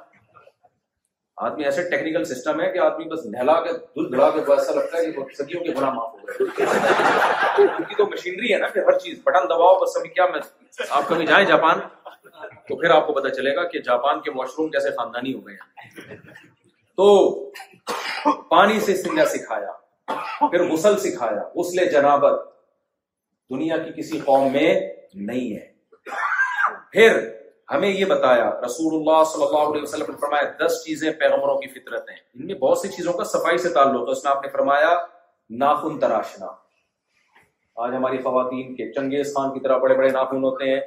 آدمی ایسے ٹیکنیکل سسٹم ہے کہ آدمی بس نہلا کے دھل دھلا کے ایسا لگتا ہے کہ صدیوں کے بنا معاف ہو گئے ان کی تو مشینری ہے نا کہ ہر چیز بٹن دباؤ بس سبھی کیا میں آپ کبھی جائیں جاپان تو پھر آپ کو پتا چلے گا کہ جاپان کے واش روم کیسے خاندانی ہو گئے ہیں تو پانی سے سنجا سکھایا پھر غسل سکھایا غسل جنابت دنیا کی کسی قوم میں نہیں ہے پھر ہمیں یہ بتایا رسول اللہ صلی اللہ علیہ وسلم نے فرمایا دس چیزیں پیغمبروں کی فطرت ہیں ان میں بہت سی چیزوں کا صفائی سے تعلق ہے اس میں آپ نے فرمایا ناخن تراشنا آج ہماری خواتین کے چنگیز خان کی طرح بڑے بڑے ناخن ہوتے ہیں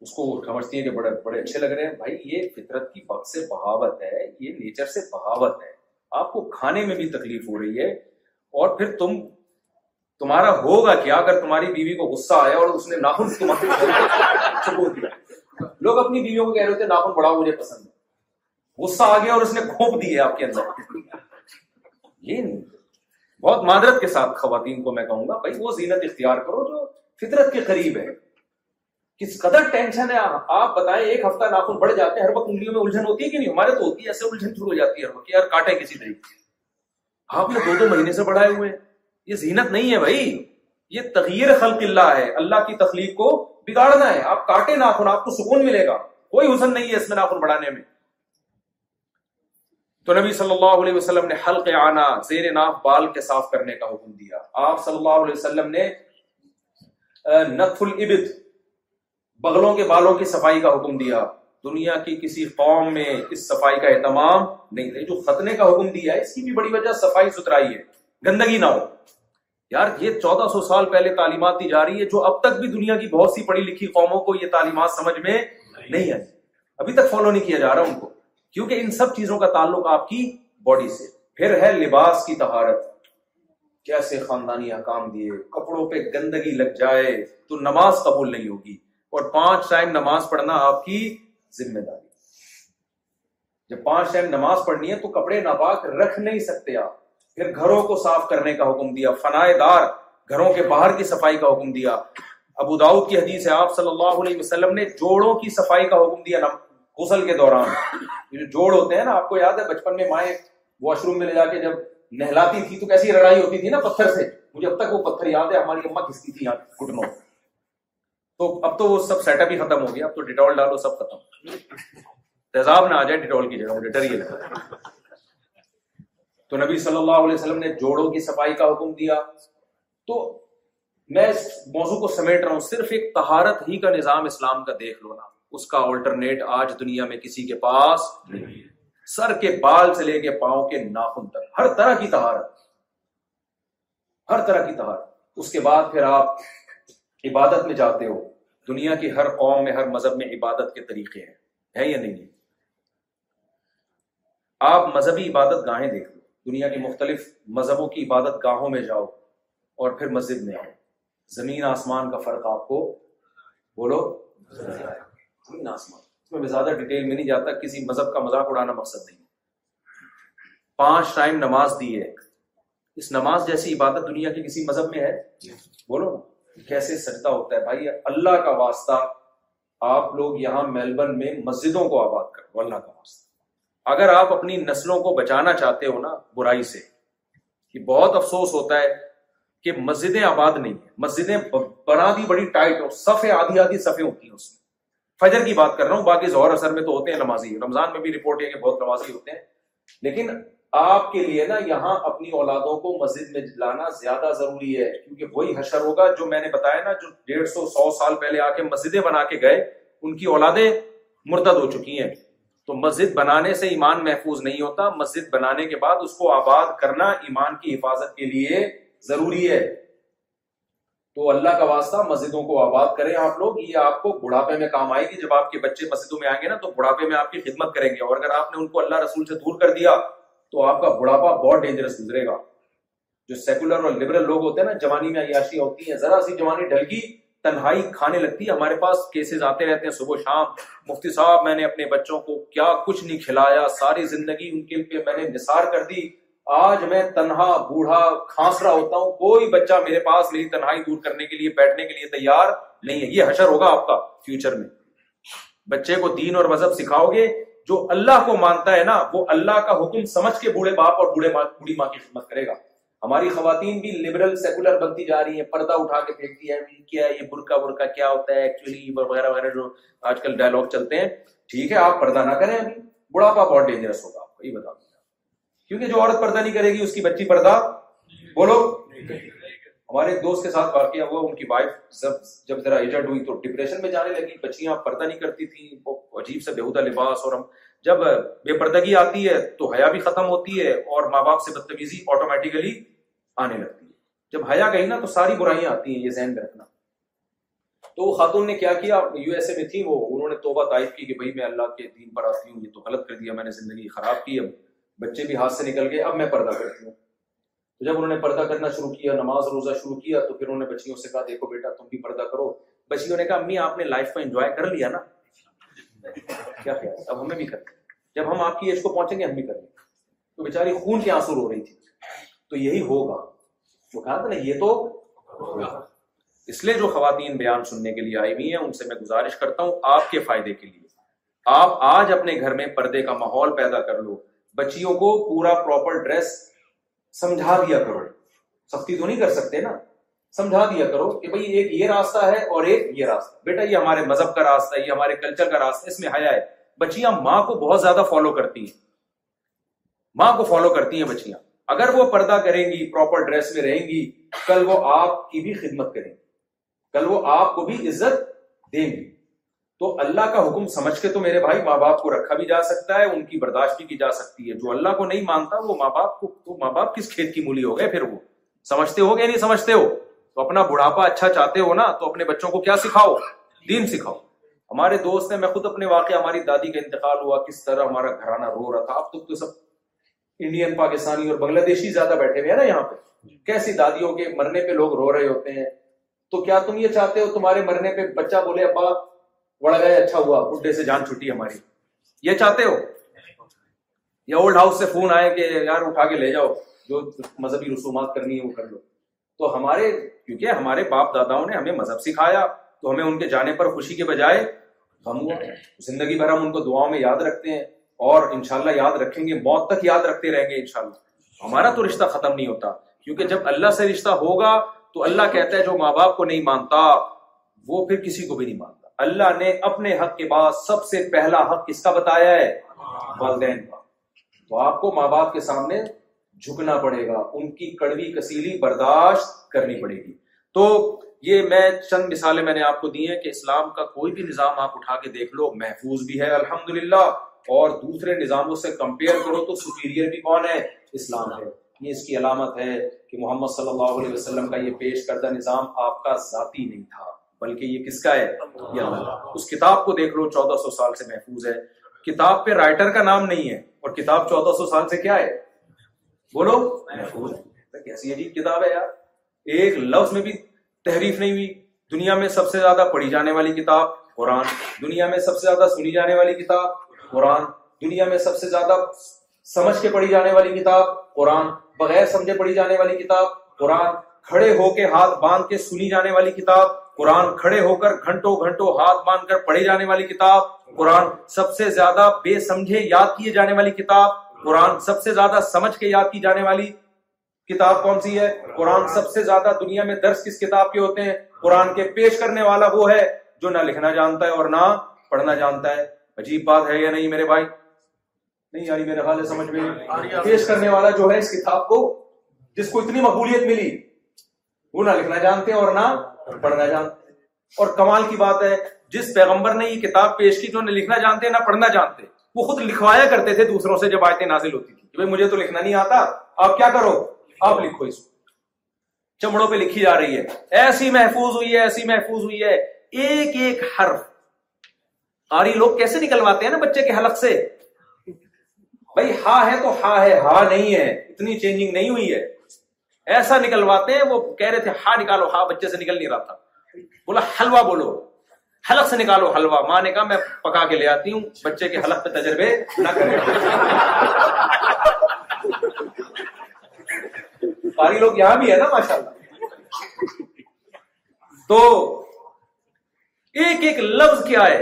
اس کو سمجھتی ہیں کہ بڑے بڑے اچھے لگ رہے ہیں بھائی یہ فطرت کی بخ سے بہاوت ہے یہ نیچر سے بہاوت ہے آپ کو کھانے میں بھی تکلیف ہو رہی ہے اور پھر تم تمہارا ہوگا کیا اگر تمہاری بیوی کو غصہ آیا اور اس نے ناخن دیا لوگ اپنی بیویوں کو کہہ رہے تھے ناخن بڑا پسند ہے غصہ آ گیا اور اس نے کھوپ دی ہے آپ کے اندر یہ نہیں بہت معدرت کے ساتھ خواتین کو میں کہوں گا بھائی وہ زینت اختیار کرو جو فطرت کے قریب ہے کس قدر ٹینشن ہے آپ بتائیں ایک ہفتہ ناخن بڑھ جاتے ہیں ہر وقت انگلیوں میں الجھن ہوتی ہے کہ نہیں ہمارے تو ہوتی ہے ایسے الجھن شروع ہو جاتی ہے ہر وقت یار کاٹے کسی طریقے سے آپ نے دو دو مہینے سے بڑھائے ہوئے ہیں یہ زینت نہیں ہے بھائی یہ تغیر خلق اللہ ہے اللہ کی تخلیق کو بگاڑنا ہے آپ کاٹے ناخن آپ کو سکون ملے گا کوئی حسن نہیں ہے اس میں ناخن بڑھانے میں تو نبی صلی اللہ علیہ وسلم نے حلق آنا زیر ناف بال کے صاف کرنے کا حکم دیا آپ صلی اللہ علیہ وسلم نے نتھ العبت بغلوں کے بالوں کی صفائی کا حکم دیا دنیا کی کسی قوم میں اس صفائی کا اہتمام نہیں جو خطنے کا حکم دیا ہے اس کی بھی بڑی وجہ صفائی ستھرائی ہے گندگی نہ ہو یار یہ چودہ سو سال پہلے تعلیمات دی جا رہی ہے جو اب تک بھی دنیا کی بہت سی پڑھی لکھی قوموں کو یہ تعلیمات سمجھ میں نہیں آئی ابھی تک فالو نہیں کیا جا رہا ان کو کیونکہ ان سب چیزوں کا تعلق آپ کی باڈی سے پھر ہے لباس کی تہارت کیسے خاندانی حکام دیے کپڑوں پہ گندگی لگ جائے تو نماز قبول نہیں ہوگی اور پانچ ٹائم نماز پڑھنا آپ کی ذمہ داری جب پانچ ٹائم نماز پڑھنی ہے تو کپڑے ناپاک رکھ نہیں سکتے آپ پھر گھروں کو صاف کرنے کا حکم دیا فنائے دار گھروں کے باہر کی صفائی کا حکم دیا ابو داؤد کی حدیث ہے آپ صلی اللہ علیہ وسلم نے جوڑوں کی صفائی کا حکم دیا غسل کے دوران جو جوڑ ہوتے ہیں نا آپ کو یاد ہے بچپن میں مائیں واش روم میں لے جا کے جب نہلاتی تھی تو کیسی لڑائی ہوتی تھی نا پتھر سے مجھے اب تک وہ پتھر یاد ہے ہماری اما کھستی تھی گھٹنوں تو اب تو وہ سب سیٹ اپ ہی ختم ہو گیا اب تو ڈیٹول ڈالو سب ختم تیزاب نہ آ جائے ڈیٹول کی جگہ ڈری تو نبی صلی اللہ علیہ وسلم نے جوڑوں کی صفائی کا حکم دیا تو میں اس موضوع کو سمیٹ رہا ہوں صرف ایک تہارت ہی کا نظام اسلام کا دیکھ لو نا اس کا آلٹرنیٹ آج دنیا میں کسی کے پاس سر کے بال سے لے کے پاؤں کے ناخن تک ہر طرح کی تہارت ہر طرح کی تہارت اس کے بعد پھر آپ عبادت میں جاتے ہو دنیا کی ہر قوم میں ہر مذہب میں عبادت کے طریقے ہیں ہے یا نہیں آپ مذہبی عبادت گاہیں دیکھ لو دنیا کے مختلف مذہبوں کی عبادت گاہوں میں جاؤ اور پھر مسجد میں آؤ زمین آسمان کا فرق آپ کو بولو زمین آسمان اس میں میں زیادہ ڈیٹیل نہیں جاتا کسی مذہب کا مذاق اڑانا مقصد نہیں پانچ ٹائم نماز دی ہے اس نماز جیسی عبادت دنیا کے کسی مذہب میں ہے بولو کیسے سجدہ ہوتا ہے بھائی اللہ کا واسطہ آپ لوگ یہاں میلبرن میں مسجدوں کو آباد کرو اللہ کا واسطہ اگر آپ اپنی نسلوں کو بچانا چاہتے ہو نا برائی سے بہت افسوس ہوتا ہے کہ مسجدیں آباد نہیں ہیں مسجدیں بنا دی بڑی ٹائٹ اور سفے آدھی آدھی صفے ہوتی ہیں اس میں فجر کی بات کر رہا ہوں باقی زہر اثر میں تو ہوتے ہیں نمازی رمضان میں بھی رپورٹ ہے کہ بہت نمازی ہوتے ہیں لیکن آپ کے لیے نا یہاں اپنی اولادوں کو مسجد میں لانا زیادہ ضروری ہے کیونکہ وہی حشر ہوگا جو میں نے بتایا نا جو ڈیڑھ سو سو سال پہلے آ کے مسجدیں بنا کے گئے ان کی اولادیں مردد ہو چکی ہیں تو مسجد بنانے سے ایمان محفوظ نہیں ہوتا مسجد بنانے کے بعد اس کو آباد کرنا ایمان کی حفاظت کے لیے ضروری ہے تو اللہ کا واسطہ مسجدوں کو آباد کریں آپ لوگ یہ آپ کو بڑھاپے میں کام آئے گی جب آپ کے بچے مسجدوں میں آئیں گے نا تو بڑھاپے میں آپ کی خدمت کریں گے اور اگر آپ نے ان کو اللہ رسول سے دور کر دیا تو آپ کا بڑھاپا بہت ڈینجرس گزرے گا جو سیکولر اور لبرل لوگ ہوتے ہیں نا جوانی میں عیاشی ہوتی ہیں ذرا سی جوانی ڈھلکی تنہائی کھانے لگتی ہے ہمارے پاس کیسز آتے رہتے ہیں صبح شام مفتی صاحب میں نے اپنے بچوں کو کیا کچھ نہیں کھلایا ساری زندگی ان کے میں نے نثار کر دی آج میں تنہا بوڑھا کھانس رہا ہوتا ہوں کوئی بچہ میرے پاس میری تنہائی دور کرنے کے لیے بیٹھنے کے لیے تیار نہیں ہے یہ حشر ہوگا آپ کا فیوچر میں بچے کو دین اور مذہب سکھاؤ گے جو اللہ کو مانتا ہے نا وہ اللہ کا حکم سمجھ کے بوڑھے باپ اور بوڑھے بوڑھی ماں کی خدمت کرے گا ہماری خواتین بھی لبرل سیکولر بنتی جا رہی ہیں پردہ اٹھا کے پھینکتی ہے کیا ہے یہ برقع برقع کیا ہوتا ہے ایکچولی وغیرہ وغیرہ جو آج کل ڈائلگ چلتے ہیں ٹھیک ہے آپ پردہ نہ کریں ابھی بڑھاپا بہت ڈینجرس ہوگا آپ کو یہ بتا دیجیے کیونکہ جو عورت پردہ نہیں کرے گی اس کی بچی پردہ بولو ہمارے دوست کے ساتھ واقعہ ہوا ان کی وائف جب جب ذرا ایجنٹ ہوئی تو ڈپریشن میں جانے لگی بچیاں پردہ نہیں کرتی تھیں وہ عجیب سا بےودہ لباس اور ہم جب بے پردگی آتی ہے تو حیا بھی ختم ہوتی ہے اور ماں باپ سے بدتمیزی آٹومیٹیکلی آنے لگتی ہے جب حیا گئی نا تو ساری برائیاں آتی ہیں یہ ذہن میں رکھنا تو وہ خاتون نے کیا کیا یو ایس اے میں تھی وہ انہوں نے توبہ تعائف کی کہ بھائی میں اللہ کے دین پر آتی ہوں یہ تو غلط کر دیا میں نے زندگی خراب کی اب بچے بھی ہاتھ سے نکل گئے اب میں پردہ کرتی ہوں تو جب انہوں نے پردہ کرنا شروع کیا نماز روزہ شروع کیا تو پھر انہوں نے بچیوں سے کہا دیکھو بیٹا تم بھی پردہ کرو بچیوں نے کہا امی آپ نے لائف کو انجوائے کر لیا نا کیا خیال بھی کرتے جب ہم آپ کی ایج کو پہنچیں گے ہم بھی کریں گے تو بیچاری خون کے آنسو رو رہی تھی تو یہی ہوگا وہ کہا تھا نا یہ تو اس لیے جو خواتین بیان سننے کے لیے آئی ہوئی ہیں ان سے میں گزارش کرتا ہوں آپ کے فائدے کے لیے آپ آج اپنے گھر میں پردے کا ماحول پیدا کر لو بچیوں کو پورا پراپر ڈریس سمجھا دیا کرو سختی تو نہیں کر سکتے نا سمجھا دیا کرو کہ بھائی ایک یہ راستہ ہے اور ایک یہ راستہ بیٹا یہ ہمارے مذہب کا راستہ ہے یہ ہمارے کلچر کا راستہ اس میں حیا ہے بچیاں ماں کو بہت زیادہ فالو کرتی ہیں ماں کو فالو کرتی ہیں بچیاں اگر وہ پردہ کریں گی پراپر ڈریس میں رہیں گی کل وہ آپ کی بھی خدمت کریں گی کل وہ آپ کو بھی عزت دیں گی تو اللہ کا حکم سمجھ کے تو میرے بھائی ماں باپ کو رکھا بھی جا سکتا ہے ان کی برداشت بھی کی جا سکتی ہے جو اللہ کو نہیں مانتا وہ ماں باپ کو تو ماں باپ کس کھیت کی مولی ہو گئے پھر وہ سمجھتے ہو گیا نہیں سمجھتے ہو تو اپنا بڑھاپا اچھا چاہتے ہو نا تو اپنے بچوں کو کیا سکھاؤ دین سکھاؤ ہمارے دوست ہیں میں خود اپنے واقعہ ہماری دادی کا انتقال ہوا کس طرح ہمارا گھرانہ رو رہا تھا اب تک تو سب انڈین پاکستانی اور بنگلہ دیشی زیادہ بیٹھے ہوئے ہیں نا یہاں پہ کیسی دادیوں کے مرنے پہ لوگ رو رہے ہوتے ہیں تو کیا تم یہ چاہتے ہو تمہارے مرنے پہ بچہ بولے ابا بڑا گئے اچھا ہوا بڈھے سے جان چھٹی ہماری یہ چاہتے ہو یا اولڈ ہاؤس سے فون آئے کہ یار اٹھا کے لے جاؤ جو مذہبی رسومات کرنی ہے وہ کر لو تو ہمارے کیونکہ ہمارے باپ داداؤں نے ہمیں مذہب سکھایا تو ہمیں ان کے جانے پر خوشی کے بجائے ہم ہوا زندگی بھر ہم ان کو دعاؤں میں یاد رکھتے ہیں اور انشاءاللہ یاد رکھیں گے موت تک یاد رکھتے رہیں گے انشاءاللہ ہمارا تو رشتہ ختم نہیں ہوتا کیونکہ جب اللہ سے رشتہ ہوگا تو اللہ کہتا ہے جو ماں باپ کو نہیں مانتا وہ پھر کسی کو بھی نہیں مانتا اللہ نے اپنے حق کے بعد سب سے پہلا حق کس کا بتایا ہے والدین کا تو آپ کو ماں باپ کے سامنے جھکنا پڑے گا ان کی کڑوی کسیلی برداشت کرنی پڑے گی تو یہ میں چند مثالیں میں نے آپ کو دی ہیں کہ اسلام کا کوئی بھی نظام آپ اٹھا کے دیکھ لو محفوظ بھی ہے الحمد اور دوسرے نظاموں سے کمپیئر کرو تو سپیریئر بھی کون ہے اسلام ہے یہ اس کی علامت ہے کہ محمد صلی اللہ علیہ وسلم کا یہ پیش کردہ نظام آپ کا ذاتی نہیں تھا بلکہ یہ کس کا ہے اس کتاب کو دیکھ لو چودہ سو سال سے محفوظ ہے کتاب پہ رائٹر کا نام نہیں ہے اور کتاب چودہ سو سال سے کیا ہے بولو محفوظ کیسی عجیب کتاب ہے یار ایک لفظ میں بھی تحریف نہیں ہوئی دنیا میں سب سے زیادہ پڑھی جانے والی کتاب قرآن دنیا میں سب سے زیادہ سنی جانے والی کتاب قرآن دنیا میں سب سے زیادہ سمجھ کے پڑھی جانے والی کتاب قرآن بغیر سمجھے پڑھی جانے والی کتاب قرآن کھڑے ہو کے ہاتھ باندھ کے سنی جانے والی کتاب قرآن کھڑے ہو کر گھنٹوں گھنٹوں ہاتھ باندھ کر پڑھی جانے والی کتاب قرآن سب سے زیادہ بے سمجھے یاد کیے جانے والی کتاب قرآن سب سے زیادہ سمجھ کے یاد کی جانے والی کتاب کون سی ہے قرآن سب سے زیادہ دنیا میں درس کس کتاب کے ہوتے ہیں قرآن کے پیش کرنے والا وہ ہے جو نہ لکھنا جانتا ہے اور نہ پڑھنا جانتا ہے عجیب بات ہے یا نہیں نہیں میرے میرے بھائی یاری خیال ہے سمجھ میں پیش کرنے والا جو اس کتاب کو کو جس اتنی مقبولیت ملی وہ نہ لکھنا جانتے اور نہ پڑھنا جانتے اور کمال کی بات ہے جس پیغمبر نے یہ کتاب پیش کی جو نہ لکھنا جانتے نہ پڑھنا جانتے وہ خود لکھوایا کرتے تھے دوسروں سے جب آیتیں نازل ہوتی تھی مجھے تو لکھنا نہیں آتا آپ کیا کرو لکھو اس چمڑوں پہ لکھی جا رہی ہے ایسی محفوظ ہوئی ہوئی ہے ہے ایسی محفوظ ایک ایک حرف لوگ کیسے نکلواتے ہیں نا بچے کے حلق سے بھائی ہا ہے تو ہا ہے ہا نہیں ہے اتنی چینجنگ نہیں ہوئی ہے ایسا نکلواتے ہیں وہ کہہ رہے تھے ہا نکالو ہا بچے سے نکل نہیں رہا تھا بولا حلوا بولو حلق سے نکالو حلوا ماں نے کہا میں پکا کے لے آتی ہوں بچے کے حلق پہ تجربے نہ باری لوگ یہاں بھی ہے نا ماشاء اللہ تو ایک ایک لفظ کیا ہے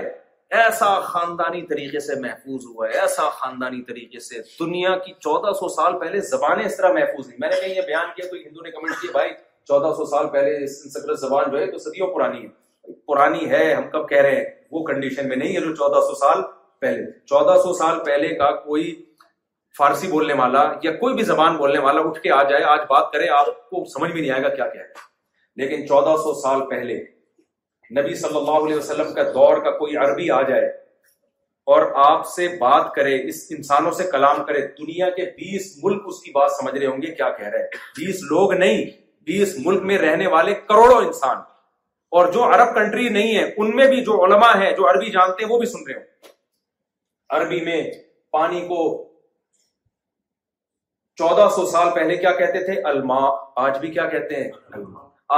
ایسا خاندانی طریقے سے محفوظ ہوا ہے ایسا خاندانی طریقے سے دنیا کی چودہ سو سال پہلے زبانیں اس طرح محفوظ ہیں میں نے کہیں یہ بیان کیا کوئی ہندو نے کمنٹ کیا بھائی چودہ سو سال پہلے سنسکرت زبان جو ہے تو صدیوں پرانی ہے پرانی ہے ہم کب کہہ رہے ہیں وہ کنڈیشن میں نہیں ہے جو چودہ سو سال پہلے چودہ سو سال پہلے کا کوئی فارسی بولنے والا یا کوئی بھی زبان بولنے والا اٹھ کے آ جائے آج بات کرے آپ کو سمجھ بھی نہیں آئے گا کیا کیا ہے لیکن چودہ سو سال پہلے نبی صلی اللہ علیہ وسلم کا کا دور کوئی عربی آ جائے اور آپ سے بات کرے اس انسانوں سے کلام کرے دنیا کے بیس ملک اس کی بات سمجھ رہے ہوں گے کیا کہہ رہے بیس لوگ نہیں بیس ملک میں رہنے والے کروڑوں انسان اور جو عرب کنٹری نہیں ہے ان میں بھی جو علماء ہیں جو عربی جانتے ہیں وہ بھی سن رہے ہوں عربی میں پانی کو چودہ سو سال پہلے کیا کہتے تھے الما آج بھی کیا کہتے ہیں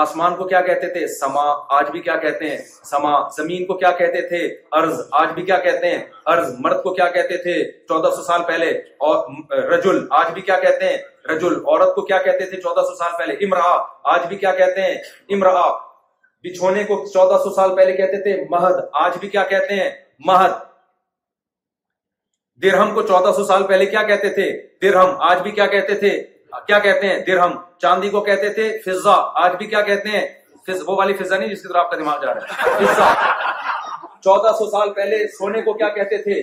آسمان کو کیا کہتے تھے سما آج بھی کیا کہتے ہیں سما زمین کو کیا کہتے تھے ارض ارض آج بھی کیا کیا کہتے کہتے ہیں مرد کو تھے چودہ سو سال پہلے اور رجل آج بھی کیا کہتے ہیں رجل عورت کو کیا کہتے تھے چودہ سو سال پہلے امرا آج بھی کیا کہتے ہیں امرا بچھونے کو چودہ سو سال پہلے کہتے تھے مہد آج بھی کیا کہتے ہیں مہد درہم کو چودہ سو سال پہلے کیا کہتے تھے درہم آج بھی کیا کہتے تھے کیا کہتے ہیں درہم چاندی کو کہتے تھے فضا آج بھی کیا کہتے ہیں وہ والی فضا فضا نہیں جس کی آپ کا دماغ جا رہا ہے چودہ سو سال پہلے سونے کو کیا کہتے تھے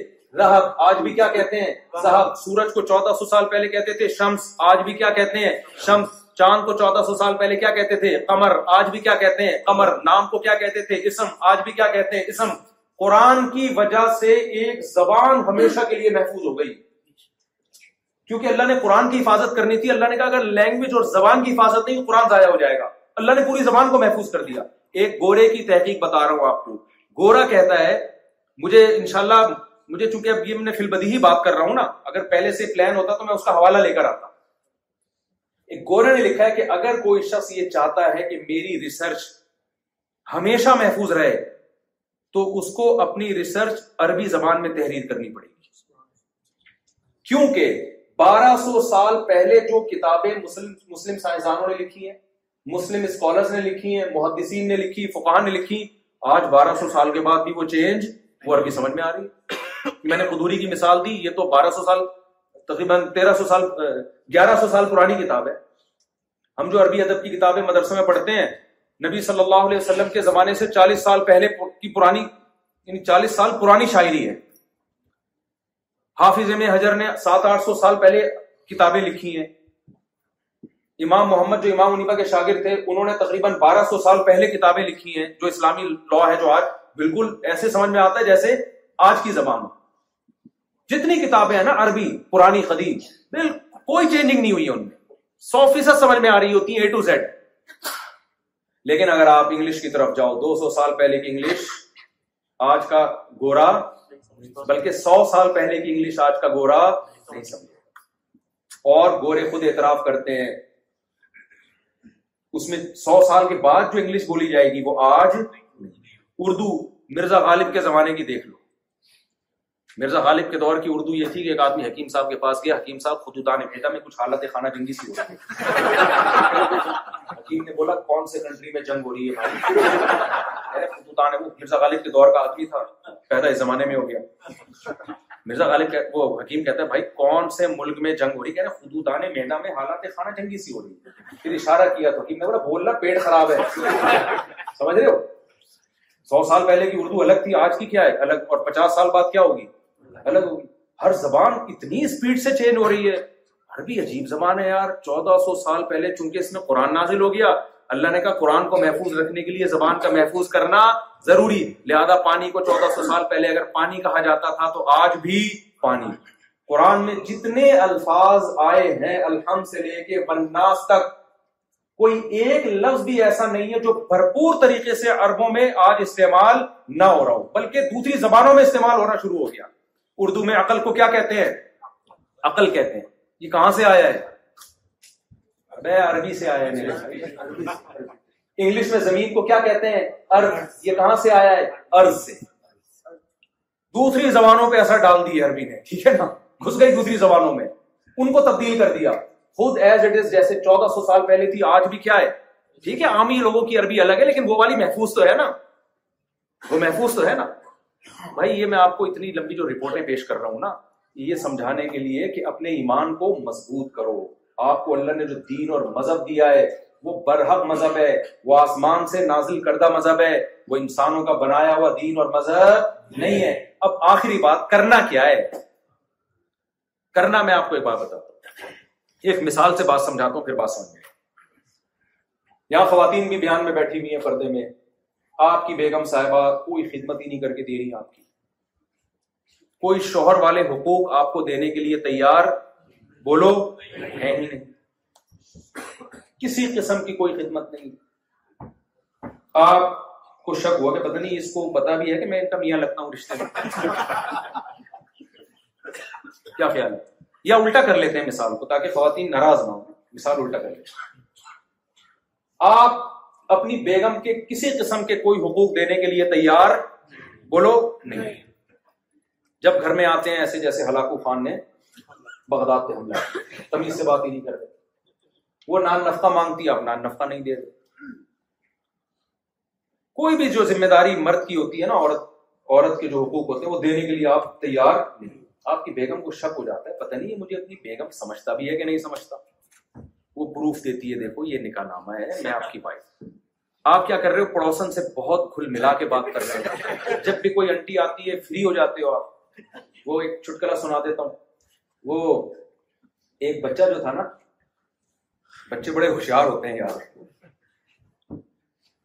آج بھی کیا کہتے ہیں صاحب سورج کو چودہ سو سال پہلے کہتے تھے شمس آج بھی کیا کہتے ہیں شمس چاند کو چودہ سو سال پہلے کیا کہتے تھے قمر آج بھی کیا کہتے ہیں قمر نام کو کیا کہتے تھے اسم آج بھی کیا کہتے ہیں اسم قرآن کی وجہ سے ایک زبان ہمیشہ کے لیے محفوظ ہو گئی کیونکہ اللہ نے قرآن کی حفاظت کرنی تھی اللہ نے کہا اگر لینگویج اور زبان کی حفاظت نہیں تو قرآن ضائع ہو جائے گا اللہ نے پوری زبان کو محفوظ کر دیا ایک گورے کی تحقیق بتا رہا ہوں آپ کو گورا کہتا ہے مجھے انشاءاللہ مجھے چونکہ اب یہ فل بدی ہی بات کر رہا ہوں نا اگر پہلے سے پلان ہوتا تو میں اس کا حوالہ لے کر آتا ایک گورا نے لکھا ہے کہ اگر کوئی شخص یہ چاہتا ہے کہ میری ریسرچ ہمیشہ محفوظ رہے تو اس کو اپنی ریسرچ عربی زبان میں تحریر کرنی پڑے گی کیونکہ بارہ سو سال پہلے جو کتابیں مسلم مسلم سائنسدانوں نے لکھی ہیں مسلم اسکالرس نے لکھی ہیں محدثین نے لکھی فقہ نے لکھی آج بارہ سو سال کے بعد بھی وہ چینج وہ عربی سمجھ میں آ رہی ہے میں نے قدوری کی مثال دی یہ تو بارہ سو سال تقریباً تیرہ سو سال گیارہ سو سال پرانی کتاب ہے ہم جو عربی ادب کی کتابیں مدرسے میں پڑھتے ہیں نبی صلی اللہ علیہ وسلم کے زمانے سے چالیس سال پہلے کی پرانی یعنی چالیس سال پرانی شاعری ہے حافظ میں حجر نے سات آٹھ سو سال پہلے کتابیں لکھی ہیں امام محمد جو امام عنیبا کے شاگرد تھے انہوں نے تقریباً بارہ سو سال پہلے کتابیں لکھی ہیں جو اسلامی لا ہے جو آج بالکل ایسے سمجھ میں آتا ہے جیسے آج کی زبان جتنی کتابیں ہیں نا عربی پرانی بالکل کوئی چینجنگ نہیں ہوئی ان میں سو فیصد سمجھ میں آ رہی ہوتی ہیں اے ٹو زیڈ لیکن اگر آپ انگلش کی طرف جاؤ دو سو سال پہلے کی انگلش آج کا گورا بلکہ سو سال پہلے کی انگلش آج کا گورا نہیں سمجھے اور گورے خود اعتراف کرتے ہیں اس میں سو سال کے بعد جو انگلش بولی جائے گی وہ آج اردو مرزا غالب کے زمانے کی دیکھ لو مرزا غالب کے دور کی اردو یہ تھی کہ ایک آدمی حکیم صاحب کے پاس گیا حکیم صاحب خود بھیجا میں کچھ حالت خانہ جنگی سی ہو رہی حکیم نے بولا کون سے کنٹری میں جنگ ہو رہی ہے وہ مرزا غالب کے دور کا آدمی تھا پیدا اس زمانے میں ہو گیا مرزا غالب وہ حکیم کہتا ہے بھائی کون سے ملک میں جنگ ہو رہی ہے خود مہٹا میں حالات خانہ جنگی سی ہو رہی ہے پھر اشارہ کیا تو حکیم نے بولا بولنا پیٹ خراب ہے سمجھ رہے ہو سو سال پہلے کی اردو الگ تھی آج کی کیا ہے الگ اور پچاس سال بعد کیا ہوگی الگ ہوگی ہر زبان اتنی اسپیڈ سے چینج ہو رہی ہے عربی عجیب زبان ہے یار چودہ سو سال پہلے چونکہ اس میں قرآن نازل ہو گیا اللہ نے کہا قرآن کو محفوظ رکھنے کے لیے زبان کا محفوظ کرنا ضروری لہذا پانی کو چودہ سو سال پہلے اگر پانی کہا جاتا تھا تو آج بھی پانی قرآن میں جتنے الفاظ آئے ہیں الحمد سے لے کے بنناس تک کوئی ایک لفظ بھی ایسا نہیں ہے جو بھرپور طریقے سے عربوں میں آج استعمال نہ ہو رہا ہو بلکہ دوسری زبانوں میں استعمال ہونا شروع ہو گیا اردو میں عقل کو کیا کہتے ہیں عقل کہتے ہیں یہ کہاں سے آیا ہے عربی سے آیا ہے انگلش میں زمین کو کیا کہتے ہیں ارض یہ کہاں سے آیا ہے ارض سے دوسری زبانوں پہ اثر ڈال دی عربی نے ٹھیک ہے نا گھس گئی دوسری زبانوں میں ان کو تبدیل کر دیا خود ایز اٹ از جیسے چودہ سو سال پہلے تھی آج بھی کیا ہے ٹھیک ہے عامی لوگوں کی عربی الگ ہے لیکن وہ والی محفوظ تو ہے نا وہ محفوظ تو ہے نا بھائی یہ میں آپ کو اتنی لمبی جو رپورٹیں پیش کر رہا ہوں نا یہ سمجھانے کے لیے کہ اپنے ایمان کو مضبوط کرو آپ کو اللہ نے جو دین اور مذہب دیا ہے وہ برحق مذہب ہے وہ آسمان سے نازل کردہ مذہب ہے وہ انسانوں کا بنایا ہوا دین اور مذہب نہیں ہے اب آخری بات کرنا کیا ہے کرنا میں آپ کو ایک بات بتاتا ہوں ایک مثال سے بات سمجھاتا ہوں پھر بات سمجھ یہاں خواتین بھی بیان میں بیٹھی ہوئی ہیں پردے میں آپ کی بیگم صاحبہ کوئی خدمت ہی نہیں کر کے دے رہی آپ کی کوئی شوہر والے حقوق آپ کو دینے کے لیے تیار بولو ہے ہی نہیں کسی قسم کی کوئی خدمت نہیں آپ کو شک ہوا کہ پتہ نہیں اس کو پتا بھی ہے کہ میں ان کا میاں لگتا ہوں رشتے میں کیا خیال ہے یا الٹا کر لیتے ہیں مثال کو تاکہ خواتین ناراض نہ ہو مثال الٹا کر لیتے آپ اپنی بیگم کے کسی قسم کے کوئی حقوق دینے کے لیے تیار بولو نہیں جب گھر میں آتے ہیں ایسے جیسے ہلاکو خان نے بغداد حملہ تمیز سے بات ہی نہیں کرتے وہ نان نفقہ مانگتی آپ نان نہیں دے کوئی بھی جو ذمہ داری مرد کی ہوتی ہے نا عورت عورت کے جو حقوق ہوتے ہیں وہ دینے کے لیے آپ تیار نہیں آپ کی بیگم کو شک ہو جاتا ہے پتہ نہیں مجھے اپنی بیگم سمجھتا بھی ہے کہ نہیں سمجھتا وہ پروف دیتی ہے دیکھو یہ نکاح نامہ ہے میں آپ کی وائف آپ کیا کر رہے ہو پڑوسن سے بہت کھل ملا کے بات کر رہے جب بھی کوئی انٹی آتی ہے فری ہو جاتے ہو آپ وہ ایک چھٹکلا سنا دیتا ہوں وہ ایک بچہ جو تھا نا بچے بڑے ہوشیار ہوتے ہیں یار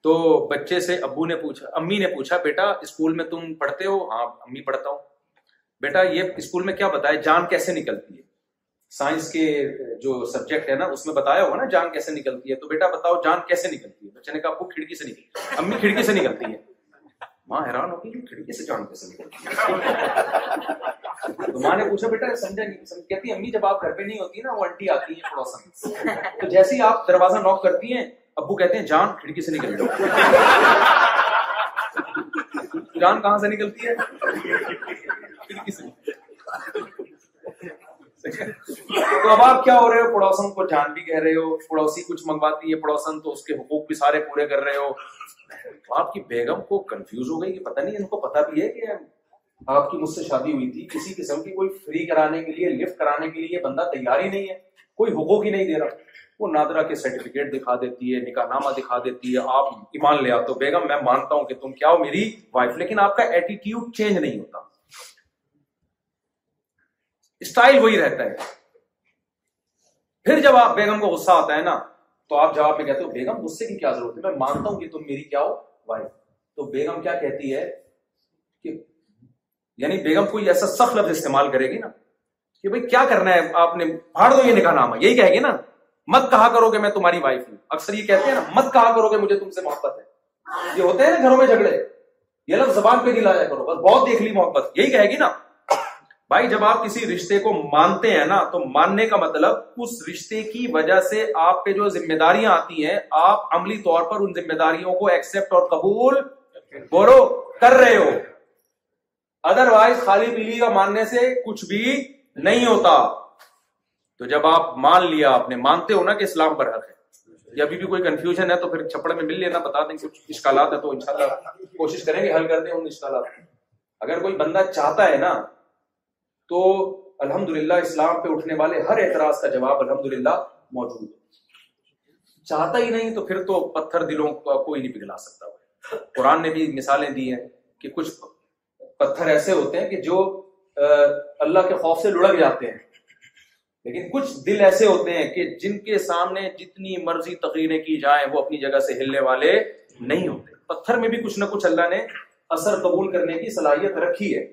تو بچے سے ابو نے پوچھا امی نے پوچھا بیٹا اسکول میں تم پڑھتے ہو ہاں امی پڑھتا ہوں بیٹا یہ اسکول میں کیا بتایا جان کیسے نکلتی ہے سائنس کے جو سبجیکٹ ہے نا اس میں بتایا ہوگا نا جان کیسے نکلتی ہے تو بیٹا بتاؤ جان کیسے نکلتی ہے بچے نے کہا ابو کھڑکی سے نکلتی ہے امی کھڑکی سے نکلتی ہے ماں حیران ہوگی کھڑکی سے جان کیسے نکلتی ہے تو ماں نے پوچھا بیٹا سمجھا نہیں کہتی امی جب آپ گھر پہ نہیں ہوتی نا وہ انٹی آتی ہیں پڑوسن تو جیسے ہی آپ دروازہ نوک کرتی ہیں ابو کہتے ہیں جان کھڑکی سے نکل جاؤ جان کہاں سے نکلتی ہے کھڑکی سے تو اب آپ کیا ہو رہے ہو پڑوسن کو جان بھی کہہ رہے ہو پڑوسی کچھ منگواتی ہے پڑوسن تو اس کے حقوق بھی سارے پورے کر رہے ہو تو آپ کی بیگم کو کنفیوز ہو گئی کہ پتہ نہیں ان کو پتہ بھی ہے کہ آپ کی مجھ سے شادی ہوئی تھی کسی قسم کی کوئی فری کرانے کے لیے لفٹ کرانے کے لیے بندہ تیار ہی نہیں ہے کوئی حقوق ہی نہیں دے رہا وہ نادرا کے سرٹیفکیٹ دکھا دیتی ہے نکاح نامہ دکھا دیتی ہے آپ ایمان لے آتے تو بیگم میں مانتا ہوں کہ تم کیا ہو میری وائف لیکن آپ کا ایٹیٹیوڈ چینج نہیں ہوتا اسٹائل وہی رہتا ہے پھر جب آپ بیگم کو غصہ آتا ہے نا تو آپ جواب میں کہتے ہو بیگم غصے کی کیا ضرورت ہے میں مانتا ہوں کہ تم میری کیا ہو وائف تو بیگم کیا کہتی ہے کہ یعنی بیگم کوئی ایسا سخت لفظ استعمال کرے گی نا کہ بھائی کیا کرنا ہے آپ نے پھاڑ دو یہ نکاح نامہ یہی کہے گی نا مت کہا کرو گے میں تمہاری وائف ہوں اکثر یہ کہتے ہیں نا مت کہا کرو گے مجھے تم سے محبت ہے یہ ہوتے ہیں نا گھروں میں جھگڑے یہ لفظ زبان پہ نہیں لایا کرو بس بہت دیکھ لی محبت یہی کہے گی نا بھائی جب آپ کسی رشتے کو مانتے ہیں نا تو ماننے کا مطلب اس رشتے کی وجہ سے آپ پہ جو ذمہ داریاں آتی ہیں آپ عملی طور پر ان ذمہ داریوں کو ایکسپٹ اور قبول کر رہے ہو ادروائز خالی کا ماننے سے کچھ بھی نہیں ہوتا تو جب آپ مان لیا آپ نے مانتے ہو نا کہ اسلام پر حق ہے یا ابھی بھی کوئی کنفیوژن ہے تو پھر چھپڑ میں مل لینا بتا دیں کچھ اشکالات ہیں تو انشاءاللہ کوشش کریں گے حل کر دیں ان اشکالات اگر کوئی بندہ چاہتا ہے نا تو الحمدللہ اسلام پہ اٹھنے والے ہر اعتراض کا جواب الحمدللہ موجود ہے چاہتا ہی نہیں تو پھر تو پتھر دلوں کا کوئی نہیں پگھلا سکتا قرآن نے بھی مثالیں دی ہیں کہ کچھ پتھر ایسے ہوتے ہیں کہ جو اللہ کے خوف سے لڑک جاتے ہیں لیکن کچھ دل ایسے ہوتے ہیں کہ جن کے سامنے جتنی مرضی تقریریں کی جائیں وہ اپنی جگہ سے ہلنے والے نہیں ہوتے پتھر میں بھی کچھ نہ کچھ اللہ نے اثر قبول کرنے کی صلاحیت رکھی ہے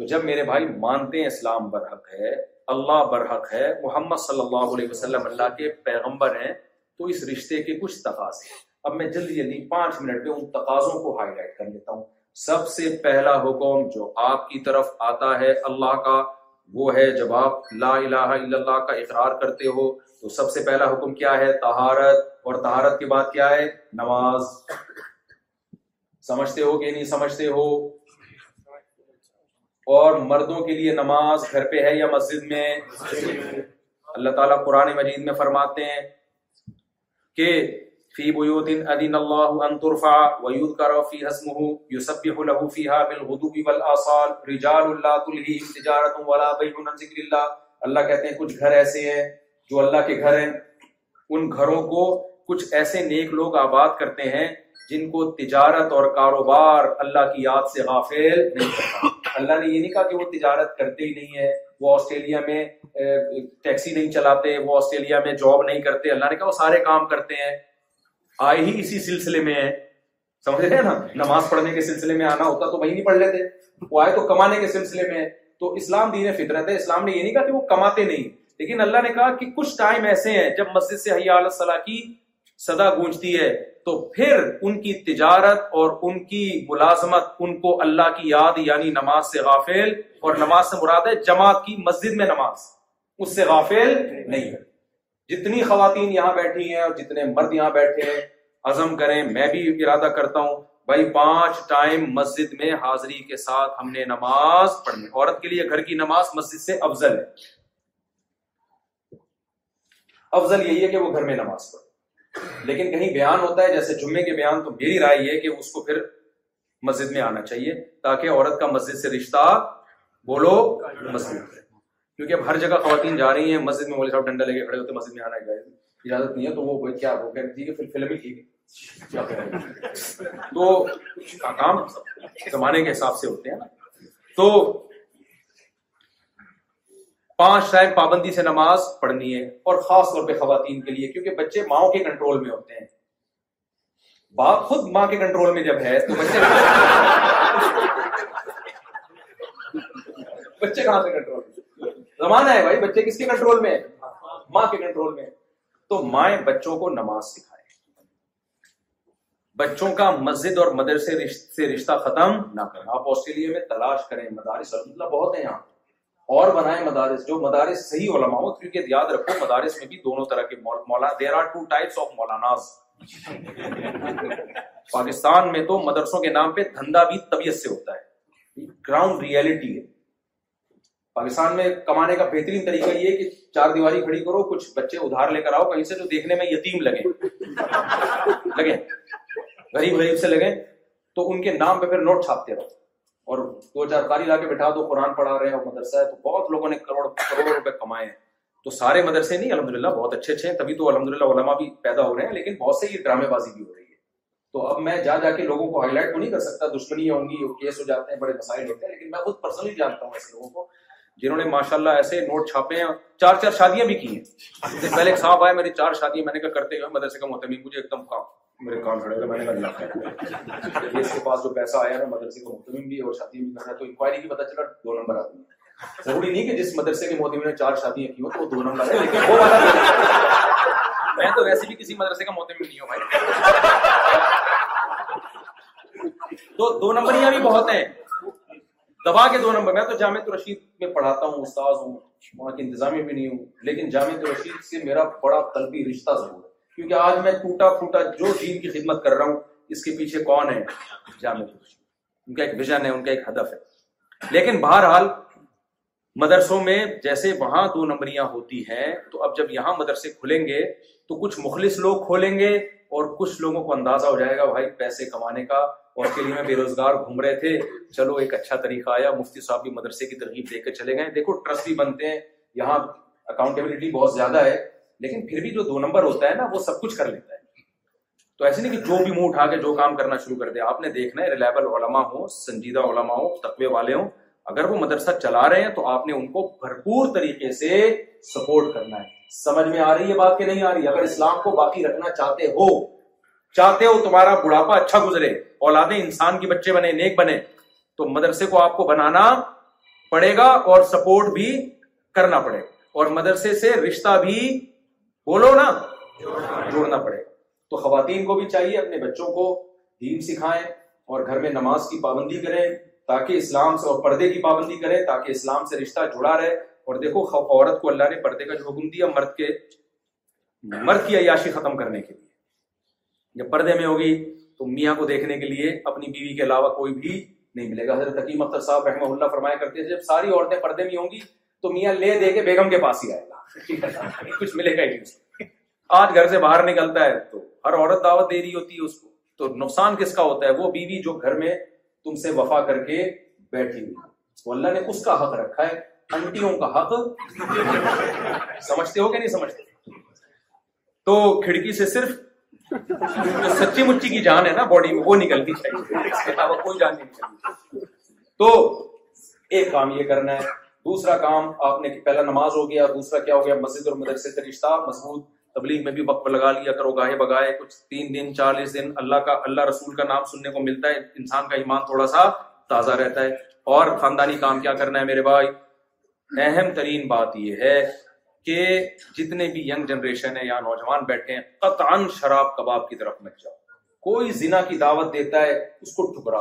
تو جب میرے بھائی مانتے ہیں اسلام برحق ہے اللہ برحق ہے محمد صلی اللہ علیہ وسلم اللہ کے پیغمبر ہیں تو اس رشتے کے کچھ تقاضے اب میں جلدی جلدی پانچ منٹ میں ان تقاضوں کو ہائی لائٹ کر لیتا ہوں سب سے پہلا حکم جو آپ کی طرف آتا ہے اللہ کا وہ ہے جب آپ لا الہ الا اللہ کا اقرار کرتے ہو تو سب سے پہلا حکم کیا ہے تہارت اور تہارت کے بعد کیا ہے نماز سمجھتے ہو کہ نہیں سمجھتے ہو اور مردوں کے لیے نماز گھر پہ ہے یا مسجد میں اللہ تعالیٰ قرآن مجید میں فرماتے ہیں کہ فی بیوت ادین اللہ ان ترفع ویذکر فی اسمه یسبح له فیها بالغدو والآصال رجال لا تلہی تجارت ولا بیع عن ذکر اللہ اللہ کہتے ہیں کچھ گھر ایسے ہیں جو اللہ کے گھر ہیں ان گھروں کو کچھ ایسے نیک لوگ آباد کرتے ہیں جن کو تجارت اور کاروبار اللہ کی یاد سے غافل نہیں کرتا اللہ نے یہ نہیں کہا کہ وہ تجارت کرتے ہی نہیں ہے وہ آسٹریلیا میں ٹیکسی نہیں چلاتے وہ آسٹریلیا میں جاب نہیں کرتے اللہ نے کہا وہ سارے کام کرتے ہیں آئے ہی اسی سلسلے میں سمجھ رہے ہیں نا نماز پڑھنے کے سلسلے میں آنا ہوتا تو وہی نہیں پڑھ لیتے وہ آئے تو کمانے کے سلسلے میں تو اسلام دین فطرت ہے اسلام نے یہ نہیں کہا کہ وہ کماتے نہیں لیکن اللہ نے کہا کہ کچھ ٹائم ایسے ہیں جب مسجد سے حیا کی صدا گونجتی ہے تو پھر ان کی تجارت اور ان کی ملازمت ان کو اللہ کی یاد یعنی نماز سے غافل اور نماز سے مراد ہے جماعت کی مسجد میں نماز اس سے غافل نہیں ہے جتنی خواتین یہاں بیٹھی ہیں اور جتنے مرد یہاں بیٹھے ہیں عزم کریں میں بھی ارادہ کرتا ہوں بھائی پانچ ٹائم مسجد میں حاضری کے ساتھ ہم نے نماز پڑھنی عورت کے لیے گھر کی نماز مسجد سے افضل ہے افضل یہی ہے کہ وہ گھر میں نماز پڑھے لیکن کہیں بیان ہوتا ہے جیسے جمعے کے بیان تو میری رائے یہ کہ اس کو پھر مسجد میں آنا چاہیے تاکہ عورت کا مسجد سے رشتہ بولو مسجد کیونکہ اب ہر جگہ خواتین جا رہی ہیں مسجد میں بولے صاحب ڈنڈا لے کے کھڑے ہوتے مسجد میں آنا اجازت نہیں ہے تو وہ کیا بول کر ٹھیک ہے پھر ٹھیک ہے تو کام زمانے کے حساب سے ہوتے ہیں تو پانچ ٹائم پابندی سے نماز پڑھنی ہے اور خاص طور پہ خواتین کے لیے کیونکہ بچے ماؤں کے کنٹرول میں ہوتے ہیں باپ خود ماں کے کنٹرول میں جب ہے تو بچے بچے کہاں سے کنٹرول میں زمانہ ہے بھائی بچے کس کے کنٹرول میں ماں کے کنٹرول میں تو مائیں بچوں کو نماز سکھائے بچوں کا مسجد اور مدرسے سے رشتہ ختم نہ کریں آپ آسٹریلیا میں تلاش کریں مدارس الحمد مطلب بہت ہیں یہاں اور بنائیں مدارس جو مدارس صحیح علماء ہو کیونکہ یاد رکھو مدارس میں بھی دونوں طرح کے مولا there are two types of maulanas Pakistan میں تو مدرسوں کے نام پہ دھندا بھی طبیعت سے ہوتا ہے گراؤنڈ ریئلٹی ہے پاکستان میں کمانے کا بہترین طریقہ یہ ہے کہ چار دیواری کھڑی کرو کچھ بچے ادھار لے کر آؤ کہیں سے جو دیکھنے میں یتیم لگے لگے غریب غریب سے لگے تو ان کے نام پہ پھر نوٹ چھاپتے رہو اور دو لا کے دو قرآن پڑھا رہے ہیں مدرسہ ہے تو بہت لوگوں نے کروڑ روپے کمائے ہیں تو سارے مدرسے نہیں الحمد للہ بہت اچھے اچھے ہیں تبھی تو الحمد للہ علما بھی پیدا ہو رہے ہیں لیکن بہت سے یہ ڈرامے بازی بھی ہو رہی ہے تو اب میں جا جا کے لوگوں کو ہائی لائٹ تو نہیں کر سکتا دشمنی ہوں گی کیس ہو جاتے ہیں بڑے مسائل ہوتے ہیں لیکن میں خود پرسنلی جانتا ہوں ایسے لوگوں کو جنہوں نے ماشاء اللہ ایسے نوٹ چھاپے ہیں چار چار شادیاں بھی کی ہیں پہلے صاحب آئے میری چار شادیاں میں نے کہا کرتے ہوئے مدرسے کا محتمی مجھے ایک دم کام میرے کان کھڑے ہوئے میں نے کہا اللہ خیر اس کے پاس جو پیسہ آیا نا مدرسے کو مختمین بھی اور شادی بھی کرنا تو انکوائری کی پتہ چلا دو نمبر آدمی ضروری نہیں کہ جس مدرسے کے مودی نے چار شادیاں کی ہوں تو وہ دو نمبر آدمی لیکن وہ والا میں تو ویسے بھی کسی مدرسے کا مودی نہیں ہوں بھائی تو دو نمبریاں بھی بہت ہیں دبا کے دو نمبر میں تو جامع رشید میں پڑھاتا ہوں استاذ ہوں وہاں کی انتظامیہ بھی نہیں ہوں لیکن جامع رشید سے میرا بڑا قلبی رشتہ ضرور ہے کیونکہ آج میں ٹوٹا پھوٹا جو دین کی خدمت کر رہا ہوں اس کے پیچھے کون ہے جامع ان کا ایک ویژن ہے ان کا ایک ہدف ہے لیکن بہرحال مدرسوں میں جیسے وہاں دو نمبریاں ہوتی ہیں تو اب جب یہاں مدرسے کھلیں گے تو کچھ مخلص لوگ کھولیں گے اور کچھ لوگوں کو اندازہ ہو جائے گا بھائی پیسے کمانے کا اور اس کے لیے میں بے روزگار گھوم رہے تھے چلو ایک اچھا طریقہ آیا مفتی صاحب بھی مدرسے کی ترغیب دے کے چلے گئے دیکھو ٹرسٹ بھی بنتے ہیں یہاں اکاؤنٹیبلٹی بہت زیادہ ہے لیکن پھر بھی جو دو نمبر ہوتا ہے نا وہ سب کچھ کر لیتا ہے تو ایسے نہیں کہ جو بھی منہ اٹھا کے جو کام کرنا شروع کر دے آپ نے دیکھنا ہے ریلائبل علما ہو اگر وہ مدرسہ چلا رہے ہیں تو آپ نے ان کو بھرپور طریقے سے سپورٹ کرنا ہے سمجھ میں آ رہی ہے بات کہ نہیں آ رہی اگر اسلام کو باقی رکھنا چاہتے ہو چاہتے ہو تمہارا بڑھاپا اچھا گزرے اولادیں انسان کے بچے بنے نیک بنے تو مدرسے کو آپ کو بنانا پڑے گا اور سپورٹ بھی کرنا پڑے گا اور مدرسے سے رشتہ بھی بولو نا جوڑنا پڑے گا تو خواتین کو بھی چاہیے اپنے بچوں کو دین سکھائیں اور گھر میں نماز کی پابندی کریں تاکہ اسلام سے اور پردے کی پابندی کریں تاکہ اسلام سے رشتہ جڑا رہے اور دیکھو عورت کو اللہ نے پردے کا جو حکم دیا مرد کے مرد کی عیاشی ختم کرنے کے لیے جب پردے میں ہوگی تو میاں کو دیکھنے کے لیے اپنی بیوی کے علاوہ کوئی بھی نہیں ملے گا حضرت حکیم اختر صاحب رحمہ اللہ فرمایا کرتے ہیں جب ساری عورتیں پردے میں ہوں گی تو میاں لے دے کے بیگم کے پاس ہی آئے کچھ ملے گا ہی آج گھر سے باہر نکلتا ہے تو ہر عورت دعوت دے رہی ہوتی ہے اس کو تو نقصان کس کا ہوتا ہے وہ بیوی جو گھر میں تم سے وفا کر کے بیٹھی ہوئی تو اللہ نے اس کا حق رکھا ہے انٹیوں کا حق سمجھتے ہو کہ نہیں سمجھتے تو کھڑکی سے صرف جو سچی مچی کی جان ہے نا باڈی میں وہ نکلتی چاہیے اس کے علاوہ کوئی جان نہیں چاہیے تو ایک کام یہ کرنا ہے دوسرا کام آپ نے پہلا نماز ہو گیا دوسرا کیا ہو گیا مسجد اور مدرسے رشتہ مضبوط تبلیغ میں بھی لگا لیا کرو گاہے کچھ تین دن چالیس دن اللہ کا اللہ رسول کا نام سننے کو ملتا ہے انسان کا ایمان تھوڑا سا تازہ رہتا ہے اور خاندانی کام کیا کرنا ہے میرے بھائی اہم ترین بات یہ ہے کہ جتنے بھی ینگ جنریشن ہے یا نوجوان بیٹھے ہیں قطعاً شراب کباب کی طرف مت جاؤ کوئی زنا کی دعوت دیتا ہے اس کو ٹھکرا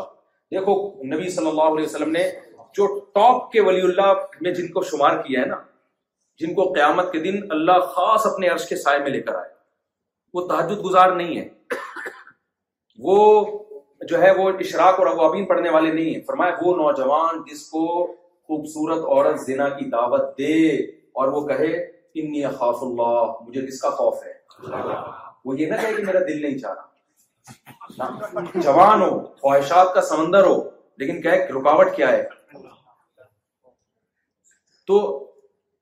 دیکھو نبی صلی اللہ علیہ وسلم نے جو ٹاپ کے ولی اللہ نے جن کو شمار کیا ہے نا جن کو قیامت کے دن اللہ خاص اپنے عرش کے سائے میں لے کر آئے وہ تحجد گزار نہیں ہے وہ جو ہے وہ اشراق اور ابو پڑھنے والے نہیں ہیں فرمایا وہ نوجوان جس کو خوبصورت عورت زنا کی دعوت دے اور وہ کہے انی خاف اللہ مجھے کس کا خوف ہے وہ یہ نہ کہے کہ میرا دل نہیں چاہ رہا جوان ہو خواہشات کا سمندر ہو لیکن کہ رکاوٹ کیا ہے تو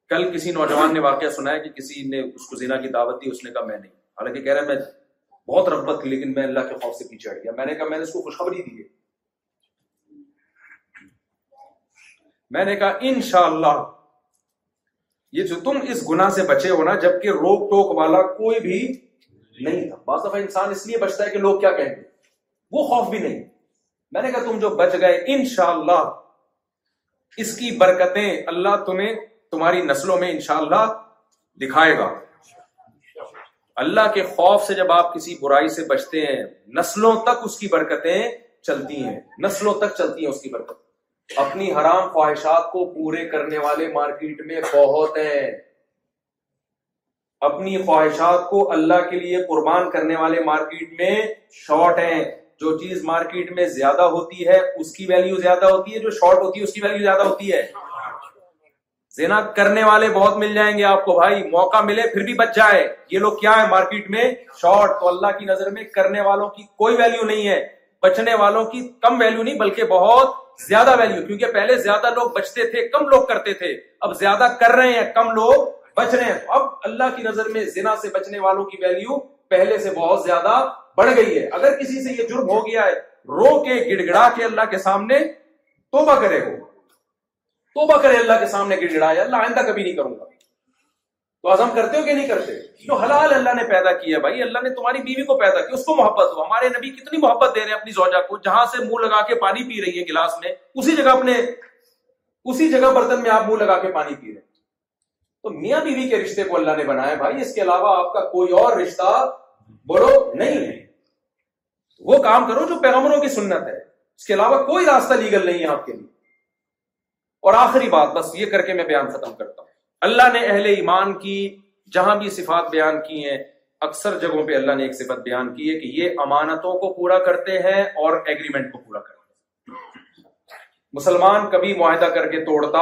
کل کسی نوجوان نے واقعہ سنا ہے کہ کسی نے اس کو کی دعوت دی اس نے کہا میں نہیں حالانکہ کہہ رہا ہے میں بہت رغبت تھی لیکن میں اللہ کے خوف سے پیچھے ہٹ گیا میں نے کہا میں نے اس کو خوشخبری دی ہے میں نے کہا انشاءاللہ یہ جو تم اس گناہ سے بچے ہو نا جبکہ روک ٹوک والا کوئی بھی نہیں تھا بعض دفعہ انسان اس لیے بچتا ہے کہ لوگ کیا کہیں گے وہ خوف بھی نہیں میں نے کہا تم جو بچ گئے انشاءاللہ اللہ اس کی برکتیں اللہ تمہیں تمہاری نسلوں میں انشاءاللہ دکھائے گا اللہ کے خوف سے جب آپ کسی برائی سے بچتے ہیں نسلوں تک اس کی برکتیں چلتی ہیں نسلوں تک چلتی ہیں اس کی برکت اپنی حرام خواہشات کو پورے کرنے والے مارکیٹ میں بہت ہیں اپنی خواہشات کو اللہ کے لیے قربان کرنے والے مارکیٹ میں شارٹ ہیں جو چیز مارکیٹ میں زیادہ ہوتی ہے اس کی ویلیو زیادہ ہوتی ہے جو شارٹ ہوتی ہے اس کی ویلیو زیادہ ہوتی ہے ہے کرنے والے بہت مل جائیں گے آپ کو بھائی موقع ملے پھر بھی بچ جائے یہ لوگ کیا مارکیٹ میں شارٹ تو اللہ کی نظر میں کرنے والوں کی کوئی ویلیو نہیں ہے بچنے والوں کی کم ویلیو نہیں بلکہ بہت زیادہ ویلیو کیونکہ پہلے زیادہ لوگ بچتے تھے کم لوگ کرتے تھے اب زیادہ کر رہے ہیں کم لوگ بچ رہے ہیں اب اللہ کی نظر میں زنا سے بچنے والوں کی ویلیو پہلے سے بہت زیادہ بڑھ گئی ہے اگر کسی سے یہ جرم ہو گیا ہے رو کے گڑ گڑا کے اللہ کے سامنے توبہ کرے وہ توبہ کرے اللہ کے سامنے گڑ گڑا اللہ آئندہ کبھی نہیں کروں گا تو عزم کرتے ہو کہ نہیں کرتے جو حلال اللہ نے پیدا کیا ہے بھائی اللہ نے تمہاری بیوی کو پیدا کیا اس کو محبت ہو ہمارے نبی کتنی محبت دے رہے ہیں اپنی زوجہ کو جہاں سے منہ لگا کے پانی پی رہی ہے گلاس میں اسی جگہ اپنے اسی جگہ برتن میں آپ منہ لگا کے پانی پی رہے ہیں تو میاں بیوی کے رشتے کو اللہ نے بنایا بھائی اس کے علاوہ آپ کا کوئی اور رشتہ بڑو نہیں ہے وہ کام کرو جو پیغمبروں کی سنت ہے اس کے علاوہ کوئی راستہ لیگل نہیں ہے آپ کے لیے اور آخری بات بس یہ کر کے میں بیان ختم کرتا ہوں اللہ نے اہل ایمان کی جہاں بھی صفات بیان کی ہیں اکثر جگہوں پہ اللہ نے ایک صفت بیان کی ہے کہ یہ امانتوں کو پورا کرتے ہیں اور ایگریمنٹ کو پورا کرتے ہیں مسلمان کبھی معاہدہ کر کے توڑتا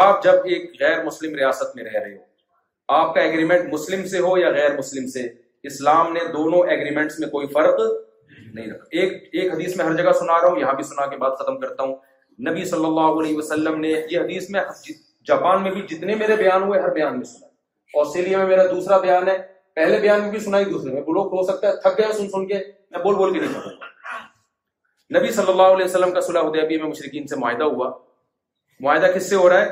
آپ جب ایک غیر مسلم ریاست میں رہ رہے ہو آپ کا ایگریمنٹ مسلم سے ہو یا غیر مسلم سے اسلام نے دونوں ایگریمنٹس میں کوئی فرق نہیں رکھا ایک ایک حدیث میں ہر جگہ سنا رہا ہوں یہاں بھی سنا کے بات ختم کرتا ہوں نبی صلی اللہ علیہ وسلم نے یہ حدیث میں جی، جاپان میں بھی جتنے میرے بیان ہوئے ہر بیان میں سنا آسٹریلیا میں میرا دوسرا بیان ہے پہلے بیان میں بھی سنا دوسرے میں وہ لوگ ہو سکتا ہے تھک گئے سن سن کے میں بول بول کے نہیں نبی صلی اللہ علیہ وسلم کا صلح ادیبی میں مشرقین سے معاہدہ ہوا معاہدہ کس سے ہو رہا ہے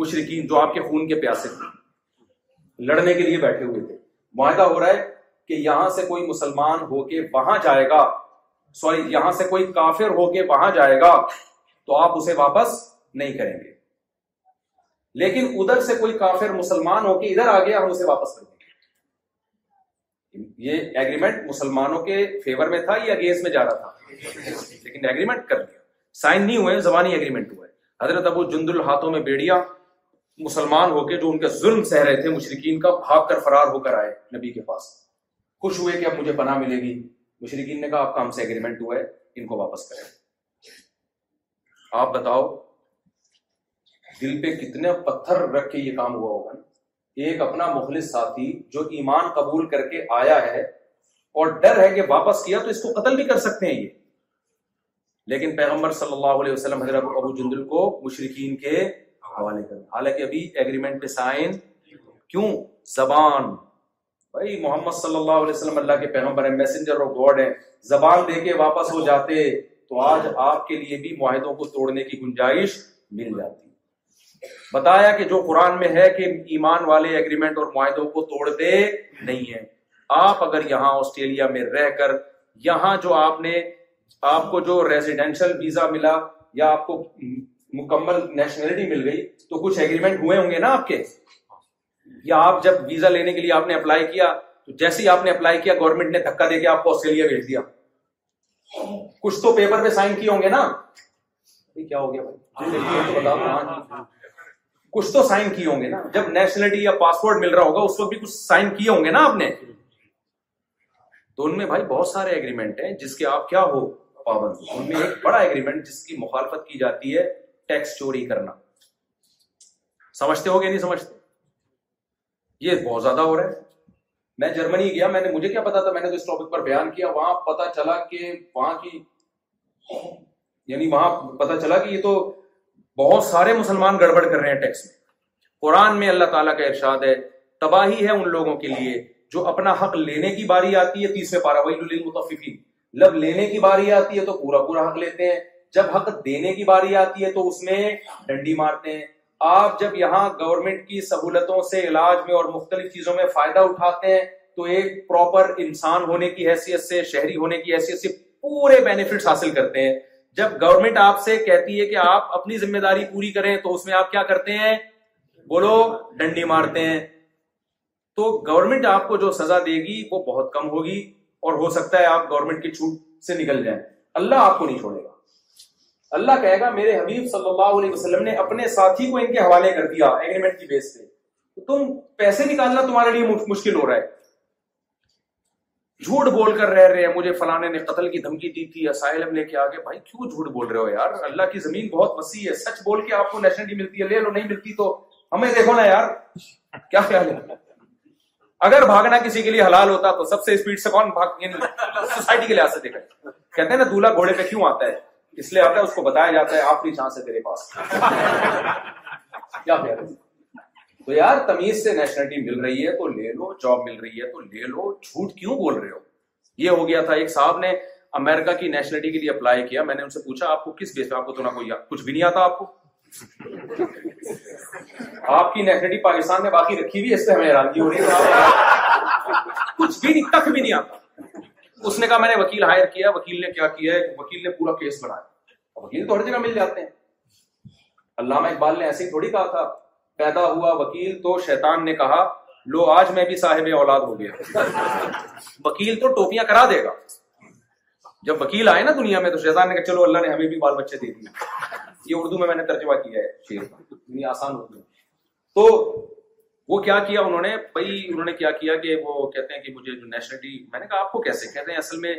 مشرقین جو آپ کے خون کے پیاسے تھے لڑنے کے لیے بیٹھے ہوئے تھے معاہدہ ہو رہا ہے کہ یہاں سے کوئی مسلمان ہو کے وہاں جائے گا سوری یہاں سے کوئی کافر ہو کے وہاں جائے گا تو آپ اسے واپس نہیں کریں گے لیکن ادھر سے کوئی کافر مسلمان ہو کے ادھر آ گیا ہم اسے واپس کریں گے یہ ایگریمنٹ مسلمانوں کے فیور میں تھا یا اگینسٹ میں جا رہا تھا لیکن ایگریمنٹ کر لیا سائن نہیں ہوئے زبانی ایگریمنٹ ہوا ہے حضرت ابو جند ہاتھوں میں بیڑیا مسلمان ہو کے جو ان کا ظلم سہ رہے تھے مشرقین کا بھاگ کر فرار ہو کر آئے نبی کے پاس خوش ہوئے کہ اب مجھے پناہ ملے گی مشرقین نے کہا آپ کا ہم سے ایگریمنٹ ہوا ہے ان کو واپس کریں آپ بتاؤ دل پہ کتنے پتھر رکھ کے یہ کام ہوا ہوگا ایک اپنا مخلص ساتھی جو ایمان قبول کر کے آیا ہے اور ڈر ہے کہ واپس کیا تو اس کو قتل بھی کر سکتے ہیں یہ لیکن پیغمبر صلی اللہ علیہ وسلم حضرت ابو جندل کو مشرقین کے حوالے کر حالانکہ ابھی ایگریمنٹ پہ سائن کیوں زبان بھائی محمد صلی اللہ علیہ وسلم اللہ کے پیغمبر ہیں میسنجر آف گاڈ ہیں زبان دے کے واپس ہو جاتے تو آج آپ کے لیے بھی معاہدوں کو توڑنے کی گنجائش مل جاتی بتایا کہ جو قرآن میں ہے کہ ایمان والے ایگریمنٹ اور معاہدوں کو توڑتے نہیں ہیں آپ اگر یہاں آسٹریلیا میں رہ کر یہاں جو آپ نے آپ کو جو ریزیڈینشل ویزا ملا یا آپ کو مکمل نیشنلٹی مل گئی تو کچھ ایگریمنٹ ہوئے ہوں گے نا آپ کے یا آپ جب ویزا لینے کے لیے آپ نے اپلائی کیا تو جیسے ہی آپ نے اپلائی کیا گورنمنٹ نے دھکا دے کے آپ کو آسٹریلیا بھیج دیا کچھ تو پیپر پہ سائن کیے ہوں گے نا کیا ہو گیا جی ہاں، جی۔ کچھ تو سائن کیے ہوں گے نا جب نیشنلٹی یا پاسپورٹ مل رہا ہوگا اس وقت بھی کچھ سائن کیے ہوں گے نا آپ نے تو ان میں بھائی بہت سارے ایگریمنٹ ہیں جس کے آپ کیا ہو پابند ان میں ایک بڑا ایگریمنٹ جس کی مخالفت کی جاتی ہے ٹیکس چوری کرنا سمجھتے ہو گیا نہیں سمجھتے یہ بہت زیادہ ہو رہا ہے میں جرمنی گیا میں نے مجھے کیا پتا تھا میں نے تو اس ٹاپک پر بیان کیا وہاں پتا چلا کہ وہاں کی یعنی وہاں پتا چلا کہ یہ تو بہت سارے مسلمان گڑبڑ کر رہے ہیں ٹیکس میں قرآن میں اللہ تعالیٰ کا ارشاد ہے تباہی ہے ان لوگوں کے لیے جو اپنا حق لینے کی باری آتی ہے تیسرے پارا وہی متفقین لب لینے کی باری آتی ہے تو پورا پورا حق لیتے ہیں جب حق دینے کی باری آتی ہے تو اس میں ڈنڈی مارتے ہیں آپ جب یہاں گورنمنٹ کی سہولتوں سے علاج میں اور مختلف چیزوں میں فائدہ اٹھاتے ہیں تو ایک پراپر انسان ہونے کی حیثیت سے شہری ہونے کی حیثیت سے پورے بینیفٹس حاصل کرتے ہیں جب گورنمنٹ آپ سے کہتی ہے کہ آپ اپنی ذمہ داری پوری کریں تو اس میں آپ کیا کرتے ہیں بولو ڈنڈی مارتے ہیں تو گورنمنٹ آپ کو جو سزا دے گی وہ بہت کم ہوگی اور ہو سکتا ہے آپ گورنمنٹ کی چھوٹ سے نکل جائیں اللہ آپ کو نہیں چھوڑے گا اللہ کہے گا میرے حبیب صلی اللہ علیہ وسلم نے اپنے ساتھی کو ان کے حوالے کر دیا ایگریمنٹ کی بیس پہ تم پیسے نکالنا تمہارے لیے مشکل ہو رہا ہے جھوٹ بول کر رہ رہے ہیں مجھے فلانے نے قتل کی دھمکی دی تھی ہم لے کے آگے بھائی کیوں جھوٹ بول رہے ہو یار اللہ کی زمین بہت وسیع ہے سچ بول کے آپ کو نیشنلٹی ملتی ہے لے لو نہیں ملتی تو ہمیں دیکھو نا یار کیا خیال ہے اگر بھاگنا کسی کے لیے حلال ہوتا تو سب سے اسپیڈ سے کون بھاگ سوسائٹی یعنی کے لحاظ سے دیکھا کہتے ہیں نا دولہا گھوڑے پہ کیوں آتا ہے اس لیے آتا ہے اس کو بتایا جاتا ہے سے تیرے پاس کیا تو یار تمیز نیشنلٹی مل رہی ہے تو لے لو جاب مل رہی ہے تو لے لو جھوٹ کیوں بول رہے ہو یہ ہو گیا تھا ایک صاحب نے امریکہ کی نیشنلٹی کے لیے اپلائی کیا میں نے ان سے پوچھا آپ کو کس بیس پہ آپ کو تو نہ کوئی کچھ بھی نہیں آتا آپ کو آپ کی نیشنلٹی پاکستان نے باقی رکھی ہوئی اس سے ہمیں حیرانگی ہو رہی ہے کچھ بھی بھی نہیں نہیں تک آتا اس نے نے کہا میں وکیل ہائر کیا وکیل نے کیا کیا ہے وکیل وکیل نے پورا کیس بنایا تو ہر جگہ مل جاتے ہیں علامہ اقبال نے ایسے ہی تھوڑی کہا تھا پیدا ہوا وکیل تو شیطان نے کہا لو آج میں بھی صاحب اولاد ہو گیا وکیل تو ٹوپیاں کرا دے گا جب وکیل آئے نا دنیا میں تو شیطان نے کہا چلو اللہ نے ہمیں بھی بال بچے دے دیے یہ اردو میں میں نے ترجمہ کیا ہے شیر کا آسان اردو تو وہ کیا کیا انہوں نے بھائی انہوں نے کیا کیا کہ وہ کہتے ہیں کہ مجھے جو نیشنلٹی میں نے کہا آپ کو کیسے کہتے ہیں اصل میں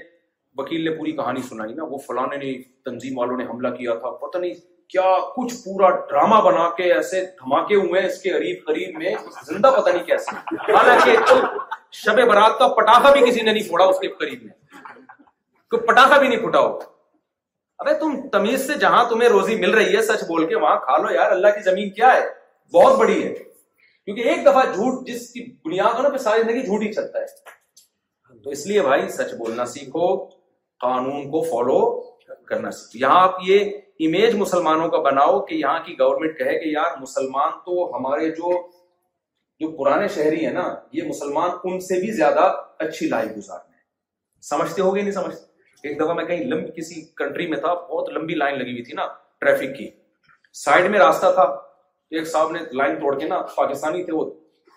وکیل نے پوری کہانی سنائی نا وہ فلاں نے تنظیم والوں نے حملہ کیا تھا پتہ نہیں کیا کچھ پورا ڈرامہ بنا کے ایسے دھماکے ہوئے اس کے قریب قریب میں زندہ پتہ نہیں کیسے حالانکہ شب برات کا پٹاخہ بھی کسی نے نہیں پھوڑا اس کے قریب میں کوئی پٹاخہ بھی نہیں پھوٹا ہوگا ابے تم تمیز سے جہاں تمہیں روزی مل رہی ہے سچ بول کے وہاں کھا لو یار اللہ کی زمین کیا ہے بہت بڑی ہے کیونکہ ایک دفعہ جھوٹ جس کی بنیاد ہو نا پھر ساری زندگی جھوٹ ہی چلتا ہے تو اس لیے بھائی سچ بولنا سیکھو قانون کو فالو کرنا سیکھو یہاں آپ یہ امیج مسلمانوں کا بناؤ کہ یہاں کی گورنمنٹ کہے کہ یار مسلمان تو ہمارے جو پرانے شہری ہیں نا یہ مسلمان ان سے بھی زیادہ اچھی لائف گزارنے سمجھتے ہو گے نہیں سمجھتے ایک دفعہ میں کہیں لمب کسی کنٹری میں تھا بہت لمبی لائن لگی ہوئی تھی نا ٹریفک کی سائڈ میں راستہ تھا ایک صاحب نے لائن توڑ کے نا پاکستانی تھے وہ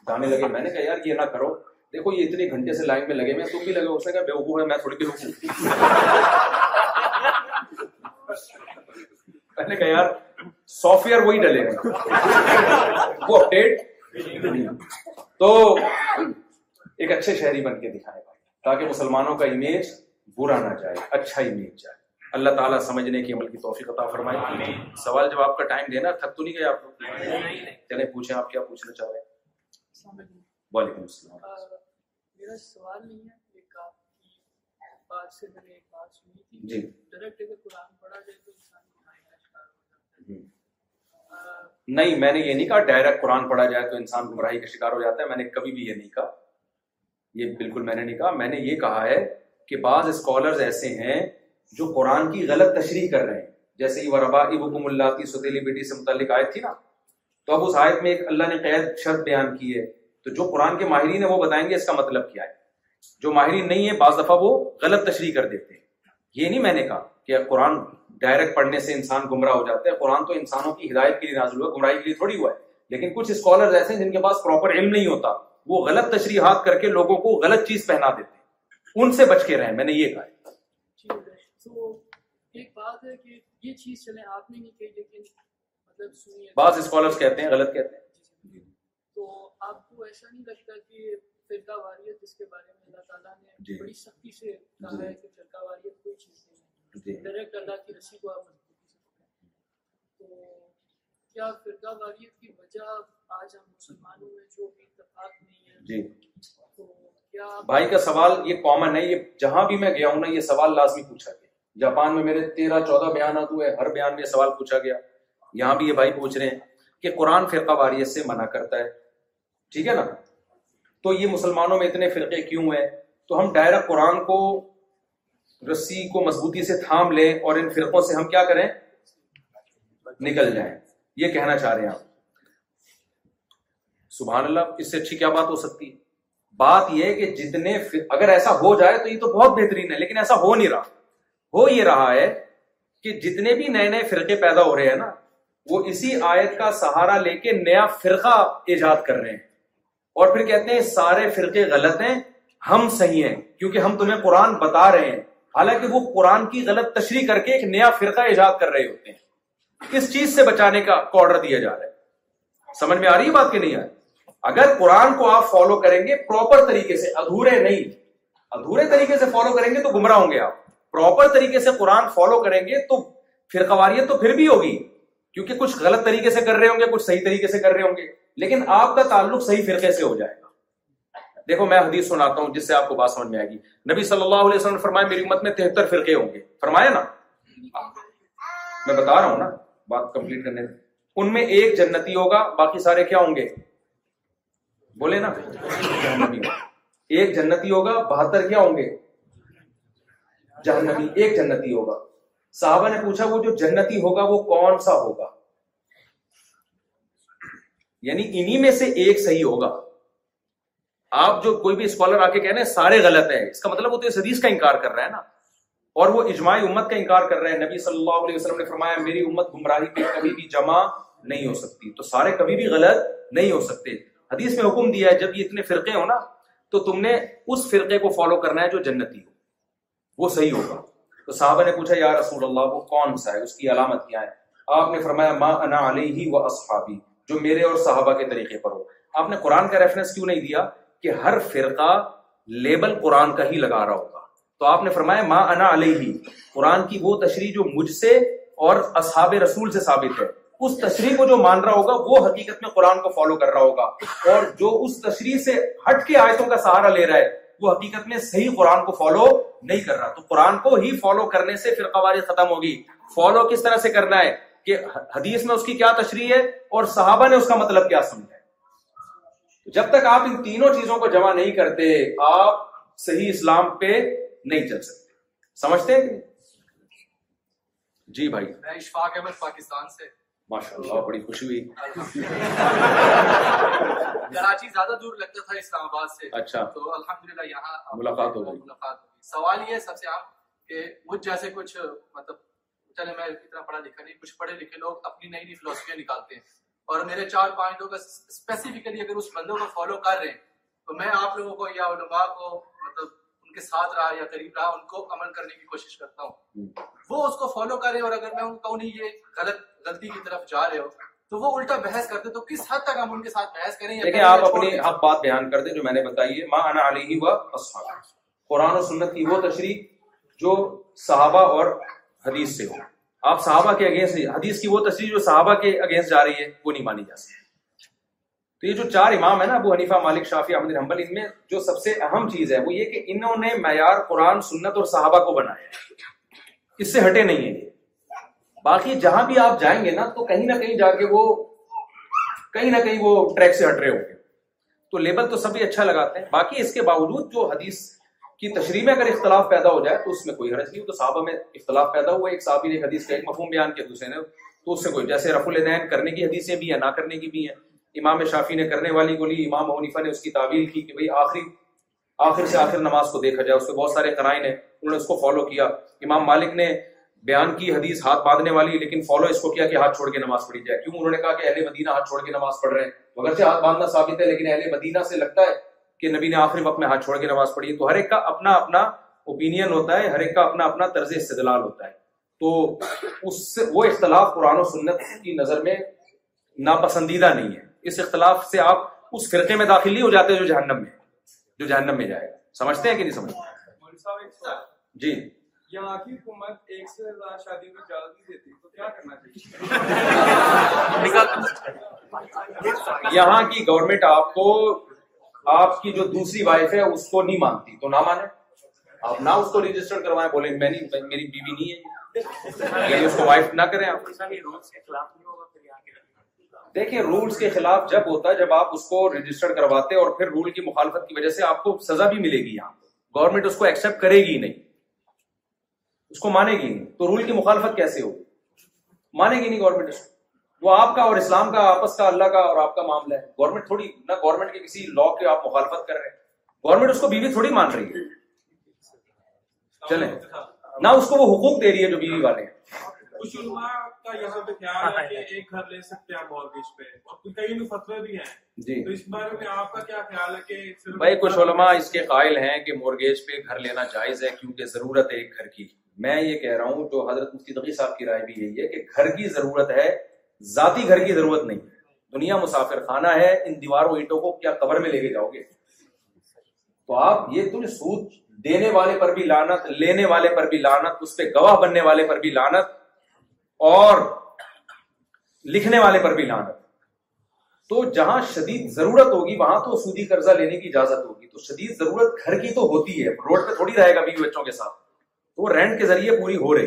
جانے لگے میں نے کہا یار یہ نہ کرو دیکھو یہ اتنے گھنٹے سے لائن میں لگے میں تم بھی لگے ہو سکے بے وقوف ہے میں تھوڑی دیر ہوں کہا یار سافٹ ویئر وہی ڈلے گا وہ اپڈیٹ تو ایک اچھے شہری بن کے دکھائے گا تاکہ مسلمانوں کا امیج برا نہ جائے اچھا ہی مل جائے اللہ تعالیٰ سمجھنے کی عمل کی توفیق عطا فرمائے سوال جب آپ کا ٹائم دینا تھک تو نہیں گئے آپ کو چلے پوچھیں آپ کیا پوچھنا چاہ رہے ہیں وعلیکم السلام میرا سوال نہیں ہے نہیں میں نے یہ نہیں کہا ڈائریکٹ قرآن پڑھا جائے تو انسان گمراہی کا شکار ہو جاتا ہے میں نے کبھی بھی یہ نہیں کہا یہ بالکل میں نے نہیں کہا میں نے یہ کہا ہے کہ بعض اسکالرز ایسے ہیں جو قرآن کی غلط تشریح کر رہے ہیں جیسے یہ وربا ابکم اللہ کی ستیلی بیٹی سے متعلق آیت تھی نا تو اب اس آیت میں ایک اللہ نے قید شرط بیان کی ہے تو جو قرآن کے ماہرین ہیں وہ بتائیں گے اس کا مطلب کیا ہے جو ماہرین نہیں ہیں بعض دفعہ وہ غلط تشریح کر دیتے ہیں یہ نہیں میں نے کہا کہ قرآن ڈائریکٹ پڑھنے سے انسان گمراہ ہو جاتا ہے قرآن تو انسانوں کی ہدایت کے لیے نازل ہوا گمراہی کے لیے تھوڑی ہوا ہے لیکن کچھ اسکالر ایسے ہیں جن کے پاس پراپر علم نہیں ہوتا وہ غلط تشریحات کر کے لوگوں کو غلط چیز پہنا دیتے ہیں رہیں میں نے یہ جی، کہ یہ تو آپ کو ایسا نہیں لگتا اللہ تعالیٰ نے جی۔ بڑی سختی سے کہا جی۔ ہے کہ فرقہ آج ہم مسلمانوں میں جو بھائی کا سوال یہ کامن ہے یہ جہاں بھی میں گیا ہوں نا یہ سوال لازمی پوچھا گیا جاپان میں میرے تیرہ چودہ بیانات ہوئے ہر بیان میں سوال پوچھا گیا یہاں بھی یہ بھائی پوچھ رہے ہیں کہ قرآن فرقہ واریت سے منع کرتا ہے ٹھیک ہے نا تو یہ مسلمانوں میں اتنے فرقے کیوں ہیں تو ہم ڈائریکٹ قرآن کو رسی کو مضبوطی سے تھام لیں اور ان فرقوں سے ہم کیا کریں نکل جائیں یہ کہنا چاہ رہے ہیں آپ سبحان اللہ اس سے اچھی کیا بات ہو سکتی ہے بات یہ ہے کہ جتنے اگر ایسا ہو جائے تو یہ تو بہت بہترین ہے لیکن ایسا ہو نہیں رہا ہو یہ رہا ہے کہ جتنے بھی نئے نئے فرقے پیدا ہو رہے ہیں نا وہ اسی آیت کا سہارا لے کے نیا فرقہ ایجاد کر رہے ہیں اور پھر کہتے ہیں سارے فرقے غلط ہیں ہم صحیح ہیں کیونکہ ہم تمہیں قرآن بتا رہے ہیں حالانکہ وہ قرآن کی غلط تشریح کر کے ایک نیا فرقہ ایجاد کر رہے ہوتے ہیں کس چیز سے بچانے کا آڈر دیا جا رہا ہے سمجھ میں آ رہی ہے بات کہ نہیں آ رہی اگر قرآن کو آپ فالو کریں گے پراپر طریقے سے ادھورے نہیں ادھورے طریقے سے فالو کریں گے تو گمراہ ہوں گے آپ پراپر طریقے سے قرآن فالو کریں گے تو فرقواریت تو پھر بھی ہوگی کیونکہ کچھ غلط طریقے سے کر رہے ہوں گے کچھ صحیح طریقے سے کر رہے ہوں گے لیکن آپ کا تعلق صحیح فرقے سے ہو جائے گا دیکھو میں حدیث سناتا ہوں جس سے آپ کو بات سمجھ میں آئے گی نبی صلی اللہ علیہ وسلم نے فرمایا میری امت میں تہتر فرقے ہوں گے فرمایا نا میں بتا رہا ہوں نا بات کمپلیٹ کرنے ان میں ایک جنتی ہوگا باقی سارے کیا ہوں گے بولے نا ایک جنتی ہوگا بہتر کیا ہوں گے جہنمی ایک جنتی ہوگا صاحبہ نے پوچھا وہ جو جنتی ہوگا وہ کون سا ہوگا یعنی انہی میں سے ایک صحیح ہوگا آپ جو کوئی بھی اسکالر آ کے کہنے سارے غلط ہیں اس کا مطلب وہ تو اس حدیث کا انکار کر رہا ہے نا اور وہ اجماعی امت کا انکار کر رہے ہیں نبی صلی اللہ علیہ وسلم نے فرمایا میری امت گمراہی میں کبھی بھی جمع نہیں ہو سکتی تو سارے کبھی بھی غلط نہیں ہو سکتے حدیث میں حکم دیا ہے جب یہ اتنے فرقے ہو نا تو تم نے اس فرقے کو فالو کرنا ہے جو جنتی ہو وہ صحیح ہوگا تو صحابہ نے پوچھا یا رسول اللہ وہ کون سا ہے اس کی علامت کیا ہے آپ نے فرمایا ما انا علیہ و اصحابی جو میرے اور صحابہ کے طریقے پر ہو آپ نے قرآن کا ریفرنس کیوں نہیں دیا کہ ہر فرقہ لیبل قرآن کا ہی لگا رہا ہوگا تو آپ نے فرمایا ما انا علیہ قرآن کی وہ تشریح جو مجھ سے اور اصحاب رسول سے ثابت ہے اس تشریح کو جو مان رہا ہوگا وہ حقیقت میں قرآن کو فالو کر رہا ہوگا اور جو اس تشریح سے ہٹ کے آیتوں کا سہارا لے رہا ہے وہ حقیقت میں صحیح قرآن کو فالو نہیں کر رہا تو قرآن کو ہی فالو کرنے سے فرقہ واری ختم ہوگی فالو کس طرح سے کرنا ہے کہ حدیث میں اس کی کیا تشریح ہے اور صحابہ نے اس کا مطلب کیا سمجھا ہے جب تک آپ ان تینوں چیزوں کو جمع نہیں کرتے آپ صحیح اسلام پہ نہیں چل سکتے سمجھتے ہیں جی بھائی میں اشفاق احمد پاکستان سے ماشاء اللہ بڑی خوشی ہوئی کراچی زیادہ دور لگتا تھا اسلام آباد سے اچھا تو الحمد للہ یہاں ملاقات ہو گئی ملاقات سوال یہ سب سے عام کہ مجھ جیسے کچھ مطلب چلے میں اتنا پڑھا لکھا نہیں کچھ پڑھے لکھے لوگ اپنی نئی نئی فلسفیاں نکالتے ہیں اور میرے چار پانچ لوگ اسپیسیفکلی اگر اس بندوں کو فالو کر رہے ہیں تو میں آپ لوگوں کو یا علماء کو ان کے ساتھ رہا یا قریب رہا ان کو عمل کرنے کی کوشش کرتا ہوں وہ اس کو فالو کرے اور اگر میں ان کو نہیں یہ غلط غلطی کی طرف جا رہے ہو تو وہ الٹا بحث کرتے تو کس حد تک ہم ان کے ساتھ بحث کریں لیکن آپ اپنی آپ بات بیان کر دیں جو میں نے بتائی ہے ماں ہوا قرآن و سنت کی وہ تشریح جو صحابہ اور حدیث سے ہو آپ صحابہ کے اگینسٹ حدیث کی وہ تشریح جو صحابہ کے اگینسٹ جا رہی ہے وہ نہیں مانی جا سکتی تو یہ جو چار امام ہے نا ابو حنیفہ مالک شافی احمد الحمبل ان میں جو سب سے اہم چیز ہے وہ یہ کہ انہوں نے معیار قرآن سنت اور صحابہ کو بنایا اس سے ہٹے نہیں ہیں باقی جہاں بھی آپ جائیں گے نا تو کہیں نہ کہیں جا کے وہ کہیں نہ کہیں وہ ٹریک سے ہٹ رہے ہوں گے تو لیبل تو سبھی اچھا لگاتے ہیں باقی اس کے باوجود جو حدیث کی تشریح میں اگر اختلاف پیدا ہو جائے تو اس میں کوئی حرج نہیں تو صحابہ میں اختلاف پیدا ہوا ایک صحابی نے حدیث کا ایک مفہوم بیان کیا دوسرے نے تو اس سے کوئی جیسے رف الدین کرنے کی حدیثیں بھی ہیں نہ کرنے کی بھی ہیں امام شافی نے کرنے والی کو لی امام حنیفہ نے اس کی تعویل کی کہ بھئی آخری آخر سے آخر نماز کو دیکھا جائے اس کے بہت سارے قرائن ہیں انہوں نے اس کو فالو کیا امام مالک نے بیان کی حدیث ہاتھ باندھنے والی لیکن فالو اس کو کیا کہ ہاتھ چھوڑ کے نماز پڑھی جائے کیوں انہوں نے کہا کہ اہل مدینہ ہاتھ چھوڑ کے نماز پڑھ رہے ہیں مگر سے ہاتھ باندھنا ثابت ہے لیکن اہل مدینہ سے لگتا ہے کہ نبی نے آخری وقت میں ہاتھ چھوڑ کے نماز پڑھی ہے تو ہر ایک کا اپنا اپنا اوپینین ہوتا ہے ہر ایک کا اپنا اپنا طرز استدلال ہوتا ہے تو اس سے وہ اختلاف قرآن و سنت کی نظر میں ناپسندیدہ نہیں ہے اس اختلاف سے آپ اس فرقے میں داخل نہیں ہو جاتے جو جہنم میں جو جہنم میں جائے گا سمجھتے ہیں کہ نہیں سمجھتے جی یہاں کی گورنمنٹ آپ کو آپ کی جو دوسری وائف ہے اس کو نہیں مانتی تو نہ مانے آپ نہ اس کو رجسٹر کروائیں بولیں میں نہیں میری بیوی نہیں ہے یعنی اس کو وائف نہ کریں آپ دیکھیں رولز کے خلاف جب ہوتا ہے جب آپ اس کو کرواتے اور پھر رول کی مخالفت کی وجہ سے آپ کو سزا بھی ملے گی یہاں گورنمنٹ اس کو کرے گی نہیں اس کو مانے گی نہیں تو رول کی مخالفت کیسے ہو مانے گی نہیں گورنمنٹ اس کو وہ آپ کا اور اسلام کا آپس کا اللہ کا اور آپ کا معاملہ ہے گورنمنٹ تھوڑی نہ گورنمنٹ کے کسی لا کے آپ مخالفت کر رہے ہیں گورنمنٹ اس کو بیوی تھوڑی مان رہی ہے چلیں نہ اس کو وہ حقوق دے رہی ہے جو بیوی والے ہیں خیال علماء اس کے قائل ہیں کہ مورگیج پہ گھر لینا جائز ہے کیونکہ ضرورت ہے ایک گھر کی میں یہ کہہ رہا ہوں جو حضرت مفتی صاحب کی رائے بھی یہی ہے کہ گھر کی ضرورت ہے ذاتی گھر کی ضرورت نہیں دنیا مسافر خانہ ہے ان دیواروں اینٹوں کو کیا قبر میں لے کے جاؤ گے تو آپ یہ تم سود دینے والے پر بھی لانت لینے والے پر بھی لانت اس پہ گواہ بننے والے پر بھی لانت اور لکھنے والے پر بھی لانت تو جہاں شدید ضرورت ہوگی وہاں تو سودی قرضہ لینے کی اجازت ہوگی تو شدید ضرورت گھر کی تو ہوتی ہے روڈ پہ تھوڑی رہے گا بیوی بچوں کے ساتھ تو وہ رینٹ کے ذریعے پوری ہو رہی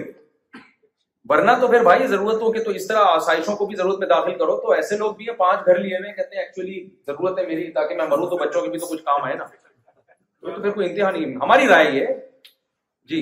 ورنہ تو پھر بھائی ضرورتوں کے تو اس طرح آسائشوں کو بھی ضرورت میں داخل کرو تو ایسے لوگ بھی ہیں پانچ گھر لیے ہوئے کہتے ہیں ایکچولی ضرورت ہے میری تاکہ میں مروں تو بچوں کے بھی تو کچھ کام ہے نا تو پھر کوئی انتہا نہیں ہماری رائے یہ جی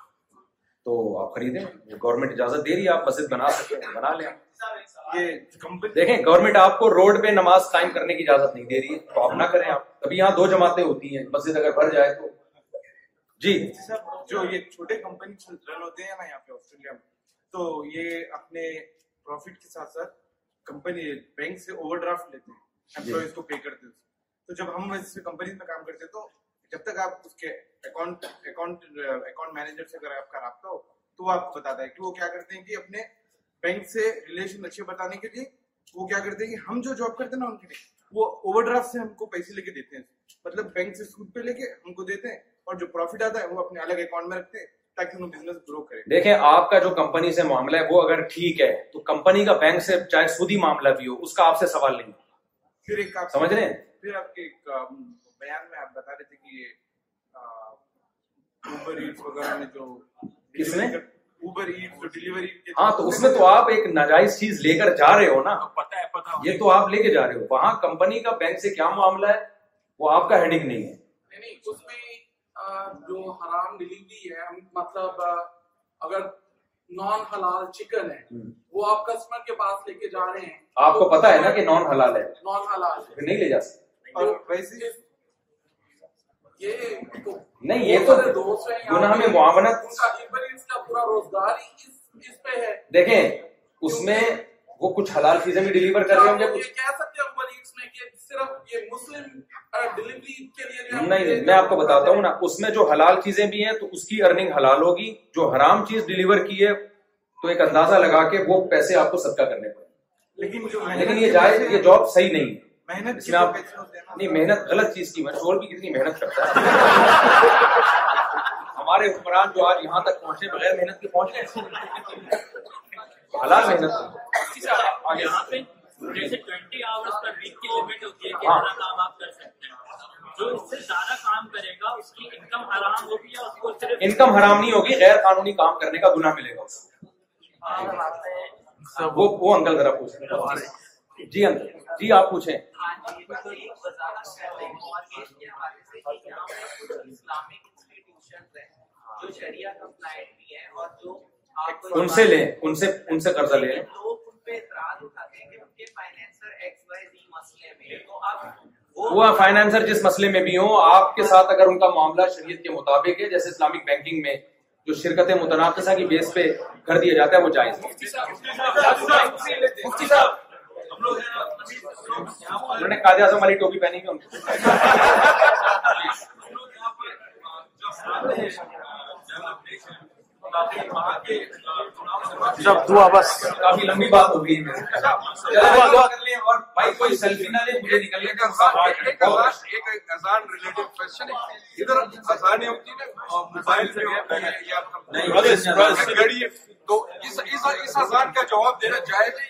تو آپ خریدیں گورنمنٹ اجازت دے رہی ہے آپ مسجد بنا سکتے ہیں بنا لیں دیکھیں گورنمنٹ آپ کو روڈ پہ نماز قائم کرنے کی اجازت نہیں دے رہی ہے تو آپ نہ کریں آپ کبھی یہاں دو جماعتیں ہوتی ہیں مسجد اگر بھر جائے تو جی جو یہ چھوٹے کمپنی رن ہوتے ہیں نا یہاں پہ آسٹریلیا میں تو یہ اپنے پروفٹ کے ساتھ ساتھ کمپنی بینک سے اوور ڈرافٹ لیتے ہیں امپلائیز جی۔ کو پے کرتے ہیں تو جب ہم ویسے کمپنیز میں کام کرتے ہیں تو جب تک آپ اس کے اکاؤنٹ اکاؤنٹ اکاؤنٹ مینیجر سے اگر آپ کا رابطہ ہو تو وہ آپ کو بتاتا ہے کہ وہ کیا کرتے ہیں کہ اپنے بینک سے ریلیشن اچھے بتانے کے لیے وہ کیا کرتے ہیں کہ ہم جو جاب کرتے ہیں نا ان کے لیے وہ اوور ڈرافٹ سے ہم کو پیسے لے کے دیتے ہیں مطلب بینک سے سود پہ لے کے ہم کو دیتے ہیں اور جو پروفٹ آتا ہے وہ اپنے الگ اکاؤنٹ میں رکھتے ہیں دیکھیں آپ کا جو کمپنی سے معاملہ ہے وہ اگر ٹھیک ہے تو کمپنی کا بینک سے چاہے سودی معاملہ بھی ہو اس کا آپ سے سوال نہیں ہوگا سمجھ رہے ہیں پھر آپ کے بیان میں آپ بتا رہے تھے کہ اوبر ایٹس وغیرہ نے جو کس نے اوبر ایٹس جو ڈیلیوری ہاں تو اس میں تو آپ ایک ناجائز چیز لے کر جا رہے ہو نا پتہ ہے پتہ یہ تو آپ لے کے جا رہے ہو وہاں کمپنی کا بینک سے کیا معاملہ ہے وہ آپ کا ہیڈنگ نہیں ہے نہیں اس میں جو حرام ڈیلیوری ہے مطلب اگر نان حلال چکن ہے وہ آپ کسٹمر کے پاس لے کے جا رہے ہیں آپ کو پتا ہے نا کہ نان حلال ہے نان حلال نہیں لے جا سکتے نہیں یہ تو گناہ میں معاونت دیکھیں اس میں وہ کچھ حلال چیزیں بھی کر رہے ہوں گے نہیں میں آپ کو بتاتا ہوں اس میں جو حلال چیزیں بھی ہیں تو اس کی ارننگ حلال ہوگی جو حرام چیز ڈلیور کی ہے تو ایک اندازہ لگا کے وہ پیسے آپ کو صدقہ کرنے پڑے لیکن یہ جائز یہ جاب صحیح نہیں ہے محنت غلط چیز کی ہمارے حکمران جو آج یہاں تک پہنچے محنت حالات محنت جو اس سے زیادہ کام کرے گا انکم حرام نہیں ہوگی غیر قانونی کام کرنے کا گناہ ملے گا وہ انکل ذرا پوچھ جی ہاں، جی آپ پوچھیں ان ان ان سے سے سے لیں لیں قرضہ وہ فائنینسر جس مسئلے میں بھی ہوں آپ کے ساتھ اگر ان کا معاملہ شریعت کے مطابق ہے جیسے اسلامک بینکنگ میں جو شرکت متنافع کی بیس پہ کر دیا جاتا ہے وہ جائز انہوں نے قاضی اعظم والی ٹوپی پہنی ہوئی جب دعا بس کافی لمبی بات ہو گئی اور بھائی کوئی سیلفی نہ لے مجھے نکلنے کا ایک آسان ریلیٹڈ کوشچن ہے ادھر آسانی ہوتی ہیں موبائل سے نہیں تو اس آسان کا جواب دینا جائز ہے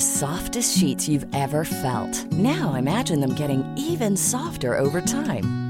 soft sheet no eating even soft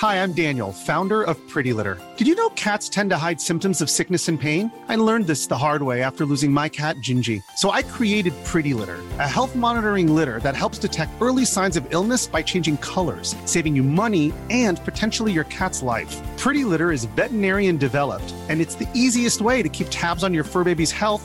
Hi, I'm Daniel, founder of Pretty Litter. Did you know cats tend to hide symptoms of sickness and pain? I learned this the hard way after losing my cat, Gingy. So I created Pretty Litter, a health monitoring litter that helps detect early signs of illness by changing colors, saving you money and potentially your cat's life. Pretty Litter is veterinarian developed, and it's the easiest way to keep tabs on your fur baby's health